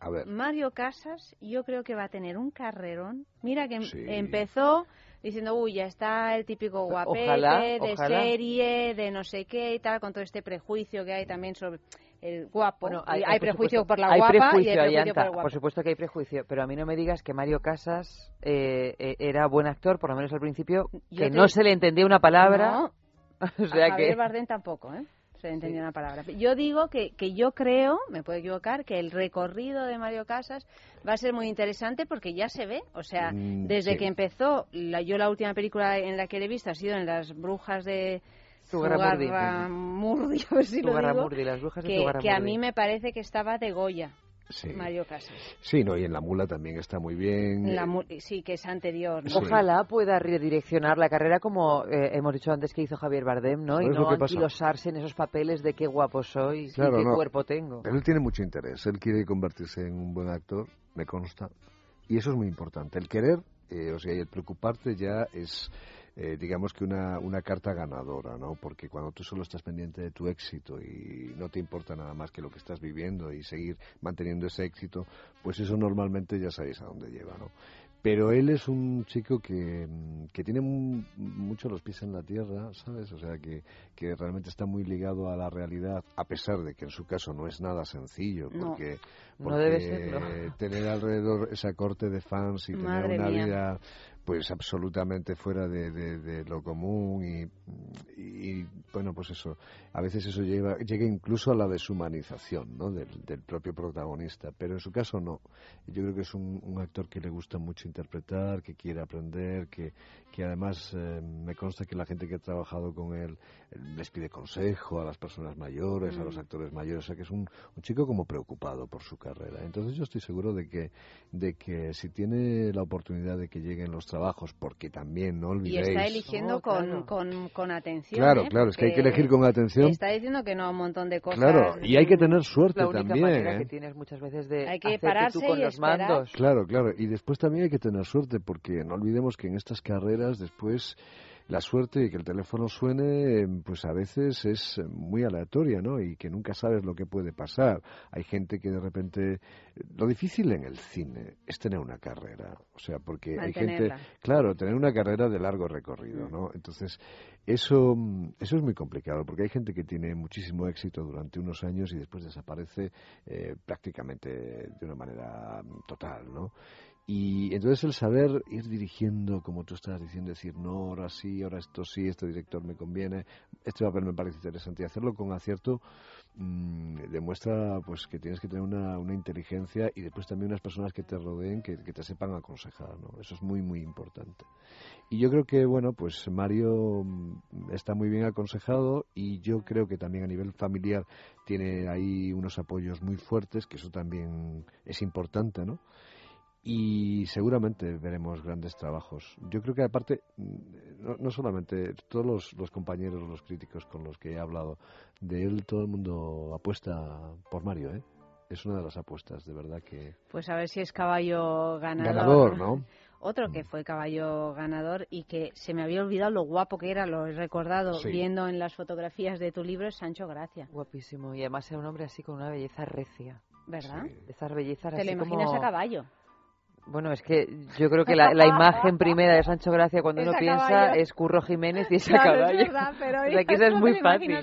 A ver, Mario Casas, yo creo que va a tener un carrerón. Mira que em- Sí. empezó diciendo, uy, ya está el típico guapete Ojalá, de ojalá. serie, de no sé qué y tal, con todo este prejuicio que hay también sobre el guapo. Bueno, Y hay, por prejuicio supuesto, por la hay guapa y prejuicio, hay prejuicio por el guapo. Por supuesto que hay prejuicio, pero a mí no me digas que Mario Casas eh, eh, era buen actor, por lo menos al principio, Yo que te- no se le entendía una palabra. No, o sea a Javier que Bardem tampoco, ¿eh? Se le entendía una palabra. Yo digo que, que yo creo, me puedo equivocar, que el recorrido de Mario Casas va a ser muy interesante porque ya se ve. O sea, Mm, desde sí. que empezó, la, yo la última película en la que le he visto ha sido en Las Brujas de Zugarramurdi. Zugarramurdi, a ver si lo digo, Zugarramurdi, las brujas de que, que a mí me parece que estaba de Goya. Sí. Mario Casas. Sí, no, y en La Mula también está muy bien. La sí, que es anterior. ¿no? Sí. Ojalá pueda redireccionar la carrera como eh, hemos dicho antes que hizo Javier Bardem, ¿no? Y ¿Sabes lo no anquilosarse en esos papeles de qué guapo soy Claro, y qué no. cuerpo tengo. Pero él tiene mucho interés, él quiere convertirse en un buen actor, me consta, y eso es muy importante. El querer, eh, o sea, y el preocuparte ya es, eh, digamos que una, una carta ganadora, ¿no? Porque cuando tú solo estás pendiente de tu éxito y no te importa nada más que lo que estás viviendo y seguir manteniendo ese éxito, pues eso normalmente ya sabéis a dónde lleva, ¿no? Pero él es un chico que, mm, que tiene mu- mucho los pies en la tierra, ¿sabes? O sea, que, que realmente está muy ligado a la realidad, a pesar de que en su caso no es nada sencillo, porque, No porque debe serlo. tener alrededor esa corte de fans y tener una mía. vida pues absolutamente fuera de, de- lo común y, y, bueno pues eso a veces eso lleva llega incluso a la deshumanización ¿no? del, propio protagonista pero en su caso no yo creo que es un, actor que le gusta mucho interpretar que quiere aprender que, que además eh, me consta que la gente que ha trabajado con él les pide consejo a las personas mayores a los Mm. actores mayores o sea que es un, un chico como preocupado por su carrera entonces yo estoy seguro de que de que si tiene la oportunidad de que lleguen los trabajos porque también no Y olvidéis está eligiendo Oh, con, claro. con, con atención. Claro, ¿eh? claro, es que hay que elegir con atención. Está diciendo que no a un montón de cosas. Claro, y hay que tener suerte la única también. manera ¿eh? que tienes muchas veces de Hay que pararse tú con y los esperar. mandos. Claro, claro. Y después también hay que tener suerte, porque no olvidemos que en estas carreras después la suerte y que el teléfono suene, pues a veces es muy aleatoria, ¿no? Y que nunca sabes lo que puede pasar. Hay gente que de repente... Lo difícil en el cine es tener una carrera. O sea, porque hay gente... Claro, tener una carrera de largo recorrido, ¿no? Entonces, eso, mm, eso es muy complicado, porque hay gente que tiene muchísimo éxito durante unos años y después desaparece eh, prácticamente de una manera mm, total, ¿no? Y entonces el saber ir dirigiendo, como tú estabas diciendo, decir, no, ahora sí, ahora esto sí, este director me conviene, este papel me parece interesante, y hacerlo con acierto mm, demuestra pues que tienes que tener una, una inteligencia y después también unas personas que te rodeen, que, que te sepan aconsejar, ¿no? Eso es muy, muy importante. Y yo creo que, bueno, pues Mario mm, está muy bien aconsejado y yo creo que también a nivel familiar tiene ahí unos apoyos muy fuertes, que eso también es importante, ¿no? Y seguramente veremos grandes trabajos. Yo creo que aparte, mm, no, no solamente todos los, los compañeros, los críticos con los que he hablado de él, todo el mundo apuesta por Mario, ¿eh? Es una de las apuestas, de verdad que... Pues a ver si es caballo ganador. Ganador, ¿no? Otro Mm. que fue caballo ganador y que se me había olvidado lo guapo que era, lo he recordado Sí. viendo en las fotografías de tu libro, es Sancho Gracia. Guapísimo. Y además era un hombre así con una belleza recia. ¿Verdad? De esas bellezas Te así lo imaginas como... a caballo. Bueno, es que yo creo que la, la imagen primera de Sancho Gracia cuando Es uno piensa caballo. es Curro Jiménez y es a Claro, es caballo. verdad, pero o sea, que esa es muy fácil.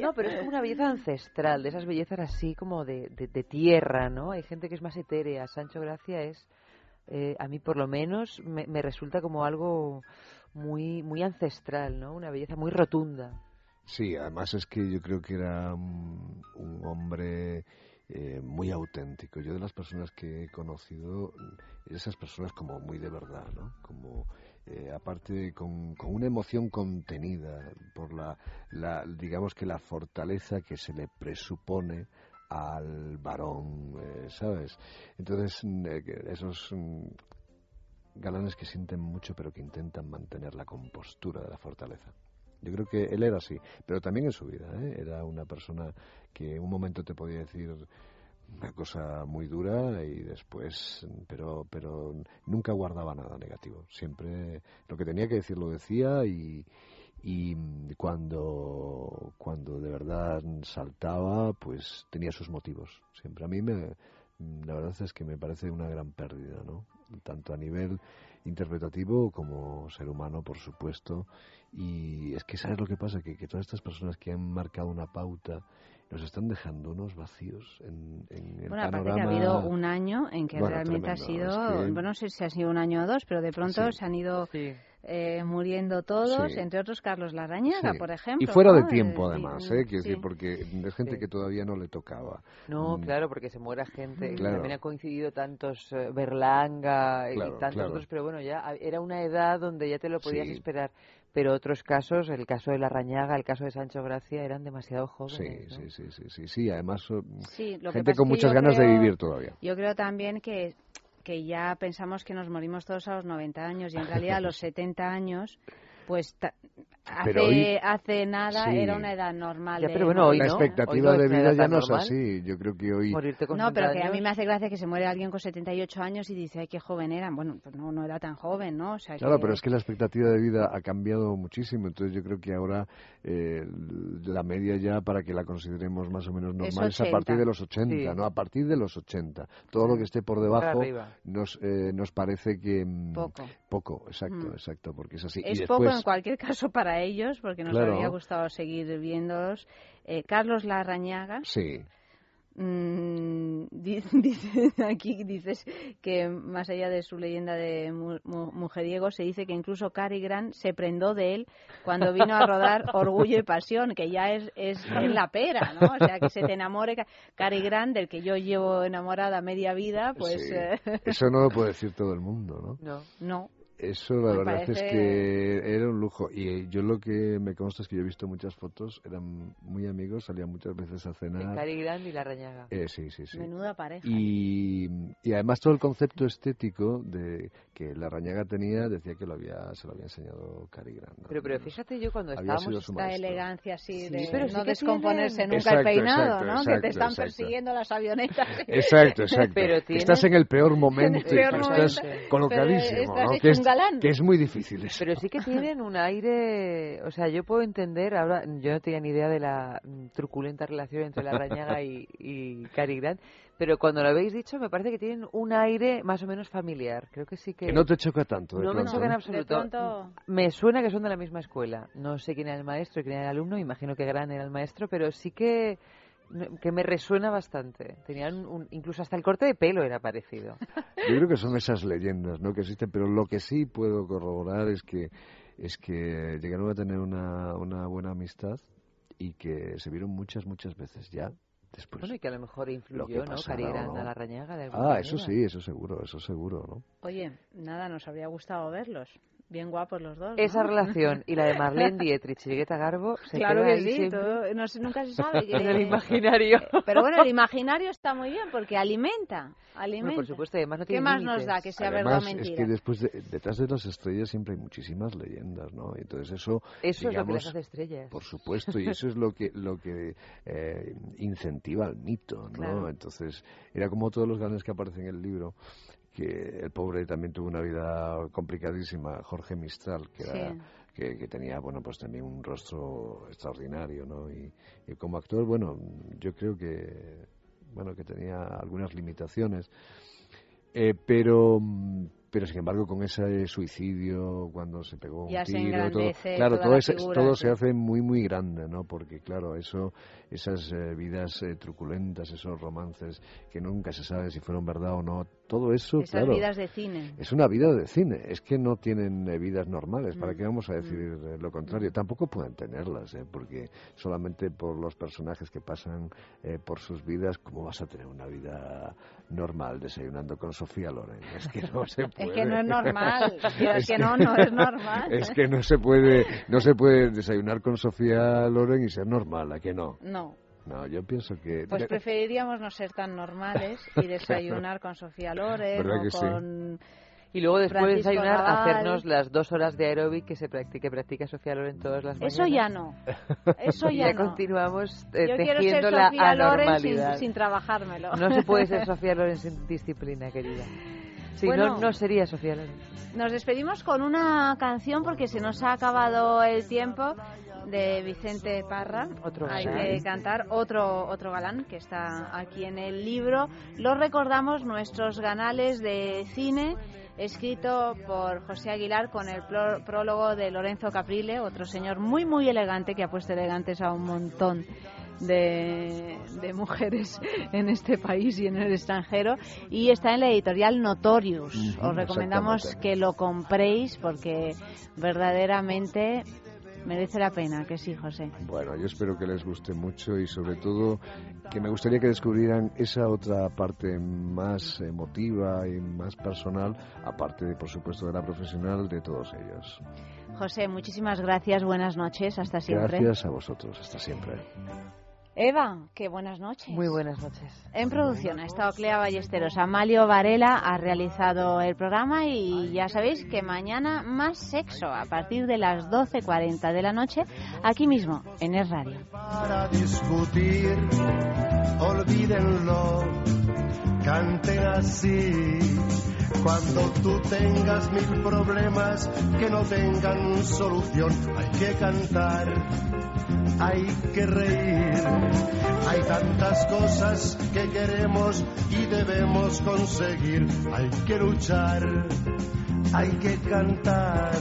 No, pero es como una belleza ancestral, de esas bellezas así como de, de, de tierra, ¿no? Hay gente que es más etérea. Sancho Gracia es, eh, a mí por lo menos, me, me resulta como algo muy, muy ancestral, ¿no? Una belleza muy rotunda. Sí, además es que yo creo que era un, un hombre eh, muy auténtico. Yo de las personas que he conocido, esas personas como muy de verdad, ¿no? Como eh, aparte con, con una emoción contenida por la, la, digamos que la fortaleza que se le presupone al varón, eh, ¿sabes? Entonces, mm, eh, esos mm, galanes que sienten mucho pero que intentan mantener la compostura de la fortaleza. Yo creo que él era así, pero también en su vida, ¿eh? Era una persona que en un momento te podía decir una cosa muy dura y después, pero, pero nunca guardaba nada negativo. Siempre lo que tenía que decir lo decía y, y cuando, cuando de verdad saltaba, pues tenía sus motivos. Siempre a mí me, la verdad es que me parece una gran pérdida, ¿no? Tanto a nivel interpretativo como ser humano, por supuesto. Y es que, ¿sabes lo que pasa? Que, que todas estas personas que han marcado una pauta nos están dejando unos vacíos en, en el Bueno, aparte que ha habido un año en que Bueno, realmente ha sido, es que- bueno, no sé si ha sido un año o dos, pero de pronto Sí. se han ido eh, muriendo todos, Sí. entre otros Carlos Larrañaga, Sí. por ejemplo. Y fuera ¿no? de tiempo, además, sí, ¿eh? Quiero sí. decir, porque es gente Sí. que todavía no le tocaba. No, Mm, claro, porque se muera gente. Claro. También ha coincidido tantos eh, Berlanga y Claro, tantos claro. otros, pero bueno, ya era una edad donde ya te lo podías Sí. esperar. Pero otros casos, el caso de la Rañaga, el caso de Sancho Gracia, eran demasiado Sí, jóvenes. ¿no? sí, sí, sí, sí, sí, además Sí, lo que gente con muchas ganas de vivir todavía. Yo creo también que, que ya pensamos que nos morimos todos a los 90 años y en realidad a los 70 años, pues Pero hace, hoy- hace nada sí. era una edad normal. Ya, pero bueno, hoy la no. expectativa Hoy no de es vida ya no es normal. así. Yo creo que hoy Morirte con No, pero 60 que a mí me hace gracia que se muere alguien con 78 años y dice, ay, qué joven eran. Bueno, pues no, no era tan joven, ¿no? O sea, Claro, que- pero es que la expectativa de vida ha cambiado muchísimo, entonces yo creo que ahora eh, la media ya para que la consideremos más o menos Es normal es, a partir 80. de los 80, Sí. ¿no? A partir de los 80. Todo lo que esté por debajo nos eh, nos parece que mm, Poco. poco, exacto, Mm. exacto, porque es así. Es y poco después, en cualquier caso para ellos, porque nos Claro. habría gustado seguir viéndolos. Eh, Carlos Larrañaga, Sí. mm, dice, aquí dices que más allá de su leyenda de mu- mu- mujeriego, se dice que incluso Cary Grant se prendó de él cuando vino a rodar Orgullo y Pasión, que ya es, es, es la pera, ¿no? O sea, que se te enamore Ca- Cary Grant, del que yo llevo enamorada media vida, pues Sí. eh, Eso no lo puede decir todo el mundo, ¿no? No. no. Eso la Me verdad es que era un lujo. Y eh, yo lo que me consta es que yo he visto muchas fotos, eran muy amigos, salían muchas veces a cenar. Cary Grant y la Rañaga. Eh, sí, sí, sí. Menuda pareja. Y, y además todo el concepto estético de que la Rañaga tenía decía que lo había, se lo había enseñado Cary Grant. ¿no? Pero, pero fíjate yo cuando Había estábamos... maestro. elegancia así Sí, de pero no descomponerse tienen- nunca Exacto, el peinado, exacto, ¿no? que te están exacto. persiguiendo las avionetas. Exacto, exacto. Pero Que tiene- Estás en el peor momento el peor y que momento, estás colocadísimo, estás ¿no? Que es, un galán. que es muy difícil eso. Pero sí que tienen un aire, o sea, yo puedo entender, ahora yo no tenía ni idea de la truculenta relación entre la Rañaga y, y Cary Grant, pero cuando lo habéis dicho me parece que tienen un aire más o menos familiar. Creo que sí que... Que no te choca tanto. de No me choca en ¿no? absoluto. De pronto- Me suena que son de la misma escuela. No sé quién era el maestro y quién era el alumno. Imagino que Gran era el maestro, pero sí que que me resuena bastante. Tenían un, incluso hasta el corte de pelo era parecido. Yo creo que son esas leyendas ¿no? que existen, pero lo que sí puedo corroborar es que es que llegaron a tener una, una buena amistad y que se vieron muchas, muchas veces ya después. Bueno, y que a lo mejor lo influyó, que ¿no? Grant ¿no? a la Rañaga de alguna Ah, manera. eso sí, eso seguro, eso seguro, ¿no? Oye, nada, nos habría gustado verlos. Bien guapos los dos. ¿no? Esa relación y la de Marlene Dietrich y Greta Garbo se Claro queda que ahí sí, todo- no nunca se sabe. que- en el imaginario. Pero bueno, el imaginario está muy bien porque alimenta, alimenta. Bueno, por supuesto, y además no ¿Qué tiene más nos da que sea Además, verdad o es mentira? que después de- detrás de las estrellas siempre hay muchísimas leyendas, ¿no? Entonces eso, Eso es lo que digamos, las hace estrellas. Por supuesto, y eso es lo que lo que eh, incentiva el mito, ¿no? Claro. Entonces era como todos los grandes que aparecen en el libro que el pobre también tuvo una vida complicadísima, Jorge Mistral, que era Sí. que, que tenía bueno pues también un rostro extraordinario, ¿no? Y, y como actor, bueno, yo creo que bueno que tenía algunas limitaciones, eh, pero pero sin embargo con ese suicidio cuando se pegó un Ya tiro todo, claro todo, figura, todo sí. se hace muy muy grande no porque claro eso esas eh, vidas eh, truculentas esos romances que nunca se sabe si fueron verdad o no todo eso Esas claro vidas de cine. es una vida de cine, es que no tienen eh, vidas normales. ¿Para Mm, qué vamos a decir eh, lo contrario? Tampoco pueden tenerlas, ¿eh? porque solamente por los personajes que pasan eh, por sus vidas, ¿cómo vas a tener una vida normal desayunando con Sofía Loren? Es que no se puede. Es que no es normal. Es que no, no es normal. Es que no se puede, no se puede desayunar con Sofía Loren y ser normal, ¿a que no? No. No, yo pienso que... Pues preferiríamos no ser tan normales y desayunar con Sofía Loren ¿Verdad o que sí? con... Y luego después de desayunar, hacernos las dos horas de aeróbic que se practica, que practica Sofía Loren todas las mañanas. Eso ya no. Eso ya ya no. continuamos eh, Yo quiero ser tejiendo la Sofía Loren sin, anormalidad. sin trabajármelo. No se puede ser Sofía Loren sin disciplina, querida. Si Bueno. no, no sería Sofía Loren. Nos despedimos con una canción porque se nos ha acabado el tiempo de Vicente Parra. Otro Hay galán. que cantar otro otro galán que está aquí en el libro. Lo recordamos nuestros ganales de cine escrito por José Aguilar con el pró- prólogo de Lorenzo Caprile, otro señor muy muy elegante que ha puesto elegantes a un montón de, de mujeres en este país y en el extranjero y está en la editorial Notorious. Os recomendamos que lo compréis porque verdaderamente merece la pena, que sí, José. Bueno, yo espero que les guste mucho y sobre todo que me gustaría que descubrieran esa otra parte más emotiva y más personal, aparte, de, por supuesto, de la profesional de todos ellos. José, muchísimas gracias, buenas noches, hasta siempre. Gracias a vosotros, hasta siempre. Eva, qué buenas noches. Muy buenas noches. En producción ha estado Clea Ballesteros. Amalio Varela ha realizado el programa y ya sabéis que mañana más sexo a partir de las 12.40 de la noche aquí mismo en Es Radio. para discutir, olvídenlo, canten así. Cuando tú tengas mil problemas que no tengan solución, hay que cantar, hay que reír. Hay tantas cosas que queremos y debemos conseguir. Hay que luchar, hay que cantar.